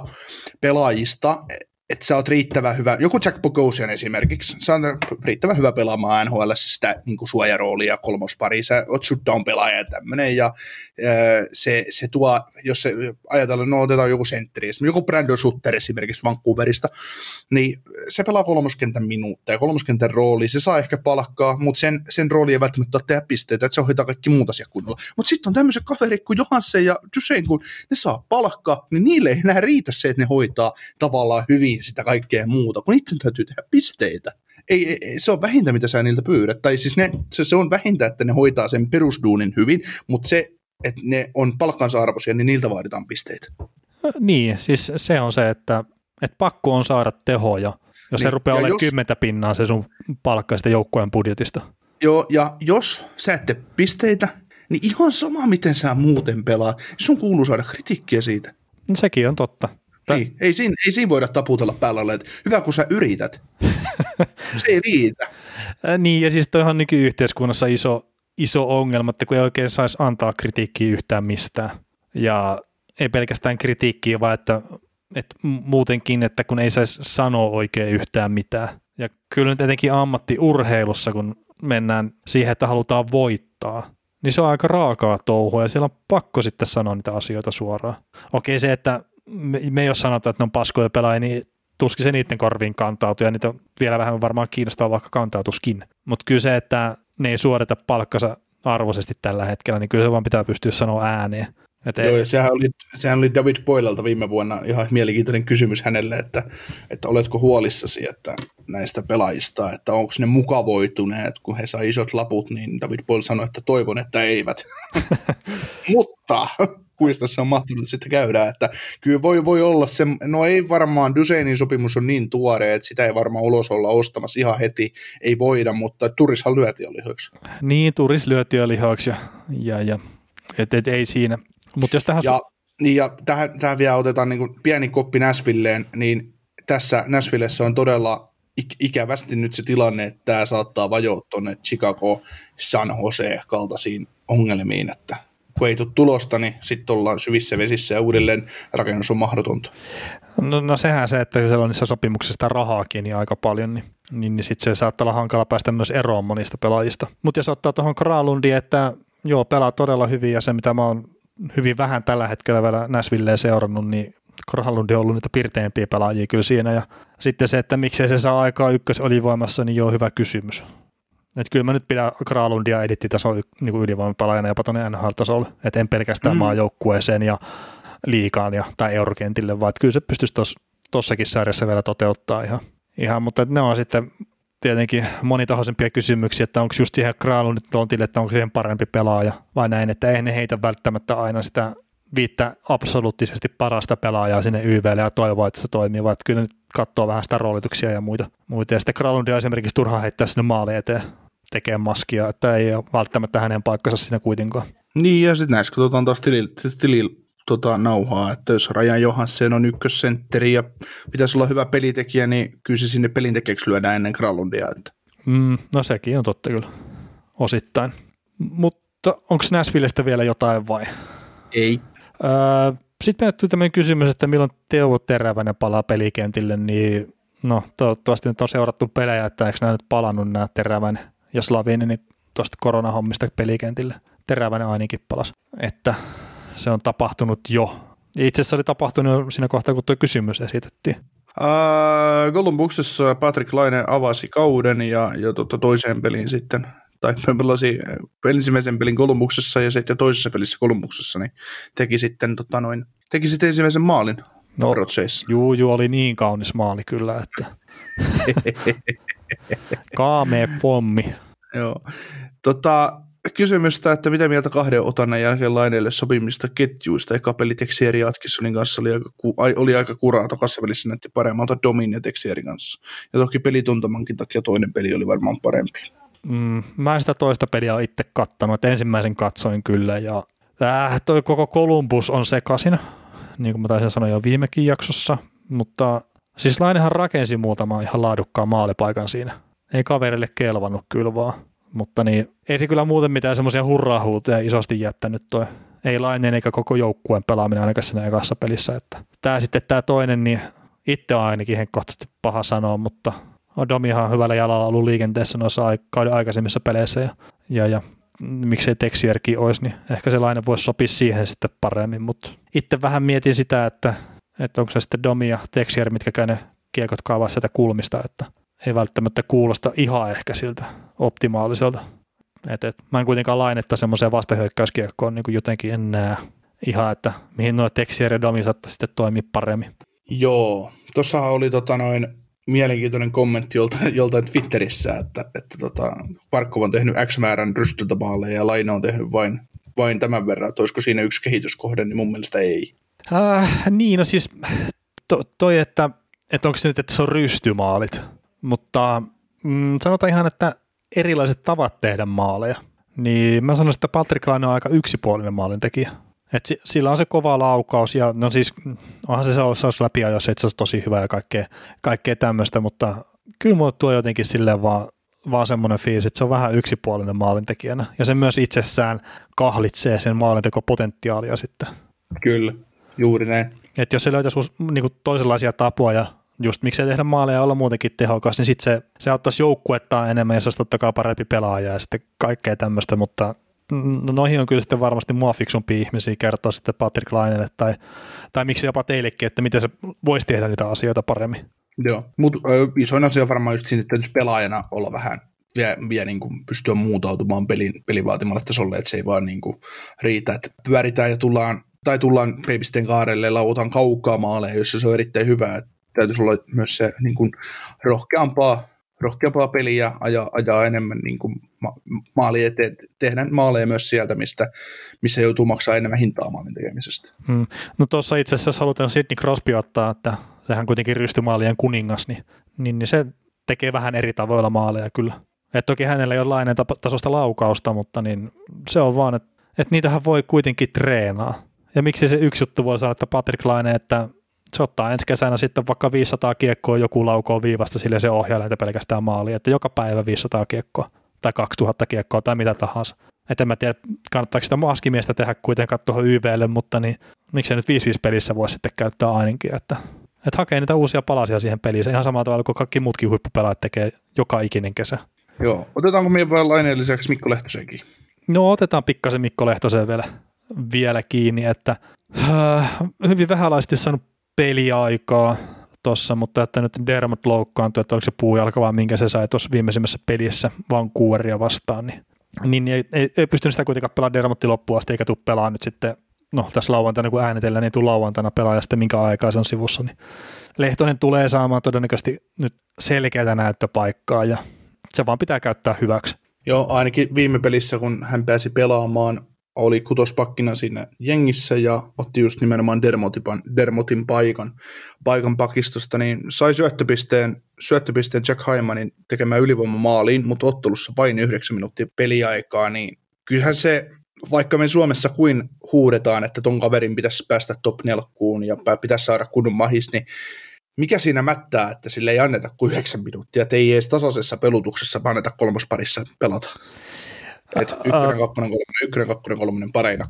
C: pelaajista, että sä oot riittävän hyvä, joku Jack Bogosian esimerkiksi, sä oot riittävän hyvä pelaamaan NHL sitä niin kuin suojaroolia kolmospari, sä oot shutdown pelaaja ja tämmöinen, ja se, se tuo, jos se ajatellaan, no otetaan joku sentteri, joku Brandon Sutter esimerkiksi Vancouverista, niin se pelaa kolmoskentän minuutteja, kolmoskentän rooli, se saa ehkä palkkaa, mutta sen, sen rooli ei välttämättä ole tehdä pisteitä, että se hoitaa kaikki muut asiat kunnolla. Mutta sitten on tämmöiset kaverit kuin Johansen ja Dusein, kun ne saa palkkaa, niin niille ei enää riitä se, että ne hoitaa tavallaan hyvin niin sitä kaikkea muuta, kun niiden täytyy tehdä pisteitä. Ei, ei, se on vähintä, mitä sä niiltä pyydät. Tai siis ne, se, se on vähintä, että ne hoitaa sen perusduunin hyvin, mutta se, että ne on palkkansa arvoisia, niin niiltä vaaditaan pisteitä.
B: Niin, siis se on se, että, että pakko on saada tehoja, jos niin, se rupeaa olemaan jos, kymmentä pinnaa se sun palkka sitä joukkueen budjetista.
C: Joo, ja jos sä et tee pisteitä, niin ihan sama, miten sä muuten pelaa, sun kuuluu saada kritiikkiä siitä.
B: Sekin on totta.
C: Ei, ei, siinä, ei siinä voida taputella päällä, että hyvä kun sä yrität. Se ei riitä.
B: niin, ja siis toihan nykyyhteiskunnassa iso, iso ongelma, että kun ei oikein saisi antaa kritiikkiä yhtään mistään. Ja ei pelkästään kritiikkiä, vaan että, että muutenkin, että kun ei saisi sanoa oikein yhtään mitään. Ja kyllä nyt etenkin ammattiurheilussa, kun mennään siihen, että halutaan voittaa, niin se on aika raakaa touhua ja siellä on pakko sitten sanoa niitä asioita suoraan. Okei se, että me, me jos sanotaan, että ne on paskoja pelaajia, niin tuskin se niiden korviin kantautuu, ja niitä on vielä vähemmän varmaan kiinnostaa vaikka kantautuskin. Mutta kyllä se, että ne ei suorita palkkansa arvoisesti tällä hetkellä, niin kyllä se vaan pitää pystyä sanoa ääneen.
C: Et Joo, ja sehän oli, sehän oli David Boylelta viime vuonna ihan mielenkiintoinen kysymys hänelle, että, että oletko huolissasi että näistä pelaajista, että onko ne mukavoituneet, kun he sai isot laput, niin David Boyle sanoi, että toivon, että eivät. Mutta kuista se on mahtunut sitten käydä, että kyllä voi, voi olla se, no ei varmaan, Duseinin sopimus on niin tuore, että sitä ei varmaan ulos olla ostamassa ihan heti, ei voida, mutta Turishan lyöti jo lihoiksi.
B: Niin, Turis lyöti jo lihoiksi ja, ja, ja et, et, ei siinä. Mut jos tähän...
C: Ja, niin ja tähän, tähän vielä otetaan niin pieni koppi Näsvilleen, niin tässä Näsvillessä on todella ikävästi nyt se tilanne, että tämä saattaa vajoa tuonne Chicago, San Jose kaltaisiin ongelmiin, että kun ei tule tulosta, niin sitten ollaan syvissä vesissä ja uudelleen rakennus on mahdotonta.
B: No, no sehän se, että siellä on niissä sopimuksista rahaakin niin aika paljon, niin, niin, niin sitten se saattaa olla hankala päästä myös eroon monista pelaajista. Mutta jos ottaa tuohon Kralundiin, että joo, pelaa todella hyvin ja se, mitä mä oon hyvin vähän tällä hetkellä vielä Näsvilleen seurannut, niin Kralundi on ollut niitä pirteimpiä pelaajia kyllä siinä. Ja sitten se, että miksei se saa aikaa ykkösolivoimassa, niin joo, hyvä kysymys. Et kyllä mä nyt pidän Kralundia edittitason niin ylivoimapelaajana jopa tuonne NHL-tasolle. Et en pelkästään mm. maajoukkueeseen ja liikaan ja, tai eurokentille, vaan kyllä se pystyisi tuossakin sarjassa vielä toteuttaa ihan. ihan mutta ne on sitten tietenkin monitahoisempia kysymyksiä, että onko just siihen Kralundit tontille, että onko siihen parempi pelaaja vai näin, että ei ne heitä välttämättä aina sitä viittä absoluuttisesti parasta pelaajaa sinne YVlle ja toivoa, että se toimii, vaan kyllä nyt katsoo vähän sitä roolituksia ja muita. muita. Ja sitten Kralundia esimerkiksi turha heittää sinne maali eteen tekee maskia, että ei ole välttämättä hänen paikkansa siinä kuitenkaan.
C: Niin, ja sitten näissä katsotaan taas tilillä, tilil, tota, nauhaa, että jos Rajan Johansen on ykkössentteri ja pitäisi olla hyvä pelitekijä, niin kyllä se sinne pelintekijäksi lyödään ennen Kralundia. Että.
B: Mm, no sekin on totta kyllä, osittain. Mutta onko Näsvillestä vielä jotain vai?
C: Ei.
B: Öö, sitten me tämmöinen kysymys, että milloin Teuvo Terävänen palaa pelikentille, niin no toivottavasti nyt on seurattu pelejä, että eikö nämä nyt palannut nämä Terävänen jos Lavini niin tuosta koronahommista pelikentille. Teräväinen ainakin palas, että se on tapahtunut jo. Itse asiassa oli tapahtunut jo siinä kohtaa, kun tuo kysymys esitettiin.
C: Uh, Columbuksessa Patrick Laine avasi kauden ja, ja tota, toiseen peliin sitten, tai pelasi ensimmäisen pelin Columbuksessa ja sitten toisessa pelissä Columbuksessa, niin teki sitten, tota, noin, teki sitten ensimmäisen maalin No,
B: juu, juu, oli niin kaunis maali kyllä, että kaamea pommi.
C: Joo. Tota, kysymystä, että mitä mieltä kahden otannan jälkeen laineille sopimista ketjuista. Eka peli Texieri Atkinsonin kanssa oli aika, ku, oli aika kuraa, toisessa pelissä näytti paremmalta Domin ja Texierin kanssa. Ja toki pelituntamankin takia toinen peli oli varmaan parempi.
B: Mm, mä en sitä toista peliä itse kattanut, ensimmäisen katsoin kyllä ja äh, toi koko Columbus on sekasin, niin kuin mä taisin sanoa jo viimekin jaksossa, mutta siis Lainehan rakensi muutama ihan laadukkaan maalipaikan siinä. Ei kaverille kelvannut kyllä vaan, mutta niin, ei se kyllä muuten mitään semmoisia hurraahuuteja isosti jättänyt toi. Ei Laineen eikä koko joukkueen pelaaminen ainakaan siinä ekassa pelissä. Että tää sitten tämä toinen, niin itse on ainakin henkkohtaisesti paha sanoa, mutta on Domihan hyvällä jalalla ollut liikenteessä noissa kauden aikaisemmissa peleissä ja, ja, ja miksei Texierkin olisi, niin ehkä se laine voisi sopia siihen sitten paremmin, mutta itse vähän mietin sitä, että, että onko se sitten Domi ja Texier, mitkä käy ne kiekot kaavaa sieltä kulmista, että ei välttämättä kuulosta ihan ehkä siltä optimaaliselta. Et, et, mä en kuitenkaan lainetta semmoiseen vastahyökkäyskiekkoon niin kuin jotenkin en näe ihan, että mihin nuo Texier ja Domi sitten toimia paremmin.
C: Joo, tuossa oli tota noin mielenkiintoinen kommentti joltain, joltain Twitterissä, että, että tota, Parkkov on tehnyt X määrän rystyltämaaleja ja Laina on tehnyt vain, vain tämän verran. Että olisiko siinä yksi kehityskohde, niin mun mielestä ei.
B: Äh, niin, no siis to, toi, että, että onko se nyt, että se on rystymaalit, mutta mm, sanotaan ihan, että erilaiset tavat tehdä maaleja. Niin mä sanoisin, että Patrick Laine on aika yksipuolinen maalintekijä. Et sillä on se kova laukaus ja no siis onhan se saus läpi jos itse asiassa tosi hyvä ja kaikkea, kaikkea tämmöistä, mutta kyllä mulle tuo jotenkin silleen vaan, vaan semmoinen fiilis, että se on vähän yksipuolinen maalintekijänä ja se myös itsessään kahlitsee sen maalintekopotentiaalia sitten.
C: Kyllä, juuri näin.
B: Et jos se löytäisi niin toisenlaisia tapoja just miksei tehdä maaleja olla muutenkin tehokas, niin sitten se, se auttaisi joukkuetta enemmän ja se olisi totta kai parempi pelaaja ja sitten kaikkea tämmöistä, mutta no noihin on kyllä sitten varmasti mua fiksumpia ihmisiä kertoa sitten Patrick Lainelle tai, tai miksi jopa teillekin, että miten se voisi tehdä niitä asioita paremmin.
C: Joo, mutta isoin asia on varmaan just siinä, että pelaajana olla vähän vielä, vielä niin kuin pystyä muutautumaan pelin, pelin vaatimalle tasolle, että se ei vaan niin kuin riitä, että pyöritään ja tullaan tai tullaan peipisten kaarelle lautaan kaukaa maaleja, jossa se on erittäin hyvä. Että täytyisi olla myös se niin kuin rohkeampaa rohkeampaa peliä, ajaa, ajaa enemmän niin kuin ma- maali eteen, tehdä maaleja myös sieltä, mistä, missä joutuu maksaa enemmän hintaa maalin tekemisestä.
B: Hmm. No tuossa itse asiassa, jos halutaan Sidney Crosby ottaa, että sehän kuitenkin rystymaalien kuningas, niin, niin, niin se tekee vähän eri tavoilla maaleja kyllä. Et toki hänellä ei ole lainen tasosta laukausta, mutta niin se on vaan, että, että niitähän voi kuitenkin treenaa. Ja miksi se yksi juttu voi saada, että Patrick Laine, että se ottaa ensi kesänä sitten vaikka 500 kiekkoa joku laukoo viivasta, sille se ohjaa näitä pelkästään maali, että joka päivä 500 kiekkoa tai 2000 kiekkoa tai mitä tahansa. Että en mä tiedä, kannattaako sitä maskimiestä tehdä kuitenkaan tuohon YVlle, mutta niin miksei nyt 5-5 pelissä voisi sitten käyttää ainakin, että, että hakee niitä uusia palasia siihen peliin. Se ihan samalla tavalla kuin kaikki muutkin huippupelaajat tekee joka ikinen kesä.
C: Joo, otetaanko meidän vielä laineen lisäksi Mikko Lehtosenkin?
B: No otetaan pikkasen Mikko Lehtosen vielä, vielä kiinni, että äh, hyvin vähälaisesti saanut peliaikaa tuossa, mutta että nyt Dermot loukkaantui, että oliko se puujalka vaan minkä se sai tuossa viimeisimmässä pelissä Vancouveria vastaan, niin, niin ei, ei, ei pystynyt sitä kuitenkaan pelaamaan Dermotti loppuun asti, eikä tule pelaa nyt sitten, no tässä lauantaina kun äänitellään, niin tuu lauantaina pelaaja sitten minkä aikaa se on sivussa, niin Lehtonen tulee saamaan todennäköisesti nyt selkeätä näyttöpaikkaa ja se vaan pitää käyttää hyväksi.
C: Joo, ainakin viime pelissä, kun hän pääsi pelaamaan oli kutospakkina siinä jengissä ja otti just nimenomaan Dermotin, Dermotin paikan, paikan pakistosta, niin sai syöttöpisteen, syöttöpisteen Jack Hymanin tekemään ylivoimamaaliin, mutta ottelussa vain 9 minuuttia peliaikaa, niin kyllähän se, vaikka me Suomessa kuin huudetaan, että ton kaverin pitäisi päästä top 4 ja pitäisi saada kunnon mahis, niin mikä siinä mättää, että sille ei anneta kuin 9 minuuttia, että ei edes tasaisessa pelutuksessa anneta kolmosparissa pelata. Et ykkönen, kakkonen, kolmonen, ykkönen, kakkonen, kolmonen pareina.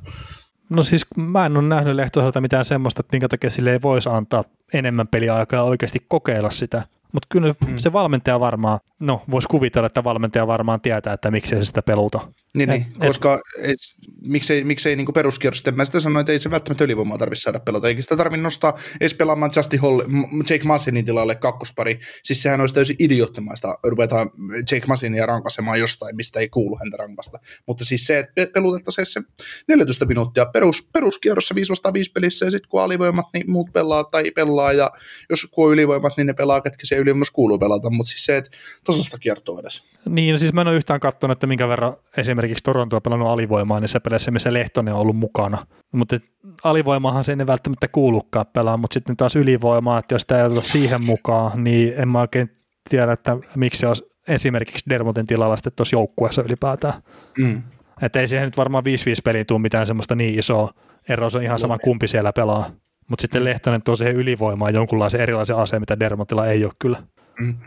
B: No siis mä en ole nähnyt Lehtoselta mitään semmoista, että minkä takia sille ei voisi antaa enemmän peliaikaa oikeasti kokeilla sitä. Mutta kyllä mm. se valmentaja varmaan, no voisi kuvitella, että valmentaja varmaan tietää, että miksei se sitä peluta.
C: Niin, niin et, koska et, miksei, miksei niin peruskierrosta, mä sitä sanoin, että ei se välttämättä ylivoimaa tarvitse saada pelata, eikä sitä tarvitse nostaa edes pelaamaan Justin Hall, Jake Massinin tilalle kakkospari, siis sehän olisi täysin idioottimaista, ruvetaan Jake Massinia rankasemaan jostain, mistä ei kuulu häntä rankasta, mutta siis se, että pelutettaisiin se 14 minuuttia perus, peruskierrossa 5 vastaan 5 pelissä, ja sitten kun alivoimat, niin muut pelaa tai pelaa, ja jos kun on ylivoimat, niin ne pelaa, ketkä se ylivoimassa kuuluu pelata, mutta siis se, että tasasta kiertoa edes.
B: Niin, no siis mä en ole yhtään katsonut, että minkä verran esimerkiksi Toronto on pelannut alivoimaa, se peleissä, missä Lehtonen on ollut mukana. Mutta alivoimahan se ei välttämättä kuulukaan pelaa, mutta sitten taas ylivoimaa, että jos sitä ei oteta siihen mukaan, niin en mä oikein tiedä, että miksi se olisi esimerkiksi Dermotin tilalla sitten tuossa joukkueessa ylipäätään.
C: Mm.
B: Että ei siihen nyt varmaan 5-5 peliä tule mitään semmoista niin isoa eroa, se on ihan sama kumpi siellä pelaa. Mutta sitten Lehtonen tuo siihen ylivoimaan jonkunlaisen erilaisen aseen, mitä Dermotilla ei ole kyllä.
C: Mm.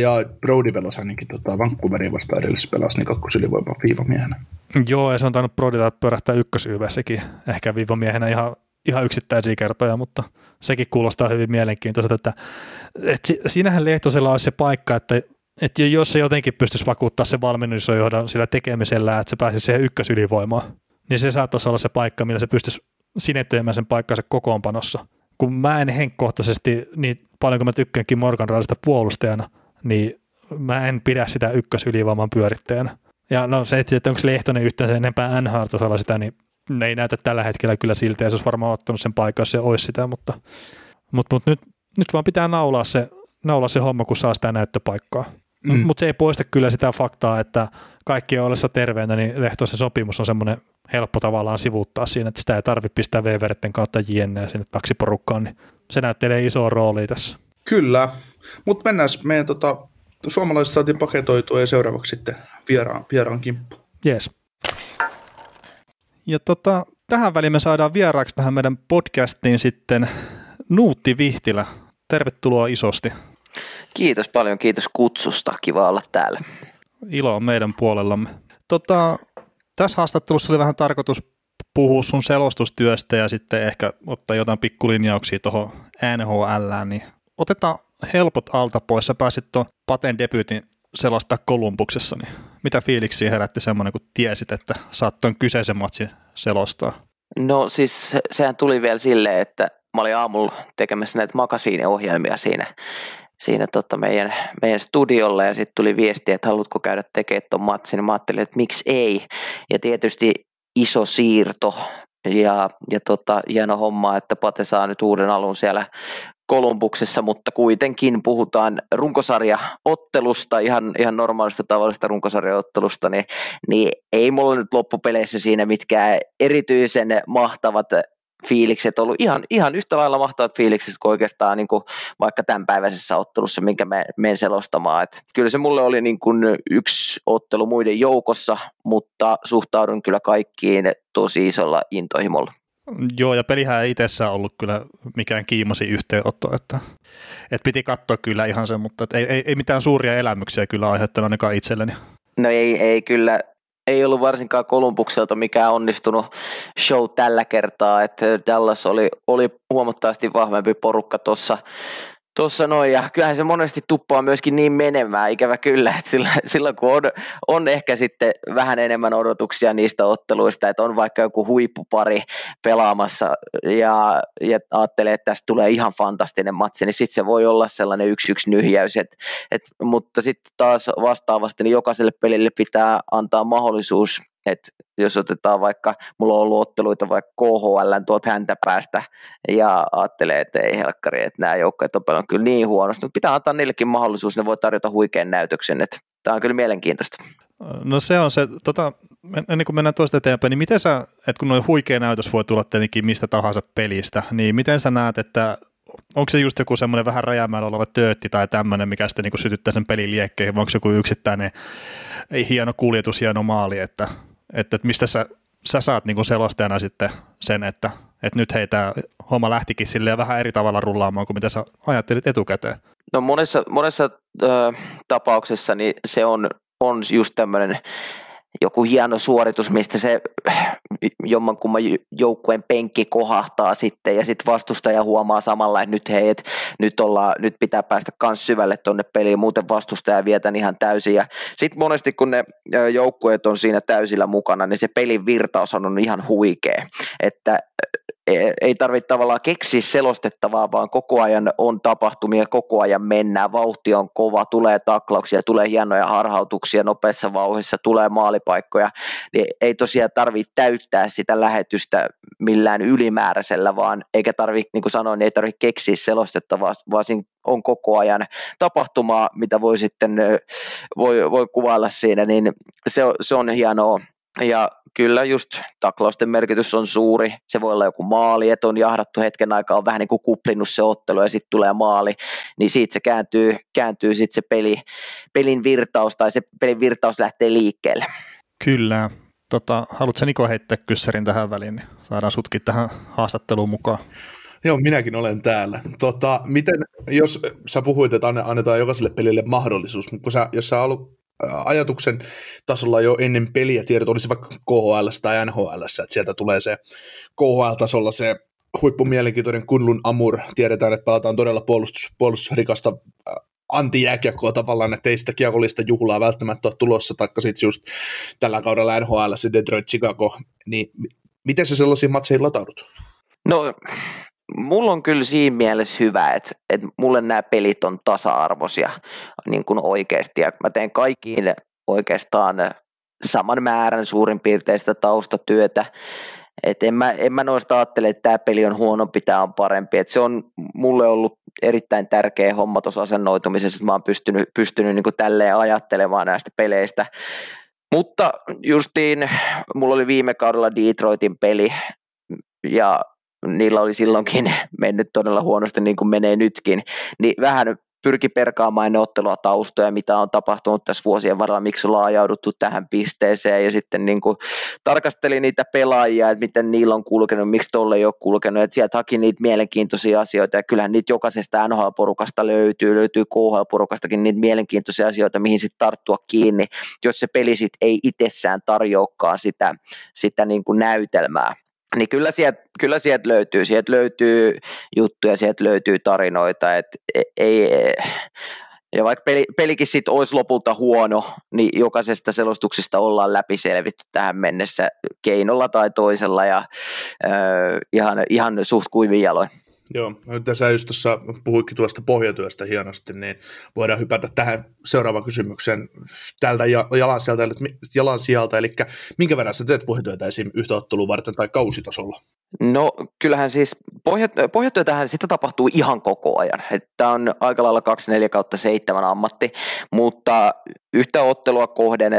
C: Ja Brody pelasi ainakin tota, Vancouveria vastaan edellisessä pelasi niin kakkosylivoiman viivamiehenä.
B: Joo, ja se on tainnut Brodita pyörähtää ykkösyyvässäkin, ehkä viivamiehenä ihan, ihan yksittäisiä kertoja, mutta sekin kuulostaa hyvin mielenkiintoiselta, että, että si- siinähän Lehtosella olisi se paikka, että, että jos se jotenkin pystyisi vakuuttaa se valmennusjohdon sillä tekemisellä, että se pääsisi siihen ykkösylivoimaan, niin se saattaisi olla se paikka, millä se pystyisi sinettymään sen paikkansa kokoonpanossa. Kun mä en henkkohtaisesti, niin paljon kuin mä tykkäänkin Morgan Rallista puolustajana, niin mä en pidä sitä ykkösylivoiman pyörittäjänä. Ja no se, että onko Lehtonen yhtään sen enempää nhl sitä, niin ne ei näytä tällä hetkellä kyllä siltä, ja se olisi varmaan ottanut sen paikan, jos se olisi sitä, mutta, mutta, mutta nyt, nyt vaan pitää naulaa se, naulaa se homma, kun saa sitä näyttöpaikkaa. Mm. Mutta se ei poista kyllä sitä faktaa, että kaikkien ollessa terveenä, niin Lehtosen sopimus on semmoinen helppo tavallaan sivuuttaa siinä, että sitä ei tarvitse pistää Weveritten kautta JNN sinne taksiporukkaan, niin se näyttelee isoa roolia tässä.
C: Kyllä, mutta mennään meidän tota, suomalaiset saatiin paketoitua ja seuraavaksi sitten vieraan, vieraan kimppu.
B: Jees. Ja tota, tähän väliin me saadaan vieraaksi tähän meidän podcastiin sitten Nuutti Vihtilä. Tervetuloa isosti.
D: Kiitos paljon, kiitos kutsusta. Kiva olla täällä.
B: Ilo on meidän puolellamme. Tota, tässä haastattelussa oli vähän tarkoitus puhua sun selostustyöstä ja sitten ehkä ottaa jotain pikkulinjauksia tuohon NHL, niin otetaan helpot alta pois. Sä pääsit tuon Paten debyytin selostaa Kolumbuksessa, niin mitä fiiliksiä herätti semmoinen, kun tiesit, että saat tuon kyseisen matsin selostaa?
D: No siis se- sehän tuli vielä silleen, että mä olin aamulla tekemässä näitä makasiiniohjelmia siinä, siinä tota meidän, meidän studiolla ja sitten tuli viesti, että haluatko käydä tekemään tuon matsin. Mä ajattelin, että miksi ei. Ja tietysti iso siirto ja, ja tota, hieno homma, että Pate saa nyt uuden alun siellä Kolumbuksessa, mutta kuitenkin puhutaan runkosarjaottelusta, ihan, ihan normaalista tavallista runkosarjaottelusta, niin, niin ei mulla nyt loppupeleissä siinä mitkään erityisen mahtavat fiilikset ollut ihan, ihan yhtä lailla mahtavat fiilikset kuin oikeastaan niin kuin vaikka tämänpäiväisessä ottelussa, minkä me menen selostamaan. Et kyllä se mulle oli niin kuin yksi ottelu muiden joukossa, mutta suhtaudun kyllä kaikkiin tosi isolla intohimolla.
B: Joo, ja pelihän ei itsessään ollut kyllä mikään kiimasi yhteenotto, että, että piti katsoa kyllä ihan sen, mutta ei, ei, ei mitään suuria elämyksiä kyllä aiheuttanut ainakaan itselleni.
D: No ei, ei kyllä, ei ollut varsinkaan Kolumbukselta mikään onnistunut show tällä kertaa, että Dallas oli, oli huomattavasti vahvempi porukka tuossa Tuossa noin, ja kyllähän se monesti tuppaa myöskin niin menemään, ikävä kyllä, että silloin, silloin kun on, on ehkä sitten vähän enemmän odotuksia niistä otteluista, että on vaikka joku huippupari pelaamassa ja, ja ajattelee, että tästä tulee ihan fantastinen matsi, niin sitten se voi olla sellainen yksi yksi nyhjäys, et, et, mutta sitten taas vastaavasti niin jokaiselle pelille pitää antaa mahdollisuus että jos otetaan vaikka, mulla on ollut otteluita vaikka KHL tuolta häntä päästä ja ajattelee, että ei helkkari, että nämä joukkueet on pelannut kyllä niin huonosti, mutta pitää antaa niillekin mahdollisuus, ne voi tarjota huikean näytöksen, että tämä on kyllä mielenkiintoista.
B: No se on se, tota, ennen kuin mennään toista eteenpäin, niin miten sä, että kun noin huikea näytös voi tulla tietenkin mistä tahansa pelistä, niin miten sä näet, että onko se just joku semmoinen vähän rajamäällä oleva töötti tai tämmöinen, mikä sitten niin sytyttää sen pelin liekkeihin, vai onko se joku yksittäinen hieno kuljetus, hieno maali, että, että, että mistä sä, sä saat niin selostajana sitten sen, että, että nyt hei tämä homma lähtikin silleen vähän eri tavalla rullaamaan kuin mitä sä ajattelit etukäteen.
D: No monessa, monessa ö, tapauksessa niin se on, on just tämmöinen joku hieno suoritus, mistä se jommankumman joukkueen penkki kohahtaa sitten ja sitten vastustaja huomaa samalla, että nyt hei, et nyt, ollaan, nyt pitää päästä kans syvälle tuonne peliin, muuten vastustaja vietän ihan täysin. Sitten monesti kun ne joukkueet on siinä täysillä mukana, niin se pelin virtaus on ihan huikea, että ei tarvitse tavallaan keksiä selostettavaa, vaan koko ajan on tapahtumia, koko ajan mennään, vauhti on kova, tulee taklauksia, tulee hienoja harhautuksia nopeassa vauhdissa, tulee maalipaikkoja, niin ei tosiaan tarvitse täyttää sitä lähetystä millään ylimääräisellä, vaan eikä tarvitse, niin kuin sanoin, niin ei tarvitse keksiä selostettavaa, vaan siinä on koko ajan tapahtumaa, mitä voi sitten voi, voi kuvailla siinä, niin se, se on hienoa. Ja kyllä just taklausten merkitys on suuri. Se voi olla joku maali, että on jahdattu hetken aikaa, on vähän niin kuin kuplinnut se ottelu ja sitten tulee maali, niin siitä se kääntyy, kääntyy sitten se peli, pelin virtaus tai se pelin virtaus lähtee liikkeelle.
B: Kyllä. Tota, haluatko Niko heittää kyssärin tähän väliin, niin saadaan sutkin tähän haastatteluun mukaan.
C: Joo, minäkin olen täällä. Tota, miten, jos sä puhuit, että annetaan jokaiselle pelille mahdollisuus, mutta kun sä, jos sä ollut ajatuksen tasolla jo ennen peliä tiedot, olisi vaikka KHL tai NHL, että sieltä tulee se KHL-tasolla se huippumielenkiintoinen Kunlun Amur. Tiedetään, että palataan todella puolustus, puolustusrikasta antijääkiekkoa tavallaan, että ei sitä kiekollista juhlaa välttämättä ole tulossa, taikka sitten just tällä kaudella NHL, se Detroit Chicago, niin miten se sellaisiin matseihin lataudut?
D: No mulla on kyllä siinä mielessä hyvä, että, että mulle nämä pelit on tasa-arvoisia niin kuin oikeasti ja mä teen kaikkiin oikeastaan saman määrän suurin piirtein sitä taustatyötä. Et en, mä, en mä noista ajattele, että tämä peli on huonompi, tämä on parempi. Et se on mulle ollut erittäin tärkeä homma tuossa asennoitumisessa, että mä oon pystynyt, pystynyt niin kuin tälleen ajattelemaan näistä peleistä. Mutta justiin, mulla oli viime kaudella Detroitin peli, ja niillä oli silloinkin mennyt todella huonosti niin kuin menee nytkin, niin vähän pyrki perkaamaan ne ottelua taustoja, mitä on tapahtunut tässä vuosien varrella, miksi ollaan ajauduttu tähän pisteeseen. Ja sitten niin kuin tarkasteli niitä pelaajia, että miten niillä on kulkenut, miksi tolle ei ole kulkenut, että sieltä haki niitä mielenkiintoisia asioita. Ja kyllähän niitä jokaisesta NHL-porukasta löytyy, löytyy KHL-porukastakin niitä mielenkiintoisia asioita, mihin sitten tarttua kiinni, jos se peli sitten ei itsessään tarjoakaan sitä, sitä niin kuin näytelmää niin kyllä sieltä, kyllä sieltä löytyy, sieltä löytyy juttuja, sieltä löytyy tarinoita, että e, ei, ja vaikka peli, pelikin sitten olisi lopulta huono, niin jokaisesta selostuksesta ollaan läpiselvitty tähän mennessä keinolla tai toisella ja äh, ihan, ihan suht kuivin jaloin.
C: Joo, nyt sä just tuossa puhuikin tuosta pohjatyöstä hienosti, niin voidaan hypätä tähän seuraavaan kysymykseen tältä jalan sieltä, jalan sieltä, eli minkä verran sä teet pohjatyötä esim. yhtä ottelua varten tai kausitasolla?
D: No kyllähän siis pohjat, pohjatyötähän sitä tapahtuu ihan koko ajan. Tämä on aika lailla 24 kautta 7 ammatti, mutta yhtä ottelua kohden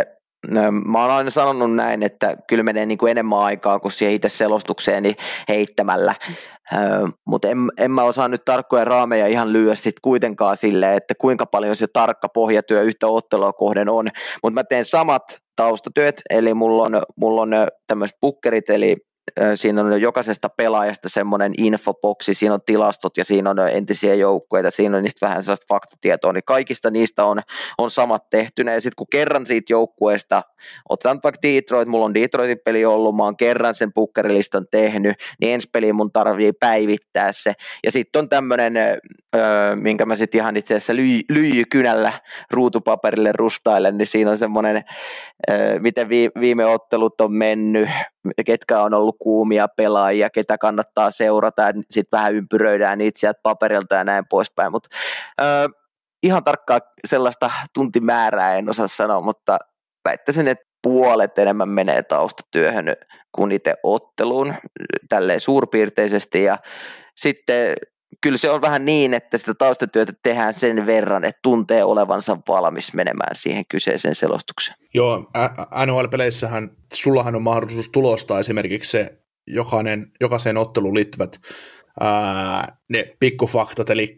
D: Mä oon aina sanonut näin, että kyllä menee niin kuin enemmän aikaa kuin siihen itse selostukseen niin heittämällä, mutta en, en mä osaa nyt tarkkoja raameja ihan sit kuitenkaan sille, että kuinka paljon se tarkka pohjatyö yhtä ottelua kohden on, mutta mä teen samat taustatyöt, eli mulla on, mulla on tämmöiset bukkerit, eli siinä on jokaisesta pelaajasta semmoinen infoboksi, siinä on tilastot ja siinä on entisiä joukkueita, siinä on niistä vähän sellaista faktatietoa, niin kaikista niistä on, on samat tehtynä. Ja sitten kun kerran siitä joukkueesta, otetaan vaikka Detroit, mulla on Detroitin peli ollut, mä oon kerran sen bukkerilistan tehnyt, niin ensi peliin mun tarvii päivittää se. Ja sitten on tämmöinen, minkä mä sitten ihan itse asiassa lyijykynällä ruutupaperille rustailen, niin siinä on semmoinen, miten viime ottelut on mennyt, ketkä on ollut kuumia pelaajia, ketä kannattaa seurata, ja sitten vähän ympyröidään niitä sieltä paperilta ja näin poispäin, mutta äh, ihan tarkkaa sellaista tuntimäärää en osaa sanoa, mutta väittäisin, että puolet enemmän menee taustatyöhön kuin itse otteluun, tälleen suurpiirteisesti, ja sitten kyllä se on vähän niin, että sitä taustatyötä tehdään sen verran, että tuntee olevansa valmis menemään siihen kyseiseen selostukseen.
C: Joo, NHL-peleissähän sullahan on mahdollisuus tulostaa esimerkiksi se jokainen, jokaiseen otteluun liittyvät ää, ne pikkufaktat, eli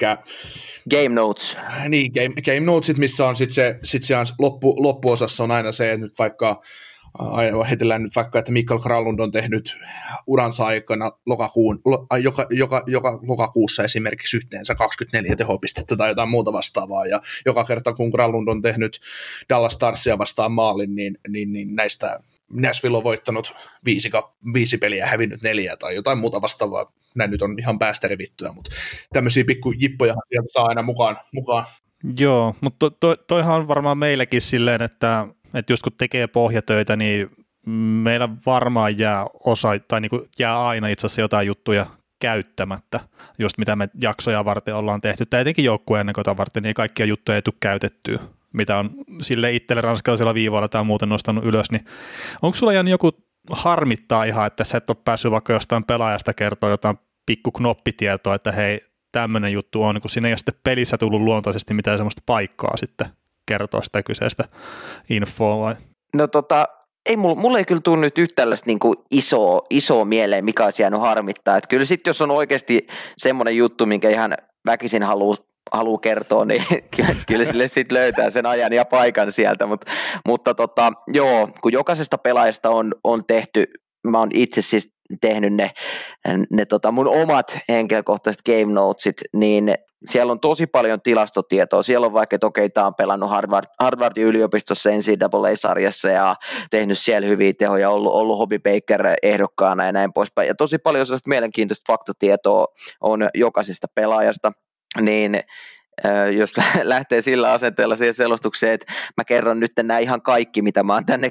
D: Game notes.
C: Niin, game, game notesit, missä on sitten se, sit se loppu, loppuosassa on aina se, että nyt vaikka heitellään nyt vaikka, että Mikael Kralund on tehnyt uransa aikana lokakuun, joka, joka, joka lokakuussa esimerkiksi yhteensä 24 tehopistettä tai jotain muuta vastaavaa, ja joka kerta kun Kralund on tehnyt Dallas Starsia vastaan maalin, niin, niin, niin näistä Nashville on voittanut viisi, viisi peliä ja hävinnyt neljä tai jotain muuta vastaavaa. Näin nyt on ihan päästä revittyä, mutta tämmöisiä pikku jippoja sieltä saa aina mukaan. mukaan.
B: Joo, mutta to, to, toihan on varmaan meillekin silleen, että että just kun tekee pohjatöitä, niin meillä varmaan jää osa, tai niin kuin jää aina itse asiassa jotain juttuja käyttämättä, just mitä me jaksoja varten ollaan tehty, tai etenkin joukkueen varten, niin kaikkia juttuja ei tule käytettyä, mitä on sille itselle ranskalaisella viivalla tai muuten nostanut ylös, niin onko sulla Jan joku harmittaa ihan, että sä et ole päässyt vaikka jostain pelaajasta kertoa jotain pikku knoppitietoa, että hei, tämmöinen juttu on, kun siinä ei ole sitten pelissä tullut luontaisesti mitään semmoista paikkaa sitten kertoa sitä kyseistä infoa vai?
D: No tota, ei mulla, mulla ei kyllä tule nyt yhtä tällaista niin isoa, isoa mieleen, mikä olisi jäänyt harmittaa. Että kyllä sitten jos on oikeasti semmoinen juttu, minkä ihan väkisin haluaa haluaa kertoa, niin kyllä sille sitten löytää sen ajan ja paikan sieltä, Mut, mutta tota, joo, kun jokaisesta pelaajasta on, on tehty, mä oon itse siis tehnyt ne, ne tota mun omat henkilökohtaiset game notesit, niin siellä on tosi paljon tilastotietoa. Siellä on vaikka, että okei, tämä on pelannut Harvard, Harvardin yliopistossa NCAA-sarjassa ja tehnyt siellä hyviä tehoja, ollut, ollut Hobby Baker ehdokkaana ja näin poispäin. Ja tosi paljon sellaista mielenkiintoista faktatietoa on jokaisesta pelaajasta niin jos lähtee sillä asenteella siihen selostukseen, että mä kerron nyt nämä ihan kaikki, mitä mä oon tänne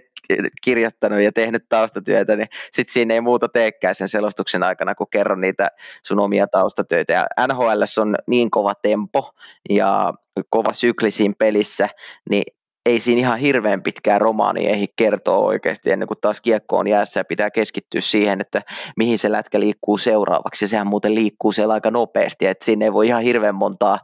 D: kirjoittanut ja tehnyt taustatyötä, niin sit siinä ei muuta teekään sen selostuksen aikana, kun kerron niitä sun omia taustatöitä. Ja NHL on niin kova tempo ja kova sykli siinä pelissä, niin ei siinä ihan hirveän pitkään romaani ehdi kertoa oikeasti ennen kuin taas kiekko on jäässä ja pitää keskittyä siihen, että mihin se lätkä liikkuu seuraavaksi. Sehän muuten liikkuu siellä aika nopeasti, että sinne ei voi ihan hirveän montaa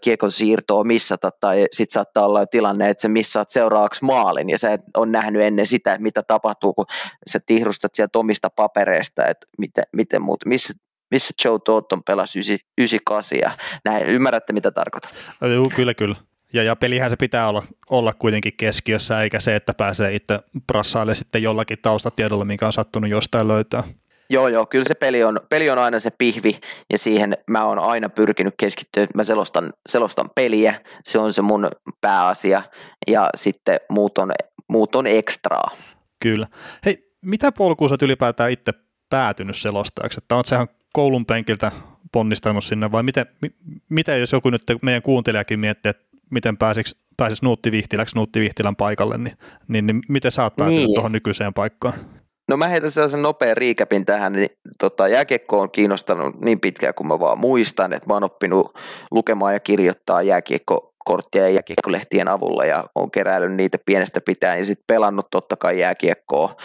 D: kiekon siirtoa missata tai sitten saattaa olla tilanne, että se missaat seuraavaksi maalin ja sä et on nähnyt ennen sitä, mitä tapahtuu, kun sä tihrustat sieltä omista papereista, että miten, miten muut, missä, missä Joe Toton pelasi 98 ja näin. Ymmärrätte, mitä tarkoitan?
B: Joo, kyllä, kyllä. Ja, ja pelihän se pitää olla, olla kuitenkin keskiössä, eikä se, että pääsee itse prassaille sitten jollakin taustatiedolla, mikä on sattunut jostain löytää.
D: Joo, joo, kyllä se peli on, peli on aina se pihvi ja siihen mä oon aina pyrkinyt keskittyä, että mä selostan, selostan peliä, se on se mun pääasia ja sitten muut on, muut on ekstraa.
B: Kyllä. Hei, mitä polkua sä ylipäätään itse päätynyt selostajaksi, että oot sehän koulun penkiltä ponnistanut sinne vai miten, miten jos joku nyt meidän kuuntelijakin miettii, että miten pääsisi, pääsis Nuutti Vihtiläksi Nuutti Vihtilän paikalle, niin, niin, niin miten sä oot päätynyt niin. tuohon nykyiseen paikkaan?
D: No mä heitän sellaisen nopean riikäpin tähän, niin tota, jääkiekko on kiinnostanut niin pitkään kuin mä vaan muistan, että mä oon oppinut lukemaan ja kirjoittaa jääkiekkokorttia ja jääkiekkolehtien avulla ja on keräillyt niitä pienestä pitäen ja sitten pelannut totta kai jääkiekkoa.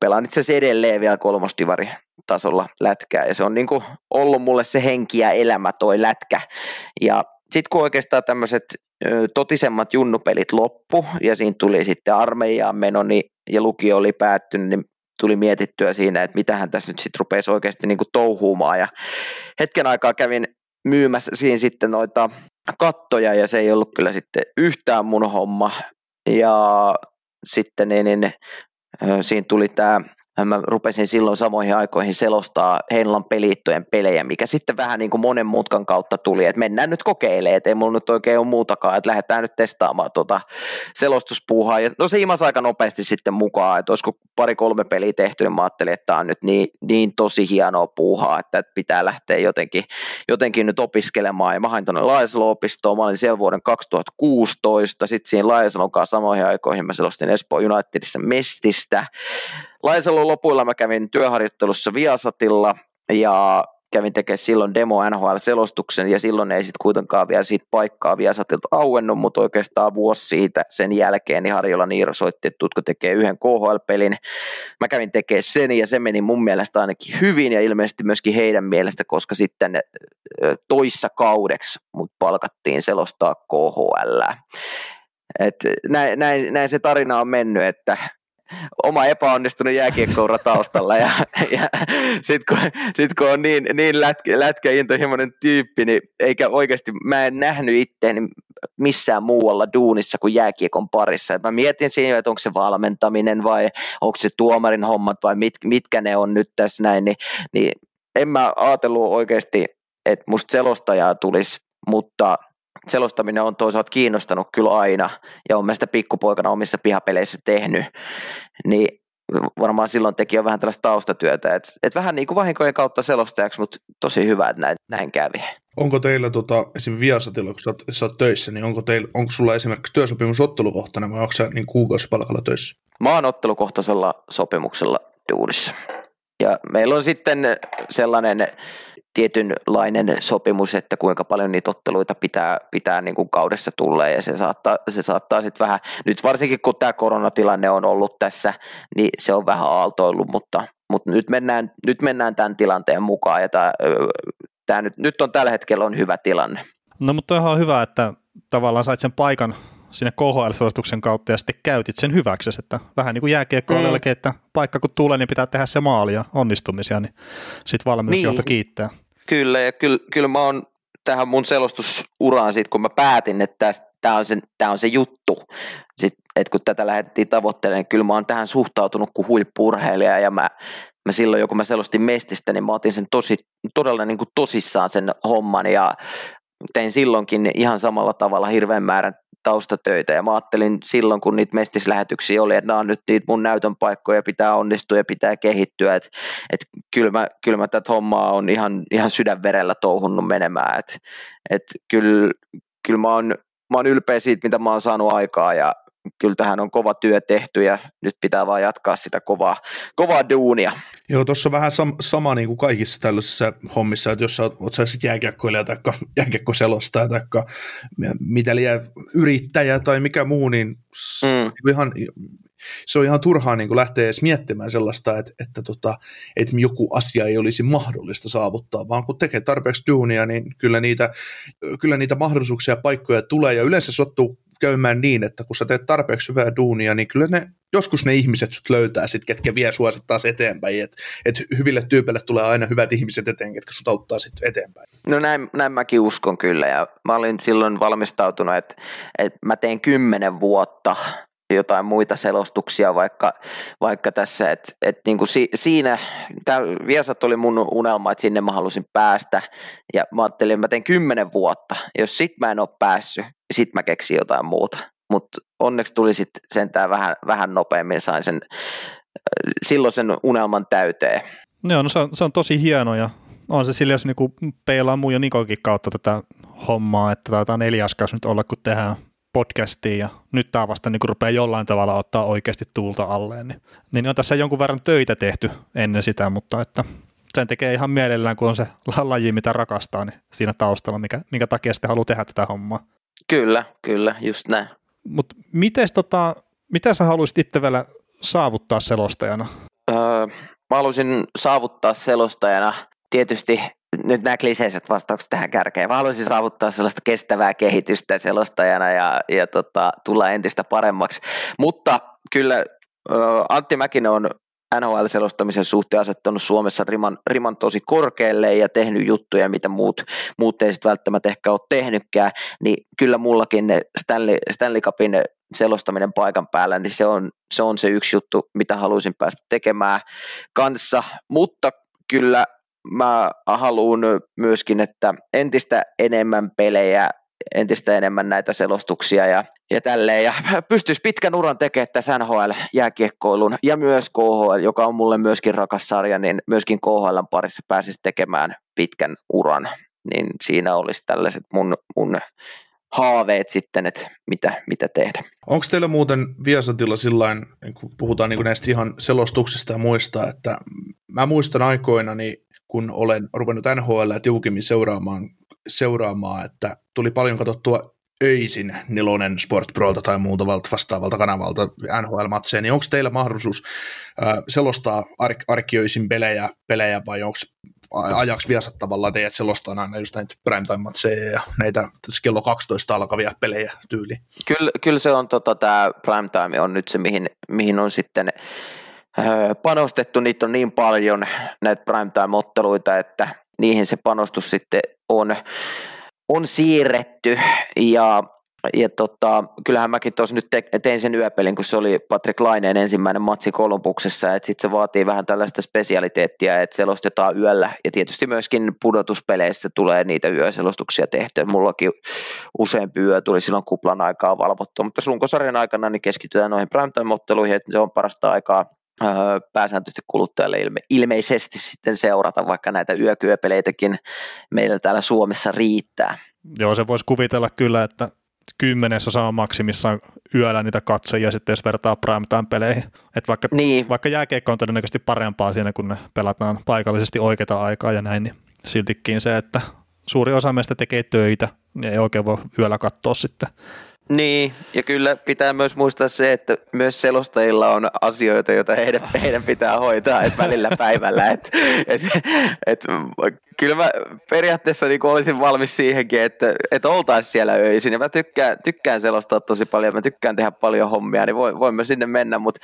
D: Pelaan itse asiassa edelleen vielä kolmostivari tasolla lätkää ja se on niin kuin ollut mulle se henki ja elämä toi lätkä ja sitten kun oikeastaan tämmöiset totisemmat junnupelit loppu ja siinä tuli sitten armeijaan meno niin, ja lukio oli päättynyt, niin tuli mietittyä siinä, että mitähän tässä nyt sitten rupesi oikeasti niin kuin touhuumaan. Ja hetken aikaa kävin myymässä siinä sitten noita kattoja ja se ei ollut kyllä sitten yhtään mun homma. Ja sitten niin, niin siinä tuli tämä mä rupesin silloin samoihin aikoihin selostaa Heinolan peliittojen pelejä, mikä sitten vähän niin kuin monen mutkan kautta tuli, että mennään nyt kokeilemaan, että ei mulla nyt oikein ole muutakaan, että lähdetään nyt testaamaan tuota selostuspuuhaa. Ja no se imasi aika nopeasti sitten mukaan, että olisiko pari-kolme peliä tehty, niin mä ajattelin, että tämä on nyt niin, niin tosi hienoa puuhaa, että pitää lähteä jotenkin, jotenkin nyt opiskelemaan. Ja mä hain tuonne Laajasalon-opistoon, mä olin siellä vuoden 2016, sitten siinä Laajasalon kanssa samoihin aikoihin mä selostin Espoo Unitedissa Mestistä, Laisalon lopuilla mä kävin työharjoittelussa Viasatilla ja kävin tekemään silloin demo NHL-selostuksen ja silloin ei sitten kuitenkaan vielä siitä paikkaa Viasatilta auennut, mutta oikeastaan vuosi siitä sen jälkeen niin Harjola Niiro soitti, että tutko tekee yhden KHL-pelin. Mä kävin tekemään sen ja se meni mun mielestä ainakin hyvin ja ilmeisesti myöskin heidän mielestä, koska sitten toissa kaudeksi mut palkattiin selostaa KHL. Et näin, näin, näin, se tarina on mennyt, että oma epäonnistunut jääkiekkoura taustalla ja, ja sitten kun, sit kun on niin, niin lätkä, lätkäintohimoinen tyyppi, niin eikä oikeasti, mä en nähnyt itteeni missään muualla duunissa kuin jääkiekon parissa. Mä mietin siinä, että onko se valmentaminen vai onko se tuomarin hommat vai mit, mitkä ne on nyt tässä näin, niin, niin en mä ajatellut oikeasti, että musta selostajaa tulisi, mutta selostaminen on toisaalta kiinnostanut kyllä aina, ja on sitä pikkupoikana omissa pihapeleissä tehnyt, niin varmaan silloin teki jo vähän tällaista taustatyötä, että et vähän niin kuin vahinkojen kautta selostajaksi, mutta tosi hyvä, että näin, näin kävi.
C: Onko teillä tota, esimerkiksi Viasatilla, kun sä oot, sä oot töissä, niin onko, teillä, onko sulla esimerkiksi työsopimus ottelukohtainen vai onko sä niin kuukausipalkalla töissä?
D: Mä oon ottelukohtaisella sopimuksella duunissa. Ja meillä on sitten sellainen tietynlainen sopimus, että kuinka paljon niitä otteluita pitää, pitää niin kuin kaudessa tulla ja se saattaa, se saattaa sitten vähän, nyt varsinkin kun tämä koronatilanne on ollut tässä, niin se on vähän aaltoillut, mutta, mutta nyt, mennään, nyt mennään tämän tilanteen mukaan ja tämä, tämä nyt, nyt on tällä hetkellä on hyvä tilanne.
B: No mutta ihan hyvä, että tavallaan sait sen paikan, sinne KHL-selostuksen kautta ja sitten käytit sen hyväksi, että vähän niin kuin jääkiekko mm. että paikka kun tulee, niin pitää tehdä se maali ja onnistumisia, niin sitten valmennusjohto niin. kiittää.
D: Kyllä, ja kyllä, kyllä mä oon tähän mun selostusuraan siitä, kun mä päätin, että tämä on, se, tää on se juttu, sit, että kun tätä lähdettiin tavoittelemaan, niin kyllä mä oon tähän suhtautunut kuin huippurheilija ja mä, mä silloin, kun mä selostin Mestistä, niin mä otin sen tosi, todella niin kuin tosissaan sen homman ja tein silloinkin ihan samalla tavalla hirveän määrän taustatöitä. Ja mä ajattelin silloin, kun niitä mestislähetyksiä oli, että nämä on nyt niitä mun näytön paikkoja, pitää onnistua ja pitää kehittyä, että et kyllä, mä, kyllä mä tätä hommaa on ihan, ihan sydänverellä touhunnut menemään, että et kyllä, kyllä mä oon, mä oon ylpeä siitä, mitä mä oon saanut aikaa ja kyllä tähän on kova työ tehty ja nyt pitää vaan jatkaa sitä kovaa, kovaa duunia.
C: Joo, tuossa on vähän sam- sama niin kuin kaikissa tällaisissa hommissa, että jos sä oot, oot sä sitten jääkiekkoilija tai jääkiekkoselostaja tai mitä liian yrittäjä tai mikä muu, niin mm. ihan se on ihan turhaa niin kuin lähteä edes miettimään sellaista, että, että, tota, että joku asia ei olisi mahdollista saavuttaa, vaan kun tekee tarpeeksi duunia, niin kyllä niitä, kyllä niitä mahdollisuuksia ja paikkoja tulee, ja yleensä sottuu käymään niin, että kun sä teet tarpeeksi hyvää duunia, niin kyllä ne, joskus ne ihmiset sut löytää sit, ketkä vie sua sit taas eteenpäin, että et hyville tyypeille tulee aina hyvät ihmiset eteen, ketkä sut auttaa sit eteenpäin.
D: No näin, näin mäkin uskon kyllä, ja mä olin silloin valmistautunut, että, että mä teen kymmenen vuotta jotain muita selostuksia vaikka, vaikka tässä, että et niinku si, siinä, tämä Viasat oli mun unelma, että sinne mä halusin päästä. Ja mä ajattelin, että mä teen kymmenen vuotta, jos sit mä en ole päässyt, sit mä keksin jotain muuta, mutta onneksi tuli sitten sentään vähän, vähän nopeammin, sain sen silloin sen unelman täyteen.
B: Joo, no se on, se on tosi hieno ja on se sillä, jos niinku peilaa mun ja Nikokin kautta tätä hommaa, että taitaa neljäs nyt olla, kun tehdään podcastiin ja nyt tämä vasta niin rupeaa jollain tavalla ottaa oikeasti tuulta alleen. Niin, niin on tässä jonkun verran töitä tehty ennen sitä, mutta että sen tekee ihan mielellään, kun on se laji, mitä rakastaa, niin siinä taustalla, mikä, minkä takia sitten haluaa tehdä tätä hommaa.
D: Kyllä, kyllä, just näin.
B: Mutta tota, mitä sä haluaisit itse vielä saavuttaa selostajana?
D: Öö, mä haluaisin saavuttaa selostajana tietysti nyt nämä kliseiset vastaukset tähän kärkeen. Mä haluaisin saavuttaa sellaista kestävää kehitystä selostajana ja, ja tota, tulla entistä paremmaksi. Mutta kyllä Antti Mäkinen on NHL-selostamisen suhteen asettanut Suomessa riman, riman tosi korkealle ja tehnyt juttuja, mitä muut, muut ei sitten välttämättä ehkä ole tehnytkään, niin kyllä mullakin ne Stanley, Stanley Cupin selostaminen paikan päällä, niin se on, se on se yksi juttu, mitä haluaisin päästä tekemään kanssa, mutta kyllä mä haluan myöskin, että entistä enemmän pelejä, entistä enemmän näitä selostuksia ja, ja tälleen. Ja pystyisi pitkän uran tekemään tässä NHL-jääkiekkoilun ja myös KHL, joka on mulle myöskin rakas sarja, niin myöskin KHL parissa pääsisi tekemään pitkän uran. Niin siinä olisi tällaiset mun, mun haaveet sitten, että mitä, mitä tehdä.
C: Onko teillä muuten Viasatilla sillain, kun puhutaan niin näistä ihan selostuksista ja muista, että mä muistan aikoina, niin kun olen ruvennut NHL tiukemmin seuraamaan, seuraamaan, että tuli paljon katsottua öisin nelonen Sport Prolta tai muuta vastaavalta kanavalta NHL-matseja, niin onko teillä mahdollisuus äh, selostaa ark- arkiöisin pelejä, pelejä vai onko ajaksi viasat tavallaan teidät selostaa aina just näitä primetime-matseja ja näitä kello 12 alkavia pelejä tyyli?
D: Kyllä, kyllä se on, tota, tämä primetime on nyt se, mihin, mihin on sitten panostettu, niitä on niin paljon näitä primetime-otteluita, että niihin se panostus sitten on, on siirretty ja ja tota, kyllähän mäkin tuossa nyt te, tein sen yöpelin, kun se oli Patrick Laineen ensimmäinen matsi Kolumbuksessa, että sitten se vaatii vähän tällaista spesialiteettia, että selostetaan yöllä, ja tietysti myöskin pudotuspeleissä tulee niitä yöselostuksia tehtyä. Mullakin useampi yö tuli silloin kuplan aikaa valvottua, mutta runkosarjan aikana niin keskitytään noihin primetime-otteluihin, että se on parasta aikaa pääsääntöisesti kuluttajalle ilme, ilmeisesti sitten seurata, vaikka näitä yökyöpeleitäkin meillä täällä Suomessa riittää.
B: Joo, se voisi kuvitella kyllä, että kymmenesosa on maksimissaan yöllä niitä katsojia sitten, jos vertaa primetime-peleihin. Että vaikka, niin. vaikka jääkeikko on todennäköisesti parempaa siinä, kun ne pelataan paikallisesti oikeita aikaa ja näin, niin siltikin se, että suuri osa meistä tekee töitä, niin ei oikein voi yöllä katsoa sitten
D: Niin, ja kyllä pitää myös muistaa se, että myös selostajilla on asioita, joita heidän, heidän pitää hoitaa et välillä päivällä. Et, et, et, kyllä mä periaatteessa niin olisin valmis siihenkin, että, että oltaisiin siellä öisin. Ja mä tykkään, tykkään selostaa tosi paljon, mä tykkään tehdä paljon hommia, niin voimme sinne mennä, mutta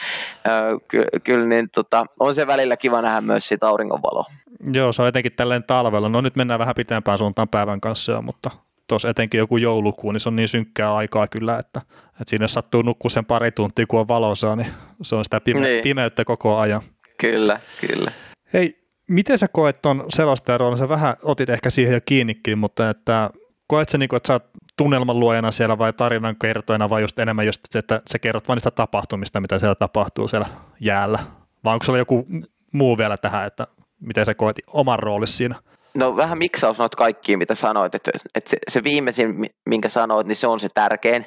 D: äh, ky, kyllä niin, tota, on se välillä kiva nähdä myös sitä auringonvaloa.
B: Joo, se on etenkin tälleen talvella. No nyt mennään vähän pitempään suuntaan päivän kanssa, mutta tuossa etenkin joku joulukuu, niin se on niin synkkää aikaa kyllä, että, että siinä jos sattuu nukkua sen pari tuntia, kun on valosaa, niin se on sitä pime- niin. pimeyttä koko ajan.
D: Kyllä, kyllä.
B: Hei, miten sä koet tuon selostajaroolin? Sä vähän otit ehkä siihen jo kiinnikin, mutta että koet sä, niin kuin, että sä oot tunnelman luojana siellä vai tarinan kertojana vai just enemmän just se, että sä kerrot vain niistä tapahtumista, mitä siellä tapahtuu siellä jäällä? Vai onko sulla joku muu vielä tähän, että miten sä koet oman roolisi siinä?
D: No vähän miksaus noita kaikkia, mitä sanoit, että, että se, se viimeisin, minkä sanoit, niin se on se tärkein.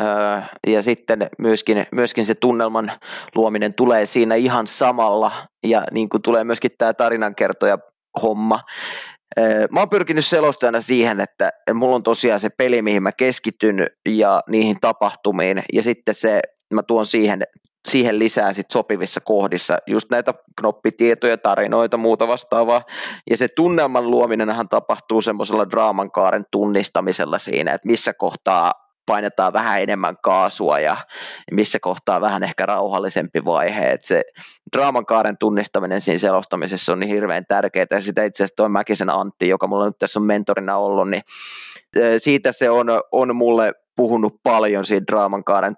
D: Öö, ja sitten myöskin, myöskin se tunnelman luominen tulee siinä ihan samalla, ja niin kuin tulee myöskin tämä tarinankertoja homma. Öö, mä oon pyrkinyt selostajana siihen, että mulla on tosiaan se peli, mihin mä keskityn ja niihin tapahtumiin, ja sitten se, mä tuon siihen siihen lisää sit sopivissa kohdissa just näitä knoppitietoja, tarinoita, muuta vastaavaa. Ja se tunnelman luominenhan tapahtuu semmoisella draaman kaaren tunnistamisella siinä, että missä kohtaa painetaan vähän enemmän kaasua ja missä kohtaa vähän ehkä rauhallisempi vaihe. Et se draaman kaaren tunnistaminen siinä selostamisessa on niin hirveän tärkeää ja sitä itse asiassa tuo Mäkisen Antti, joka mulla nyt tässä on mentorina ollut, niin siitä se on, on mulle puhunut paljon siitä draaman kaaren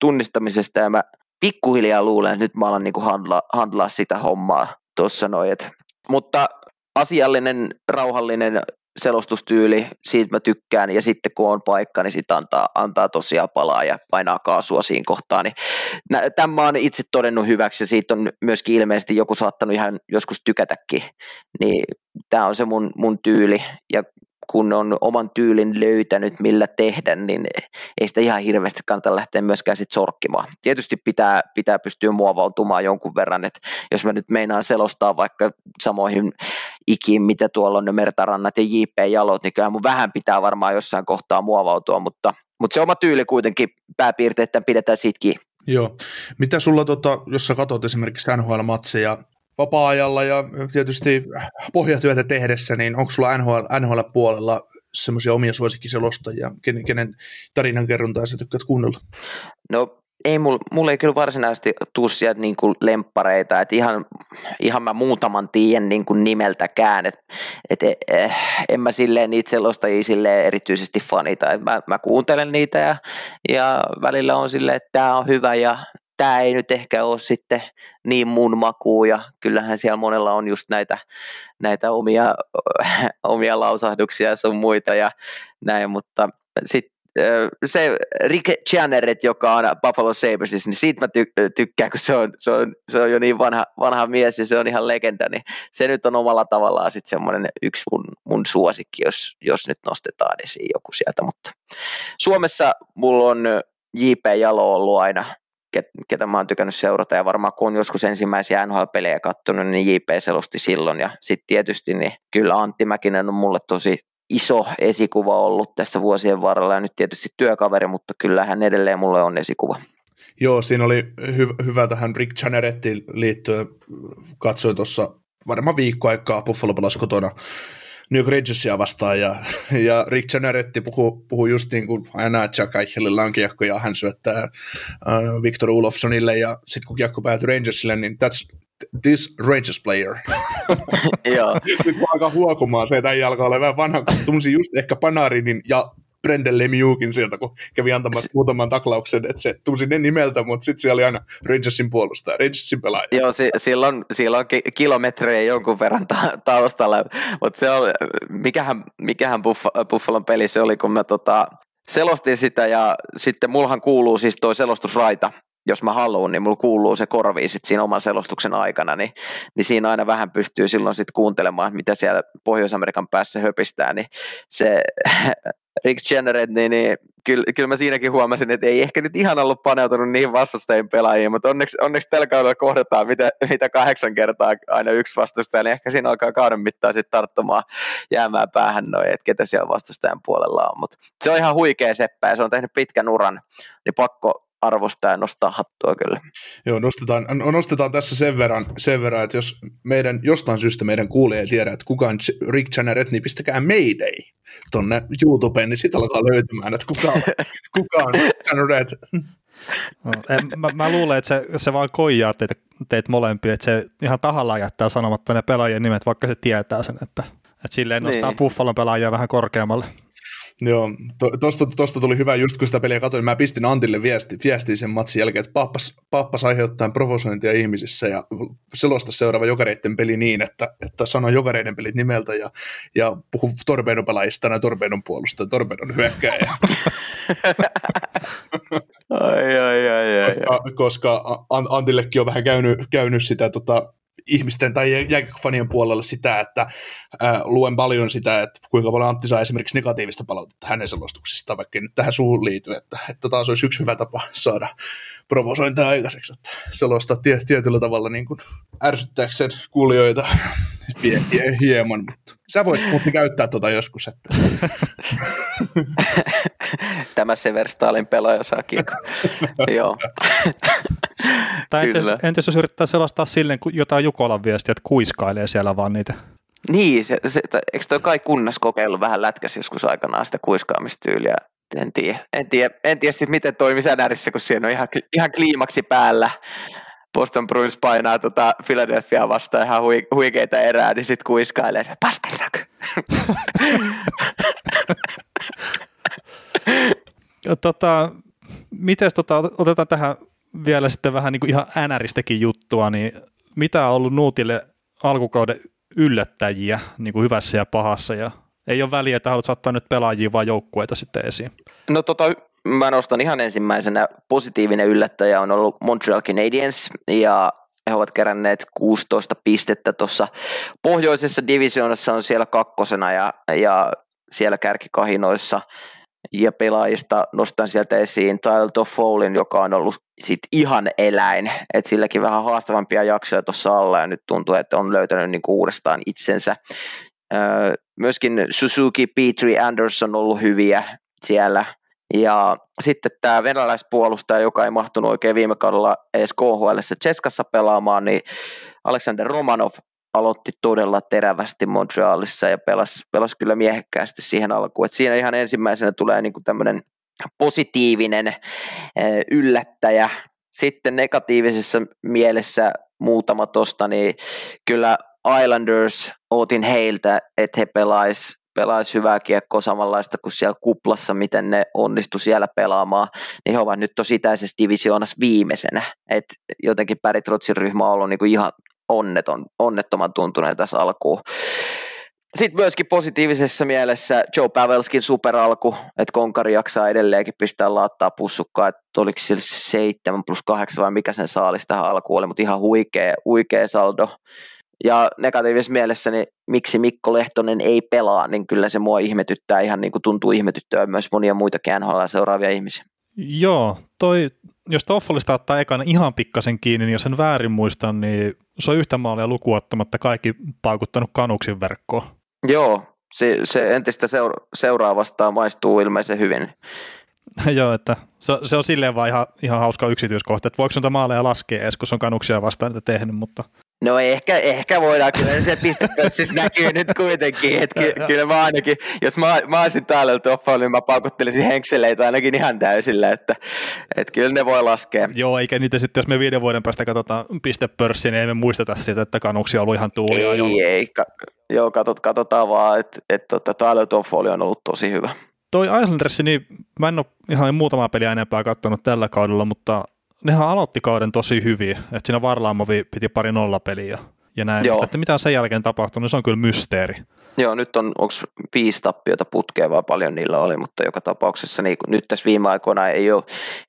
D: tunnistamisesta ja mä pikkuhiljaa luulen, että nyt mä alan niinku handla, handlaa sitä hommaa tuossa noin. Mutta asiallinen, rauhallinen selostustyyli, siitä mä tykkään, ja sitten kun on paikka, niin sitten antaa, antaa tosiaan palaa ja painaa kaasua siinä kohtaa. Niin, tämän mä oon itse todennut hyväksi, ja siitä on myöskin ilmeisesti joku saattanut ihan joskus tykätäkin. Niin tämä on se mun, mun tyyli, ja kun on oman tyylin löytänyt, millä tehdä, niin ei sitä ihan hirveästi kannata lähteä myöskään sit sorkkimaan. Tietysti pitää, pitää pystyä muovautumaan jonkun verran, että jos mä nyt meinaan selostaa vaikka samoihin ikiin, mitä tuolla on ne mertarannat ja JP-jalot, niin kyllä mun vähän pitää varmaan jossain kohtaa muovautua, mutta, mutta se oma tyyli kuitenkin pääpiirteitä pidetään siitäkin.
C: Joo. Mitä sulla, tota, jos sä katsot esimerkiksi NHL-matseja, vapaa-ajalla ja tietysti pohjatyötä tehdessä, niin onko sulla NHL, NHL-puolella semmoisia omia suosikkiselostajia, kenen, kenen tarinankerrontaa sä tykkäät kuunnella?
D: No ei mulla mul ei kyllä varsinaisesti tuu sieltä niin kuin lemppareita, että ihan, ihan mä muutaman tiedän niin kuin nimeltäkään, että et, eh, en mä silleen niitä selostajia silleen erityisesti fanita, mä, mä kuuntelen niitä ja, ja välillä on silleen, että tämä on hyvä ja tämä ei nyt ehkä ole sitten niin mun makuun ja kyllähän siellä monella on just näitä, näitä omia, omia lausahduksia ja sun muita ja näin, mutta sitten se Rick Channeret, joka on Buffalo Sabres, niin siitä mä ty- tykkään, kun se on, se, on, se on jo niin vanha, vanha mies ja se on ihan legenda, niin se nyt on omalla tavallaan sitten semmoinen yksi mun, mun suosikki, jos, jos nyt nostetaan esiin joku sieltä, mutta Suomessa mulla on J.P. Jalo ollut aina ketä mä oon tykännyt seurata ja varmaan kun on joskus ensimmäisiä NHL-pelejä kattonut, niin JP selosti silloin ja sitten tietysti niin kyllä Antti Mäkinen on mulle tosi iso esikuva ollut tässä vuosien varrella ja nyt tietysti työkaveri, mutta kyllä hän edelleen mulle on esikuva.
C: Joo, siinä oli hy- hyvä tähän Rick Channerettiin liittyen. Katsoin tuossa varmaan viikko aikaa Buffalo kotona New Rangersia vastaan ja, ja Rick Generetti puhuu, puhuu just niin kuin aina, että Jack Eichelillä on kiekko ja hän syöttää uh, Victor Ulofsonille ja sitten kun kiekko päätyy Rangersille, niin that's this Rangers player.
D: Joo.
C: Nyt mä alkaa huokumaan se, että ei alkaa olla vähän vanha, kun just ehkä Panarinin ja Brendan Lemieuxin sieltä, kun kävi antamassa S- muutaman taklauksen, että se tunsi ne nimeltä, mutta sitten siellä oli aina Rangersin puolustaja, Rangersin pelaaja.
D: Joo, si- silloin, silloin kilometrejä jonkun verran ta- taustalla, mutta se on, mikähän, mikähän Buff- Buffalon peli se oli, kun mä tota, selostin sitä ja sitten mulhan kuuluu siis toi selostusraita, jos mä haluan, niin mulla kuuluu se korviin sit siinä oman selostuksen aikana, niin, niin siinä aina vähän pystyy silloin sitten kuuntelemaan, mitä siellä Pohjois-Amerikan päässä höpistää, niin se Rick Jenneret, niin, niin kyllä, kyllä mä siinäkin huomasin, että ei ehkä nyt ihan ollut paneutunut niihin vastustajien pelaajiin, mutta onneksi, onneksi tällä kaudella kohdataan mitä, mitä kahdeksan kertaa aina yksi vastustaja, niin ehkä siinä alkaa kauden mittaan sitten tarttumaan jäämään päähän noin, että ketä siellä vastustajan puolella on, mutta se on ihan huikea seppä ja se on tehnyt pitkän uran, niin pakko, arvostaa ja nostaa hattua kyllä.
C: Joo, nostetaan, nostetaan tässä sen verran, sen verran, että jos meidän, jostain syystä meidän kuulee ei tiedä, että kuka on Rick Janneret, niin pistäkää Mayday tonne YouTubeen, niin sitten alkaa löytymään, että kuka on, kuka on Janneret.
B: No, en, mä, mä, luulen, että se, se vaan koijaa teitä, teitä molempia, että se ihan tahallaan jättää sanomatta ne pelaajien nimet, vaikka se tietää sen, että, että silleen nostaa niin. Buffalon pelaajia vähän korkeammalle.
C: Joo, to, tosta, tosta, tuli hyvä, just kun sitä peliä katsoin, mä pistin Antille viesti, viestiin sen matsin jälkeen, että pappas, pappas aiheuttaa provosointia ihmisissä ja selosta seuraava jokareiden peli niin, että, että sano jokareiden pelit nimeltä ja, ja puhu Torpeidon pelaajista ja Torpeidon puolusta ja Torpeidon hyökkääjä.
D: ai, ai, ai, ai,
C: koska, koska Antillekin on vähän käynyt, käynyt sitä tota, ihmisten tai jääkiekkofanien puolella sitä, että ää, luen paljon sitä, että kuinka paljon Antti saa esimerkiksi negatiivista palautetta hänen selostuksistaan, vaikka nyt tähän suun liity, että, että taas olisi yksi hyvä tapa saada provosointia aikaiseksi, että selostaa tie, tietyllä tavalla niin kuin ärsyttääkseen kuulijoita hieman, mutta sä voit mutta käyttää tuota joskus. Että.
D: Tämä Severstalin pelaaja saa kiekko. Joo.
B: Tai entäs, entäs jos yrittää selostaa silleen jotain Jukolan viestiä, että kuiskailee siellä vaan niitä?
D: Niin, se, se, eikö toi kai kunnas kokeillut vähän lätkäs joskus aikanaan sitä kuiskaamistyyliä? En tiedä, en tiedä, en tiedä miten toimii sänärissä, kun siinä on ihan, ihan kliimaksi päällä. Boston Bruins painaa tota Philadelphia vastaan ihan hui, huikeita erää, niin sitten kuiskailee se Pasternak.
B: tota, miten tota, otetaan tähän vielä sitten vähän niin kuin ihan änäristäkin juttua, niin mitä on ollut Nuutille alkukauden yllättäjiä niin kuin hyvässä ja pahassa? Ja ei ole väliä, että haluat saattaa nyt pelaajia vaan joukkueita sitten esiin.
D: No tota, mä nostan ihan ensimmäisenä. Positiivinen yllättäjä on ollut Montreal Canadiens ja he ovat keränneet 16 pistettä tuossa pohjoisessa divisioonassa on siellä kakkosena ja, ja siellä kärkikahinoissa ja pelaajista nostan sieltä esiin Tyler Toffolin, joka on ollut sit ihan eläin, että silläkin vähän haastavampia jaksoja tuossa alla ja nyt tuntuu, että on löytänyt niinku uudestaan itsensä. myöskin Suzuki, Petri, Anderson on ollut hyviä siellä ja sitten tämä venäläispuolustaja, joka ei mahtunut oikein viime kaudella edes KHL Cheskassa pelaamaan, niin Alexander Romanov aloitti todella terävästi Montrealissa ja pelasi, pelasi kyllä miehekkäästi siihen alkuun. Et siinä ihan ensimmäisenä tulee niinku tämmöinen positiivinen eh, yllättäjä. Sitten negatiivisessa mielessä muutama tosta, niin kyllä Islanders ootin heiltä, että he pelais, pelais hyvää kiekkoa samanlaista kuin siellä kuplassa, miten ne onnistu siellä pelaamaan, niin he ovat nyt tosi itäisessä divisioonassa viimeisenä. Et jotenkin Barry Trotsin ryhmä on ollut niinku ihan onneton, onnettoman tuntuneen tässä alkuun. Sitten myöskin positiivisessa mielessä Joe Pavelskin superalku, että Konkari jaksaa edelleenkin pistää laattaa pussukkaa, että oliko sillä 7 plus 8 vai mikä sen saalis tähän alkuun oli, mutta ihan huikea, huikea saldo. Ja negatiivisessa mielessä, niin miksi Mikko Lehtonen ei pelaa, niin kyllä se mua ihmetyttää ihan niin kuin tuntuu ihmetyttää myös monia muita NHL seuraavia ihmisiä.
B: Joo, toi, jos Toffolista ottaa ekana ihan pikkasen kiinni, niin jos sen väärin muistan, niin se on yhtä maalia lukuottamatta kaikki paukuttanut kanuksin verkkoon.
D: Joo, se, se entistä seura- seuraavasta maistuu ilmeisen hyvin.
B: Joo, että se, se on silleen vaan ihan, ihan hauska yksityiskohta, että voiko noita maaleja laskea edes, kun se on kanuksia vastaan niitä tehnyt, mutta
D: No ehkä, ehkä voidaan, kyllä se pistepörssissä näkyy nyt kuitenkin, että ky, kyllä mä ainakin, jos mä, mä olisin täällä Toffa, niin mä paukuttelisin henkseleitä ainakin ihan täysillä, että, että kyllä ne voi laskea.
B: Joo, eikä niitä sitten, jos me viiden vuoden päästä katsotaan pistepörssiä, niin emme muisteta sitä, että kanuksi on ollut ihan tuulia.
D: Ei, jo. ei, ka, joo, katot, katsotaan vaan, että, että, että Tyler Toffoli on ollut tosi hyvä.
B: Toi Islanders, niin mä en ole ihan muutamaa peliä enempää katsonut tällä kaudella, mutta nehän aloitti kauden tosi hyvin, että siinä Varlaamovi piti pari nollapeliä ja näin, Joo. että mitä on sen jälkeen tapahtunut, niin se on kyllä mysteeri.
D: Joo, nyt on, onko viisi tappiota putkea vai paljon niillä oli, mutta joka tapauksessa niin nyt tässä viime aikoina ei ole,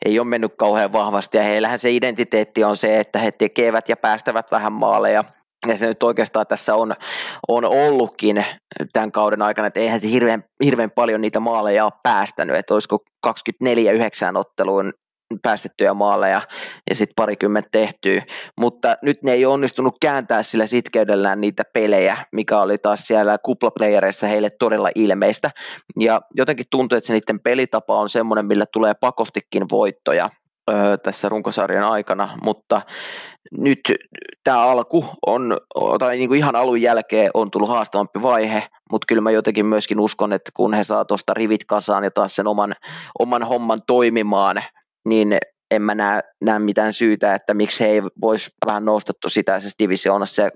D: ei ole mennyt kauhean vahvasti ja heillähän se identiteetti on se, että he tekevät ja päästävät vähän maaleja ja se nyt oikeastaan tässä on, on ollutkin tämän kauden aikana, että eihän se hirveän, hirveän paljon niitä maaleja ole päästänyt, että olisiko 24 9 otteluun päästettyjä maaleja ja sitten parikymmentä tehtyä, mutta nyt ne ei onnistunut kääntää sillä sitkeydellään niitä pelejä, mikä oli taas siellä kuplaplayereissa heille todella ilmeistä, ja jotenkin tuntuu, että se niiden pelitapa on semmoinen, millä tulee pakostikin voittoja öö, tässä runkosarjan aikana, mutta nyt tämä alku on, tai niin kuin ihan alun jälkeen on tullut haastavampi vaihe, mutta kyllä mä jotenkin myöskin uskon, että kun he saa tuosta rivit kasaan ja taas sen oman, oman homman toimimaan, niin en mä näe, näe mitään syytä, että miksi he ei voisi vähän nostettu sitä se divisioonassa ja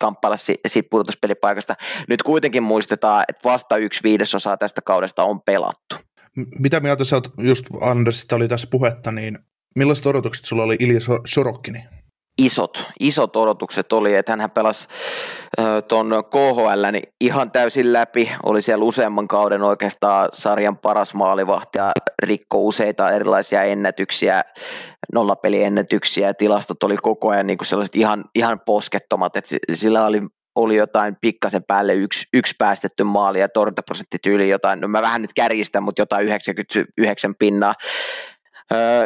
D: kamppailla siitä pudotuspelipaikasta. Nyt kuitenkin muistetaan, että vasta yksi viidesosaa tästä kaudesta on pelattu.
C: Mitä mieltä sä oot, just Andersista oli tässä puhetta, niin millaiset odotukset sulla oli Ilja Sorokkini?
D: Isot, isot odotukset oli, että hän pelasi tuon KHL niin ihan täysin läpi, oli siellä useamman kauden oikeastaan sarjan paras maalivahti ja rikko useita erilaisia ennätyksiä, nollapeliennätyksiä. Tilastot oli koko ajan niin kuin sellaiset ihan, ihan poskettomat, että sillä oli oli jotain pikkasen päälle yksi, yksi päästetty maali ja torjuntaprosentti tyyli jotain, no mä vähän nyt kärjistän, mutta jotain 99 pinnaa.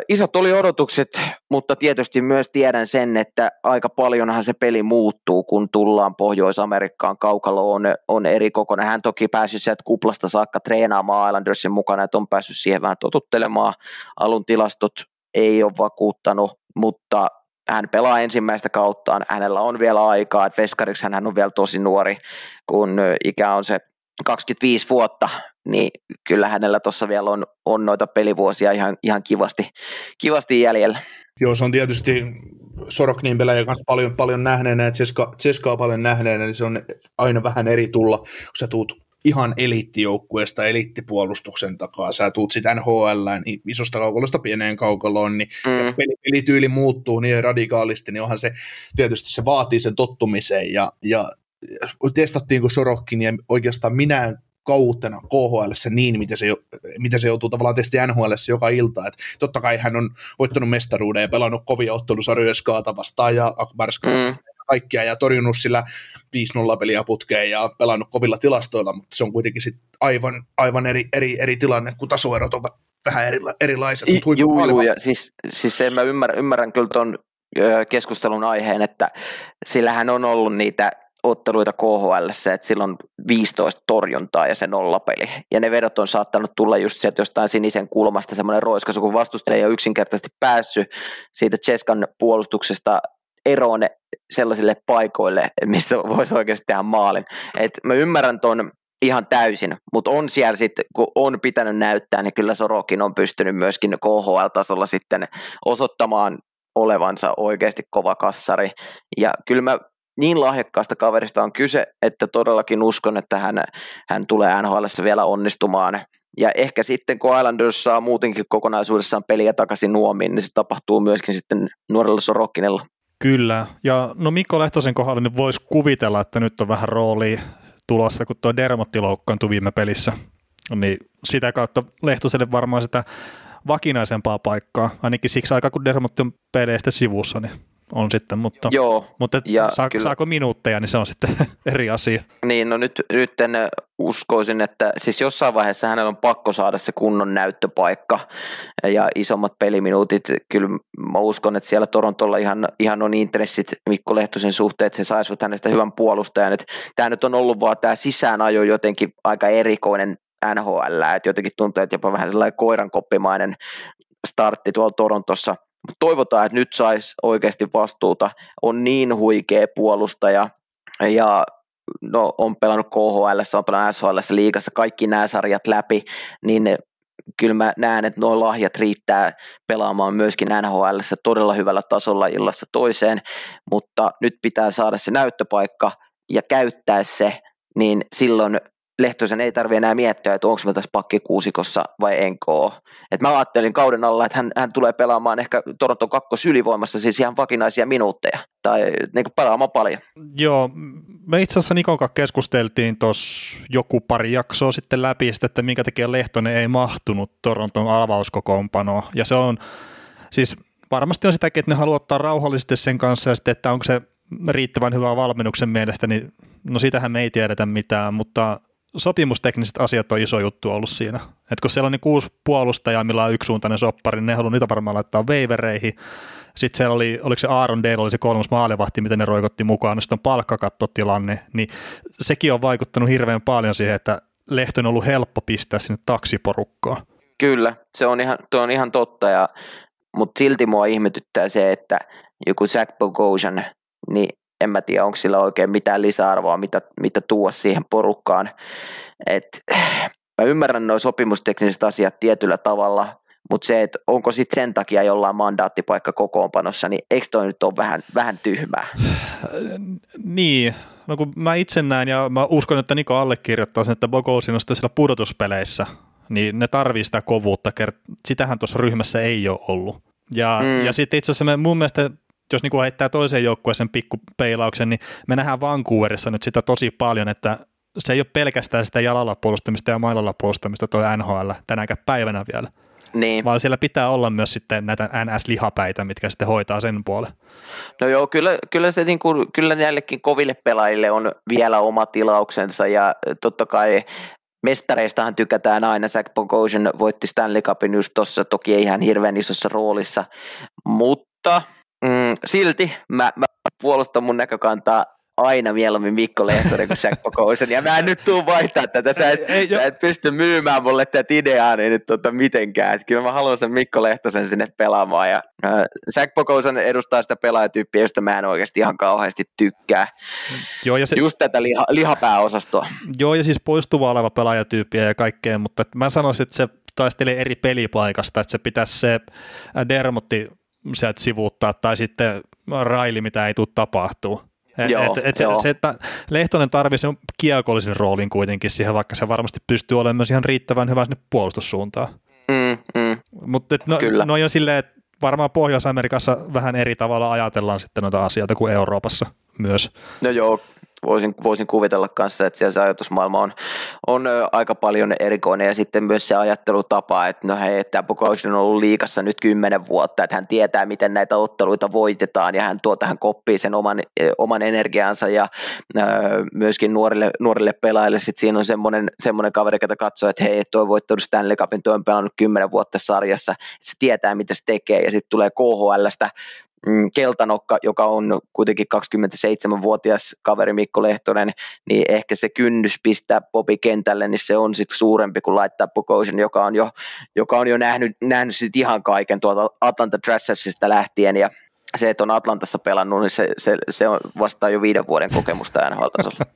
D: Isot oli odotukset, mutta tietysti myös tiedän sen, että aika paljonhan se peli muuttuu, kun tullaan Pohjois-Amerikkaan. Kaukalo on, on eri kokoinen. Hän toki päässyt sieltä kuplasta saakka treenaamaan Islandersin mukana, että on päässyt siihen vähän totuttelemaan. Alun tilastot ei ole vakuuttanut, mutta hän pelaa ensimmäistä kauttaan. Hänellä on vielä aikaa, että veskariksi hän on vielä tosi nuori, kun ikä on se 25 vuotta, niin kyllä hänellä tuossa vielä on, on noita pelivuosia ihan, ihan kivasti, kivasti jäljellä.
C: Joo, se on tietysti Soroknin pelejä kanssa paljon, paljon nähneenä, että Ceskaa paljon nähneenä, niin se on aina vähän eri tulla, kun sä tuut ihan eliittijoukkueesta, eliittipuolustuksen takaa, sä tuut sitä NHL, niin isosta kaukalosta pieneen kaukaloon, niin mm. peli, pelityyli muuttuu niin radikaalisti, niin onhan se, tietysti se vaatii sen tottumisen, ja, ja testattiinko Sorokkin, ja oikeastaan minä kautena KHL niin, mitä se, mitä se joutuu tavallaan testi NHL joka ilta. Et totta kai hän on voittanut mestaruuden ja pelannut kovia ottelusarjoja Skaata vastaan ja Akbarska mm. kaikkia ja torjunut sillä 5-0 peliä putkeen ja pelannut kovilla tilastoilla, mutta se on kuitenkin sit aivan, aivan eri, eri, eri tilanne, kun tasoerot ovat vähän eri, erilaiset.
D: Joo, joo, ja siis, siis se mä ymmärrän, ymmärrän kyllä tuon keskustelun aiheen, että sillähän on ollut niitä otteluita KHL, että silloin 15 torjuntaa ja se nollapeli. Ja ne vedot on saattanut tulla just sieltä jostain sinisen kulmasta semmoinen roiskaisu, kun vastustaja ei ole yksinkertaisesti päässyt siitä Cheskan puolustuksesta eroon sellaisille paikoille, mistä voisi oikeasti tehdä maalin. Et mä ymmärrän ton ihan täysin, mutta on siellä sitten, kun on pitänyt näyttää, niin kyllä Sorokin on pystynyt myöskin KHL-tasolla sitten osoittamaan olevansa oikeasti kova kassari. Ja kyllä mä niin lahjakkaasta kaverista on kyse, että todellakin uskon, että hän, hän tulee NHL vielä onnistumaan. Ja ehkä sitten kun Islanders saa muutenkin kokonaisuudessaan peliä takaisin nuomiin, niin se tapahtuu myöskin sitten nuorella Sorokkinella.
B: Kyllä, ja no Mikko Lehtosen kohdalla niin voisi kuvitella, että nyt on vähän rooli tulossa, kun tuo Dermotti loukkaantui viime pelissä. Niin sitä kautta Lehtoselle varmaan sitä vakinaisempaa paikkaa, ainakin siksi aikaa, kun Dermotti on peleistä sivussa, niin on sitten, mutta,
D: Joo,
B: mutta ja saa, kyllä. saako minuutteja, niin se on sitten eri asia.
D: Niin, no nyt, nyt en uskoisin, että siis jossain vaiheessa hänellä on pakko saada se kunnon näyttöpaikka ja isommat peliminuutit. Kyllä mä uskon, että siellä Torontolla ihan, ihan on intressit Mikko Lehtosen suhteen, että he saisivat hänestä hyvän puolustajan. Nyt, tämä nyt on ollut vaan tämä sisäänajo jotenkin aika erikoinen NHL, että jotenkin tuntuu, että jopa vähän sellainen koirankoppimainen startti tuolla Torontossa – toivotaan, että nyt saisi oikeasti vastuuta. On niin huikea puolustaja ja no, on pelannut KHL, on pelannut SHL liigassa kaikki nämä sarjat läpi, niin kyllä mä näen, että nuo lahjat riittää pelaamaan myöskin NHL todella hyvällä tasolla illassa toiseen, mutta nyt pitää saada se näyttöpaikka ja käyttää se, niin silloin Lehtosen ei tarvitse enää miettiä, että onko mä tässä pakkikuusikossa vai enkä ole. Et mä ajattelin kauden alla, että hän, hän tulee pelaamaan ehkä Toronton kakkos ylivoimassa siis ihan vakinaisia minuutteja tai niin kuin pelaamaan paljon.
B: Joo, me itse asiassa Nikon kanssa keskusteltiin tuossa joku pari jaksoa sitten läpi, että minkä takia Lehtonen ei mahtunut Toronton avauskokoonpanoon. Ja se on siis varmasti on sitäkin, että ne haluaa ottaa rauhallisesti sen kanssa ja sitten, että onko se riittävän hyvä valmennuksen mielestä, niin no sitähän me ei tiedetä mitään, mutta sopimustekniset asiat on iso juttu ollut siinä. Et kun siellä on niin kuusi puolustajaa, millä on yksisuuntainen soppari, niin ne haluaa niitä varmaan laittaa veivereihin. Sitten siellä oli, oliko se Aaron Dale, oli se kolmas maalivahti, miten ne roikotti mukaan, sitten on palkkakattotilanne, niin sekin on vaikuttanut hirveän paljon siihen, että Lehto on ollut helppo pistää sinne taksiporukkaan.
D: Kyllä, se on ihan, tuo on ihan totta, ja, mutta silti mua ihmetyttää se, että joku Zach Bogosian, niin en mä tiedä, onko sillä oikein mitään lisäarvoa, mitä, mitä tuoda siihen porukkaan. Et, mä ymmärrän nuo sopimustekniset asiat tietyllä tavalla, mutta se, että onko sitten sen takia jollain mandaattipaikka kokoonpanossa, niin eikö toi nyt ole vähän, vähän tyhmää?
B: Niin, no kun mä itse näen ja mä uskon, että Niko allekirjoittaa sen, että Bogosin on siellä pudotuspeleissä, niin ne tarvii sitä kovuutta, sitähän tuossa ryhmässä ei ole ollut. Ja, mm. ja sitten itse asiassa mun mielestä jos niin heittää toiseen joukkueeseen pikkupeilauksen, niin me nähdään Vancouverissa nyt sitä tosi paljon, että se ei ole pelkästään sitä jalalla puolustamista ja mailalla puolustamista tuo NHL tänäänkään päivänä vielä.
D: Niin.
B: Vaan siellä pitää olla myös sitten näitä NS-lihapäitä, mitkä sitten hoitaa sen puolen.
D: No joo, kyllä, kyllä, se niin kuin, kyllä näillekin koville pelaajille on vielä oma tilauksensa ja totta kai mestareistahan tykätään aina. Zach Bogosian voitti Stanley Cupin just tuossa, toki ei ihan hirveän isossa roolissa, mutta mm, silti mä, mä puolustan mun näkökantaa aina mieluummin Mikko Lehtonen kuin Jack Pokoisen, ja mä en nyt tuu vaihtaa tätä, sä et, ei, sä et pysty myymään mulle tätä ideaa niin nyt tota mitenkään, että kyllä mä haluan sen Mikko Lehtosen sinne pelaamaan, ja äh, Jack Pokoisen edustaa sitä pelaajatyyppiä, josta mä en oikeasti ihan kauheasti tykkää, Joo, ja se, just tätä liha, lihapääosastoa.
B: Joo, ja siis poistuva oleva pelaajatyyppiä ja kaikkea, mutta mä sanoisin, että se taistelee eri pelipaikasta, että se pitäisi se Dermotti sieltä sivuuttaa, tai sitten Raili, mitä ei tule tapahtuu. Et, joo, et, et se, se, että Lehtonen tarvitsee kiekollisen roolin kuitenkin siihen, vaikka se varmasti pystyy olemaan myös ihan riittävän hyvä sinne puolustussuuntaan.
D: Mm, mm.
B: Mutta no, no on silleen, että varmaan Pohjois-Amerikassa vähän eri tavalla ajatellaan sitten noita asioita kuin Euroopassa myös.
D: No joo, voisin, voisin kuvitella kanssa, että siellä se ajatusmaailma on, on aika paljon erikoinen. Ja sitten myös se ajattelutapa, että no hei, että Bogosian on ollut liikassa nyt kymmenen vuotta, että hän tietää, miten näitä otteluita voitetaan ja hän tuo tähän koppii sen oman, oman energiansa ja äh, myöskin nuorille, nuorille pelaajille. Sitten siinä on semmoinen, semmoinen kaveri, joka katsoo, että hei, tuo voittanut Stanley Cupin, tuo on pelannut kymmenen vuotta sarjassa, että se tietää, mitä se tekee. Ja sitten tulee KHLstä Keltanokka, joka on kuitenkin 27-vuotias kaveri Mikko Lehtonen, niin ehkä se kynnys pistää Popi kentälle, niin se on sitten suurempi kuin laittaa Pokoisen, joka on jo, joka on jo nähnyt, nähnyt sit ihan kaiken tuolta Atlanta Thrashersista lähtien ja se, että on Atlantassa pelannut, niin se, se, se on vastaa jo viiden vuoden kokemusta NHL-tasolla.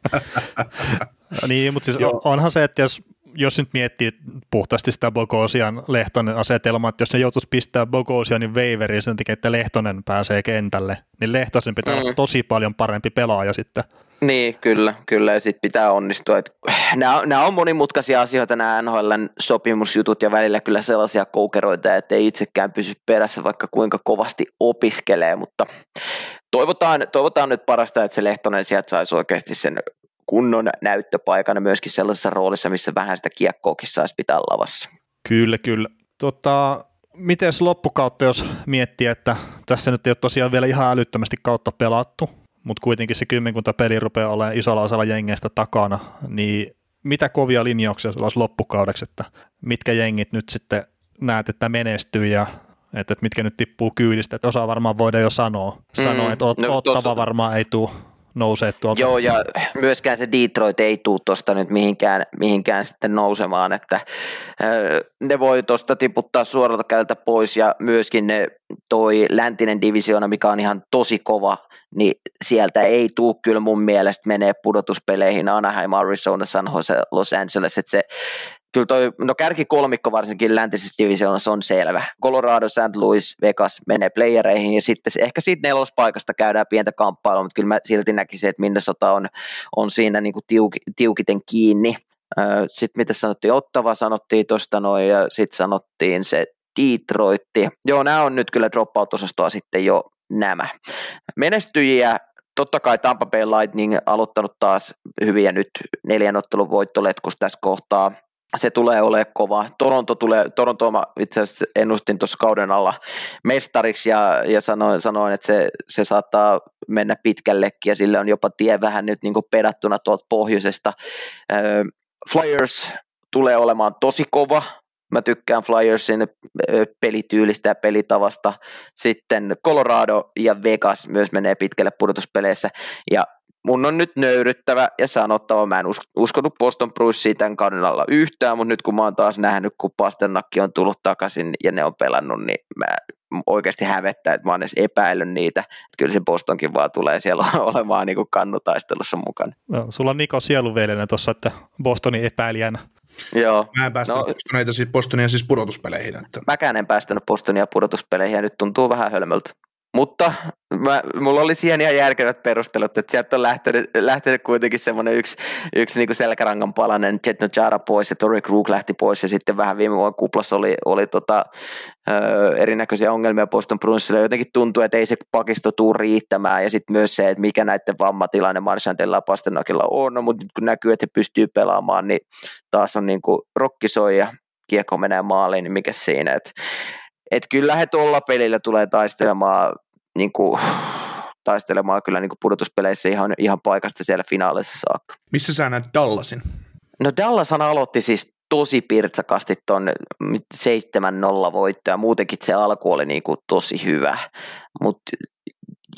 B: niin, mutta siis onhan se, että jos jos nyt miettii puhtaasti sitä Bogosian Lehtonen asetelmaa, että jos ne joutuisi pistää Bogosianin veiveriin sen takia, että Lehtonen pääsee kentälle, niin Lehtosen pitää mm. olla tosi paljon parempi pelaaja sitten.
D: Niin, kyllä, kyllä, ja sitten pitää onnistua. Et, nämä, nämä on monimutkaisia asioita, nämä NHLn sopimusjutut, ja välillä kyllä sellaisia koukeroita, että ei itsekään pysy perässä, vaikka kuinka kovasti opiskelee, mutta toivotaan, toivotaan nyt parasta, että se Lehtonen sieltä saisi oikeasti sen kunnon näyttöpaikana myöskin sellaisessa roolissa, missä vähän sitä kiekkoakin saisi pitää lavassa.
B: Kyllä, kyllä. Tota, miten loppukautta, jos miettii, että tässä nyt ei ole tosiaan vielä ihan älyttömästi kautta pelattu, mutta kuitenkin se kymmenkunta peli rupeaa olemaan isolla osalla jengeistä takana, niin mitä kovia linjauksia sulla olisi loppukaudeksi, että mitkä jengit nyt sitten näet, että menestyy ja että, että mitkä nyt tippuu kyydistä, että osaa varmaan voida jo sanoa, mm, sanoa että ot, no, ottava tossa... varmaan ei tule nousee tuolta.
D: Joo, ja myöskään se Detroit ei tule tuosta nyt mihinkään, mihinkään sitten nousemaan, että ne voi tuosta tiputtaa suoralta käyltä pois, ja myöskin ne, toi läntinen divisioona, mikä on ihan tosi kova, niin sieltä ei tule kyllä mun mielestä menee pudotuspeleihin Anaheim, Arizona, San Jose, Los Angeles, että se kyllä toi, no kärki kolmikko varsinkin läntisessä divisioonassa on selvä. Colorado, St. Louis, Vegas menee playereihin ja sitten ehkä siitä nelospaikasta käydään pientä kamppailua, mutta kyllä mä silti näkisin, että Minnesota on, on siinä niin kuin tiuk, tiukiten kiinni. Sitten mitä sanottiin, Ottava sanottiin tuosta noin, ja sitten sanottiin se Detroitti. Joo, nämä on nyt kyllä dropout-osastoa sitten jo nämä. Menestyjiä totta kai Tampa Bay Lightning aloittanut taas hyviä nyt neljän ottelun voittoletkus tässä kohtaa. Se tulee olemaan kova. Toronto tulee, Toronto mä itse asiassa ennustin tuossa kauden alla mestariksi ja, ja sanoin, sanoin, että se, se saattaa mennä pitkällekin ja sille on jopa tie vähän nyt niin pedattuna tuolta pohjoisesta. Flyers tulee olemaan tosi kova, Mä tykkään Flyersin pelityylistä ja pelitavasta. Sitten Colorado ja Vegas myös menee pitkälle pudotuspeleissä. Ja mun on nyt nöyryttävä ja sanottava, mä en uskonut Boston Brucea tämän kauden alla yhtään, mutta nyt kun mä oon taas nähnyt, kun Pasternakki on tullut takaisin ja ne on pelannut, niin mä oikeasti hävettää, että mä oon edes epäillyt niitä. Kyllä se Bostonkin vaan tulee siellä olemaan niin kuin kannutaistelussa mukana.
B: No, sulla on Niko sieluveilinen tuossa, että Bostonin epäilijänä.
D: Joo.
C: Mä en päästänyt no, Bostonia siis Bostonia siis pudotuspeleihin. Että.
D: Mäkään en päästänyt Bostonia pudotuspeleihin ja nyt tuntuu vähän hölmöltä. Mutta mä, mulla oli siihen ihan järkevät perustelut, että sieltä on lähtenyt, lähtenyt kuitenkin semmoinen yksi, yksi niin selkärangan palanen, Jet Nojara pois ja Tori Krug lähti pois ja sitten vähän viime vuonna kuplassa oli, oli tota, ö, erinäköisiä ongelmia Boston Bruinsilla. Jotenkin tuntuu, että ei se pakisto tuu riittämään ja sitten myös se, että mikä näiden vammatilanne Marchandella ja Pasternakilla on, no, mutta nyt kun näkyy, että he pystyy pelaamaan, niin taas on niin kuin rokkisoi ja kiekko menee maaliin, niin mikä siinä, että et kyllä he tuolla pelillä tulee taistelemaan, niin kuin, taistelemaan kyllä niin kuin pudotuspeleissä ihan, ihan paikasta siellä finaalissa saakka.
C: Missä sä näet Dallasin?
D: No Dallashan aloitti siis tosi pirtsakasti ton 7-0 voitto ja muutenkin se alku oli niin kuin tosi hyvä, mutta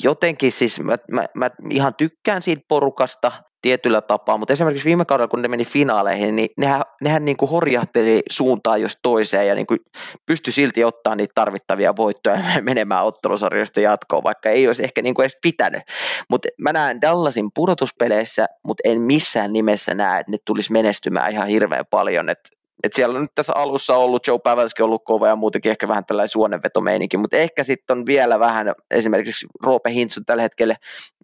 D: jotenkin siis mä, mä, mä ihan tykkään siitä porukasta, tietyllä tapaa, mutta esimerkiksi viime kaudella, kun ne meni finaaleihin, niin nehän, nehän niin kuin horjahteli suuntaan jos toiseen ja niin kuin pystyi silti ottaa niitä tarvittavia voittoja menemään ottelusarjoista jatkoon, vaikka ei olisi ehkä niin kuin edes pitänyt. Mutta mä näen Dallasin pudotuspeleissä, mutta en missään nimessä näe, että ne tulisi menestymään ihan hirveän paljon, että et siellä on nyt tässä alussa ollut, Joe Pavelski ollut kova ja muutenkin ehkä vähän tällainen suonenvetomeininki, mutta ehkä sitten on vielä vähän, esimerkiksi Roope Hintz on tällä hetkellä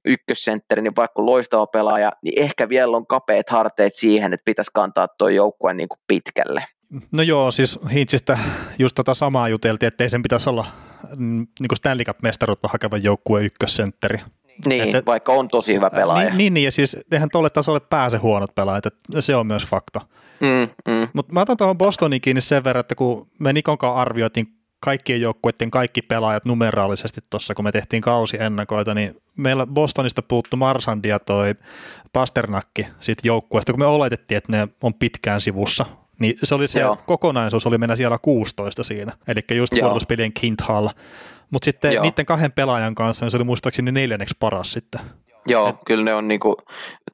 D: ykkössentteri, niin vaikka loistava pelaaja, niin ehkä vielä on kapeat harteet siihen, että pitäisi kantaa tuo joukkue niin kuin pitkälle.
B: No joo, siis Hintzistä just tota samaa juteltiin, että ei sen pitäisi olla mm, niin kuin Stanley Cup-mestaruutta hakeva joukkue ykkössentteri.
D: Niin, että, vaikka on tosi hyvä pelaaja.
B: Niin, niin ja siis eihän tuolle tasolle pääse huonot pelaajat, että se on myös fakta.
D: Mm, mm.
B: Mutta mä otan tuohon Bostonin kiinni sen verran, että kun me Nikon kanssa arvioitiin kaikkien joukkueiden kaikki pelaajat numeraalisesti tuossa, kun me tehtiin kausiennakoita, niin meillä Bostonista puuttu Marsandi ja toi Pasternakki siitä joukkueesta, kun me oletettiin, että ne on pitkään sivussa. Niin se oli se Joo. kokonaisuus, oli mennä siellä 16 siinä, eli just puolustuspelien Kint Hall. Mutta sitten Joo. niiden kahden pelaajan kanssa niin se oli muistaakseni neljänneksi paras sitten.
D: Joo, Et... kyllä ne on niinku,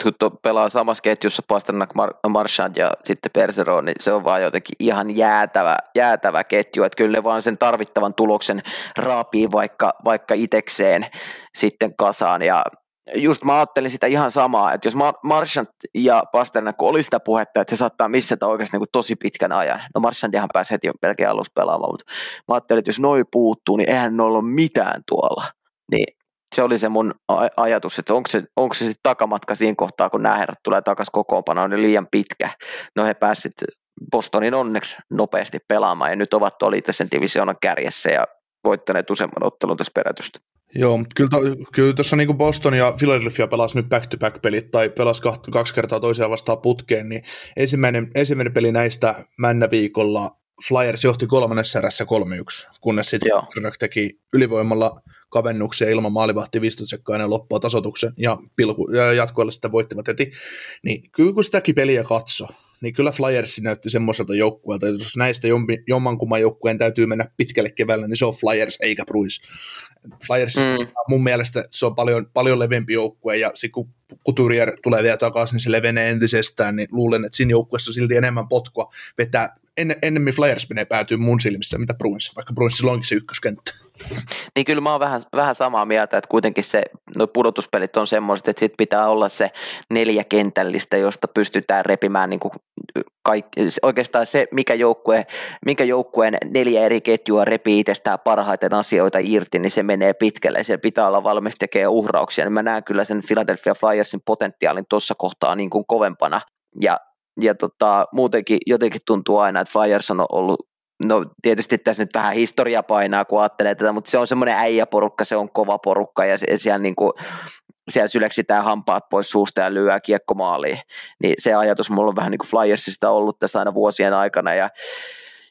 D: kun pelaa samassa ketjussa Pasternak, Mar- Marchand ja sitten Persero, niin se on vaan jotenkin ihan jäätävä, jäätävä ketju, että kyllä ne vaan sen tarvittavan tuloksen raapii vaikka, vaikka itekseen sitten kasaan ja just mä ajattelin sitä ihan samaa, että jos Marchand ja Pasternak oli sitä puhetta, että se saattaa missata oikeasti niin tosi pitkän ajan. No Marchandihan pääsi heti jo pelkeä alussa pelaamaan, mutta mä ajattelin, että jos noi puuttuu, niin eihän noilla ole mitään tuolla. Niin se oli se mun ajatus, että onko se, onko se sitten takamatka siinä kohtaa, kun nämä herrat tulee takaisin kokoonpanoon, niin liian pitkä. No he pääsivät Bostonin onneksi nopeasti pelaamaan ja nyt ovat tuolla itse sen divisioonan kärjessä ja voittaneet useamman ottelun tässä perätystä.
C: Joo, mutta kyllä, kyllä tuossa niin Boston ja Philadelphia pelasi nyt back-to-back-pelit tai pelasi kaksi, kaksi kertaa toisiaan vastaan putkeen, niin ensimmäinen, ensimmäinen peli näistä männä viikolla Flyers johti kolmannessa erässä 3-1, kunnes sitten teki ylivoimalla kavennuksia ilman maalivahti 15 sekkainen loppua tasotuksen ja, pilku, ja jatkoille sitä voittivat heti. Niin kyllä kun sitäkin peliä katso, niin kyllä Flyers näytti semmoiselta joukkueelta, että jos näistä jommankumman joukkueen täytyy mennä pitkälle keväällä, niin se on Flyers eikä Bruins. Flyers mm. mun mielestä se on paljon, paljon leveämpi joukkue, ja sitten kun Couturier tulee vielä takaisin, niin se levenee entisestään, niin luulen, että siinä joukkueessa on silti enemmän potkua vetää en, ennemmin Flyers menee päätyy mun silmissä, mitä Bruins, vaikka Bruinsilla onkin se ykköskenttä.
D: Niin kyllä mä oon vähän, vähän samaa mieltä, että kuitenkin se, no pudotuspelit on semmoiset, että sit pitää olla se neljä kentällistä, josta pystytään repimään niin kuin kaikki, oikeastaan se, mikä, joukkue, mikä joukkueen neljä eri ketjua repii itsestään parhaiten asioita irti, niin se menee pitkälle. Siellä pitää olla valmis tekemään uhrauksia. Niin mä näen kyllä sen Philadelphia Flyersin potentiaalin tuossa kohtaa niin kuin kovempana. Ja ja tota, muutenkin jotenkin tuntuu aina, että Flyers on ollut no tietysti tässä nyt vähän historia painaa, kun ajattelee tätä, mutta se on semmoinen äijäporukka, se on kova porukka ja siellä niin kuin, siellä syleksitään hampaat pois suusta ja lyöä kiekko maaliin. Niin se ajatus mulla on vähän niin kuin Flyersista ollut tässä aina vuosien aikana ja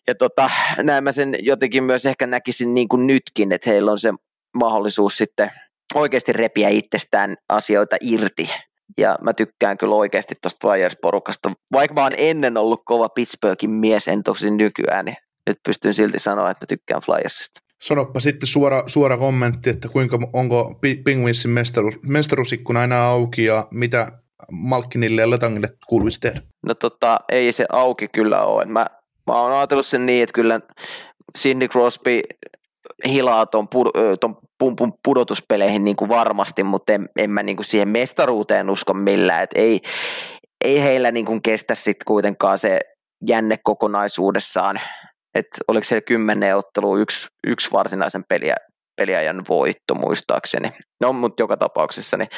D: ja tota, näin mä sen jotenkin myös ehkä näkisin niin kuin nytkin, että heillä on se mahdollisuus sitten oikeasti repiä itsestään asioita irti. Ja mä tykkään kyllä oikeasti tuosta Flyers-porukasta. Vaikka mä oon ennen ollut kova Pittsburghin mies, en tosi nykyään, niin nyt pystyn silti sanoa, että mä tykkään Flyersista.
C: Sanoppa sitten suora, suora kommentti, että kuinka onko Penguinsin mestaruus, mestaruusikkuna enää auki ja mitä Malkinille ja Letangille kuuluisi tehdä?
D: No tota, ei se auki kyllä ole. Mä, mä oon ajatellut sen niin, että kyllä Sidney Crosby hilaa ton, pud- ton pumpun pudotuspeleihin niin kuin varmasti, mutta en, en mä niin kuin siihen mestaruuteen usko millään. Et ei, ei heillä niin kuin kestä sitten kuitenkaan se jänne kokonaisuudessaan että oliko siellä kymmenen ottelua yksi, yksi varsinaisen peliä, peliajan voitto muistaakseni. No, mutta joka tapauksessa. Niin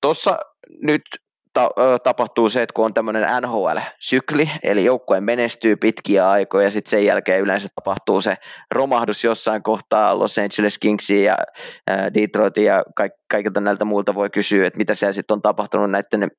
D: Tuossa nyt ta- tapahtuu se, että kun on tämmöinen NHL-sykli, eli joukkue menestyy pitkiä aikoja, ja sitten sen jälkeen yleensä tapahtuu se romahdus jossain kohtaa Los Angeles Kingsiin ja Detroitin ja kaik- kaikilta näiltä muilta voi kysyä, että mitä siellä sitten on tapahtunut näiden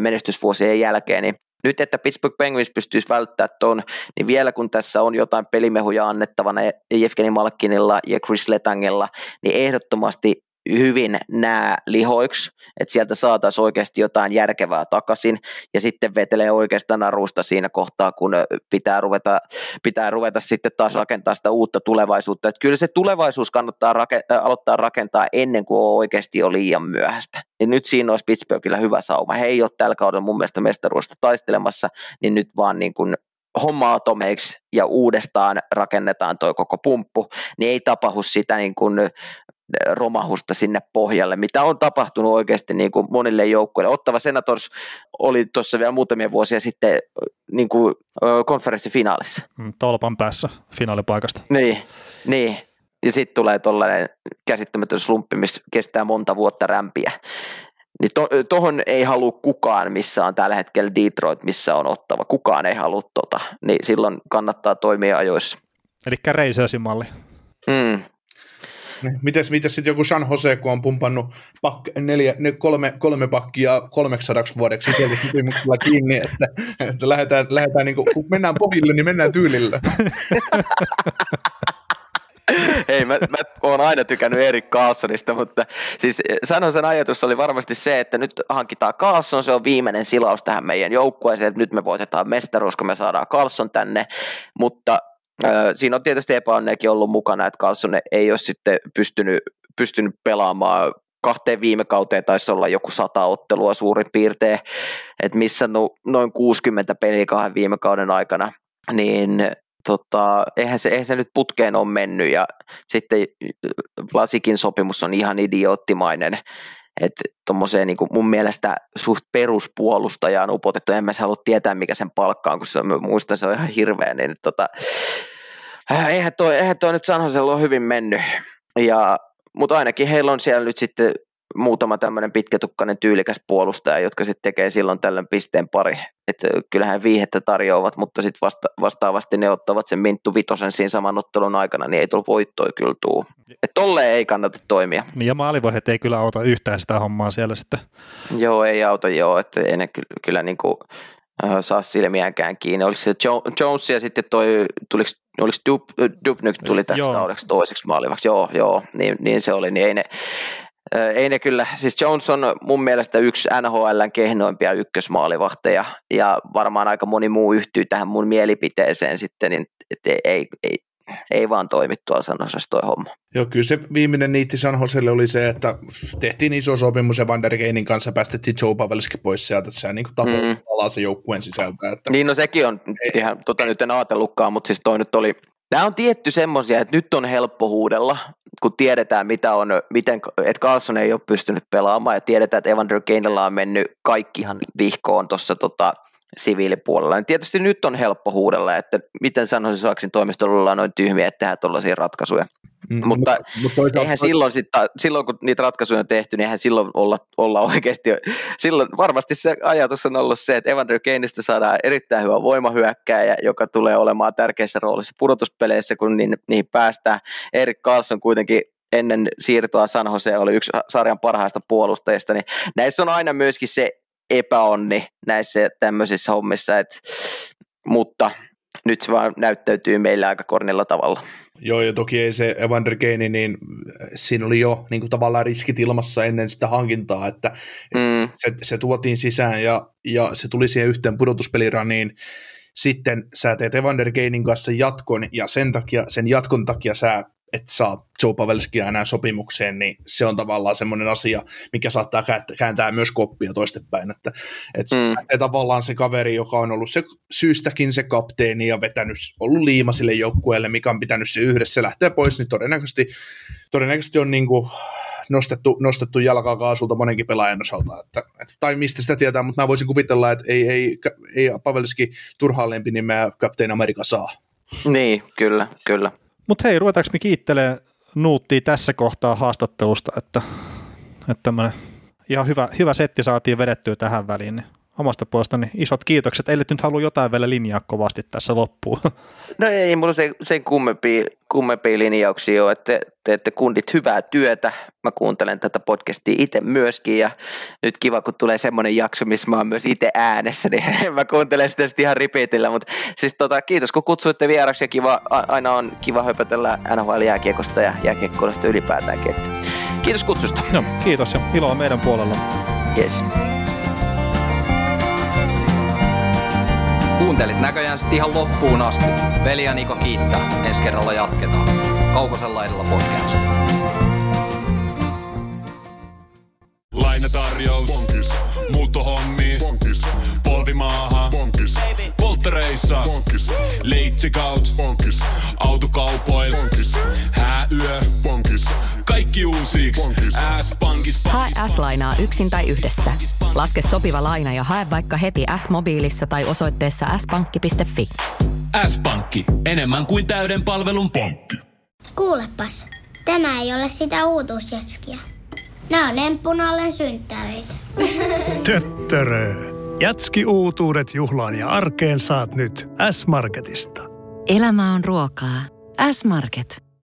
D: menestysvuosien jälkeen, niin nyt, että Pittsburgh Penguins pystyisi välttämään tuon, niin vielä kun tässä on jotain pelimehuja annettavana Jefkeni Malkinilla ja Chris Letangella, niin ehdottomasti hyvin nämä lihoiksi, että sieltä saataisiin oikeasti jotain järkevää takaisin, ja sitten vetelee oikeastaan narusta siinä kohtaa, kun pitää ruveta, pitää ruveta sitten taas rakentaa sitä uutta tulevaisuutta. Että kyllä se tulevaisuus kannattaa rake- aloittaa rakentaa ennen kuin on oikeasti jo liian myöhäistä. Niin nyt siinä olisi Pittsburghillä hyvä sauma. He ei ole tällä kaudella mun mielestä mestaruudesta taistelemassa, niin nyt vaan niin kuin homma atomeiksi ja uudestaan rakennetaan toi koko pumppu, niin ei tapahdu sitä niin kuin romahusta sinne pohjalle, mitä on tapahtunut oikeasti niin kuin monille joukkueille. Ottava Senators oli tuossa vielä muutamia vuosia sitten niin kuin konferenssifinaalissa.
B: Mm, tolpan päässä finaalipaikasta.
D: Niin, niin. ja sitten tulee tuollainen käsittämätön slumppi, missä kestää monta vuotta rämpiä. Niin tuohon to, ei halua kukaan, missä on tällä hetkellä Detroit, missä on ottava. Kukaan ei halua tota, niin silloin kannattaa toimia ajoissa.
B: Eli Reisersin malli.
D: Mm,
C: mites, mites sitten joku San Jose, kun on pumpannut pak, neljä, ne kolme, kolme pakkia 300 vuodeksi sopimuksella kiinni, että, että lähdetään, lähdetään niin kuin, kun mennään pohjille, niin mennään tyylillä.
D: Ei, mä, mä oon aina tykännyt Erik Carlsonista, mutta siis sanon sen ajatus oli varmasti se, että nyt hankitaan Carlson, se on viimeinen silaus tähän meidän joukkueeseen, että nyt me voitetaan mestaruus, kun me saadaan Carlson tänne, mutta Siinä on tietysti epäonneekin ollut mukana, että Carlson ei ole sitten pystynyt, pystynyt pelaamaan. Kahteen viime kauteen taisi olla joku sata ottelua suurin piirtein, että missä no, noin 60 peliä kahden viime kauden aikana, niin tota, eihän, se, eihän se nyt putkeen ole mennyt ja sitten Vlasikin sopimus on ihan idioottimainen, että tuommoiseen niin mun mielestä suht peruspuolustajaan upotettu, en mä halua tietää mikä sen palkka on, kun se, muistan se on ihan hirveä, niin tota, äh, eihän toi, eihän toi nyt Sanhosella ole hyvin mennyt, ja, mutta ainakin heillä on siellä nyt sitten muutama tämmöinen pitkätukkainen tyylikäs puolustaja, jotka sitten tekee silloin tällöin pisteen pari. Että kyllähän viihettä tarjoavat, mutta sitten vasta, vastaavasti ne ottavat sen Minttu Vitosen siinä saman ottelun aikana, niin ei tullut voittoa kyllä tuu. Että tolleen ei kannata toimia.
B: Niin ja maalivoihet ei kyllä auta yhtään sitä hommaa siellä sitten.
D: Joo, ei auta joo, että ei ne kyllä, kyllä niin kuin, saa silmiäänkään kiinni. Oliko se jo- Jones ja sitten toi, tuliko, oliko Dub, Dubnyk tuli täksi kaudeksi toiseksi maalivaksi? Joo, joo, niin, niin se oli, niin ei ne, ei ne kyllä, siis Jones on mun mielestä yksi NHLn kehnoimpia ykkösmaalivahteja ja varmaan aika moni muu yhtyy tähän mun mielipiteeseen sitten, niin ei, ei, ei, ei vaan toimi tuolla Sanosessa toi homma.
C: Joo, kyllä se viimeinen niitti San Joselle oli se, että tehtiin iso sopimus ja Van der Geinin kanssa päästettiin Joe Pavelski pois sieltä, että se niin tapoi mm. alaa se joukkueen sisältä. Että...
D: Niin, no sekin on ei. ihan, tota nyt en ajatellutkaan, mutta siis toi nyt oli, Nämä on tietty semmoisia, että nyt on helppo huudella, kun tiedetään, mitä on, miten, että Carlson ei ole pystynyt pelaamaan ja tiedetään, että Evander Keinellä on mennyt kaikkihan vihkoon tuossa tota, siviilipuolella. Niin tietysti nyt on helppo huudella, että miten sanoisin Saksin toimistolla olla noin tyhmiä, että tehdään tuollaisia ratkaisuja. Mm, mutta, mutta toisaalta... eihän silloin, sit, silloin, kun niitä ratkaisuja on tehty, niin eihän silloin olla, olla oikeasti, silloin varmasti se ajatus on ollut se, että Evander Kaneista saadaan erittäin hyvä voimahyökkääjä, joka tulee olemaan tärkeässä roolissa pudotuspeleissä, kun niin, niihin päästään. Erik Karlsson kuitenkin ennen siirtoa San Jose oli yksi sarjan parhaista puolustajista, niin näissä on aina myöskin se epäonni näissä tämmöisissä hommissa, et, mutta nyt se vaan näyttäytyy meillä aika kornilla tavalla.
C: Joo, ja toki ei se Evander Kane, niin siinä oli jo niin kuin tavallaan riskit ilmassa ennen sitä hankintaa, että mm. se, se tuotiin sisään ja, ja se tuli siihen yhteen pudotuspeliraniin, sitten sä teet Evander Kanein kanssa jatkon, ja sen, takia, sen jatkon takia sä et saa Joe Pavelskia enää sopimukseen, niin se on tavallaan semmoinen asia, mikä saattaa kääntää myös koppia toistepäin, että, että mm. tavallaan se kaveri, joka on ollut se syystäkin se kapteeni ja vetänyt, ollut liima sille joukkueelle, mikä on pitänyt se yhdessä, lähtee pois, niin todennäköisesti, todennäköisesti on niin kuin nostettu, nostettu jalkaa kaasulta monenkin pelaajan osalta, että, että, tai mistä sitä tietää, mutta mä voisin kuvitella, että ei, ei, ei Pavelski turhaan lempinimeä Captain America saa.
D: Niin, kyllä, kyllä.
B: Mutta hei, ruvetaanko me kiittelee Nuuttia tässä kohtaa haastattelusta, että, että ihan hyvä, hyvä setti saatiin vedettyä tähän väliin. Niin omasta puolestani isot kiitokset. Eli nyt haluaa jotain vielä linjaa kovasti tässä loppuun.
D: No ei mulla sen, sen kummempia, kummempia linjauksia ole, että teette kundit hyvää työtä. Mä kuuntelen tätä podcastia itse myöskin ja nyt kiva, kun tulee semmoinen jakso, missä mä oon myös itse äänessä, niin mä kuuntelen sitä sitten ihan ripeitillä. Mutta siis tota, kiitos kun kutsuitte vieraksi ja kiva, aina on kiva höpötellä NHL-jääkiekosta ja jääkiekkoista ylipäätäänkin. Kiitos kutsusta.
B: No, kiitos ja iloa meidän puolella.
D: Yes.
A: Kuuntelit näköjään sitten ihan loppuun asti. Veli ja Niko kiittää. Ensi kerralla jatketaan. Kaukosella edellä podcast.
E: Lainatarjous. Bonkis. Muuttohommi. Bonkis. Polvimaaha. Bonkis. Polttereissa. Bonkis. Leitsikaut. Bonkis. Autokaupoil. Bonkis. Hääyö. Bonkis. Kaikki uusi. S-pankis.
F: Hae S-lainaa yksin tai yhdessä. Laske sopiva laina ja hae vaikka heti S-mobiilissa tai osoitteessa s-pankki.fi.
E: S-pankki. Enemmän kuin täyden palvelun pankki.
G: Kuulepas, tämä ei ole sitä uutuusjatskia. Nämä on emppunallen synttäreitä.
H: Töttörö. Jatski uutuudet juhlaan ja arkeen saat nyt S-Marketista.
F: Elämä on ruokaa. S-Market.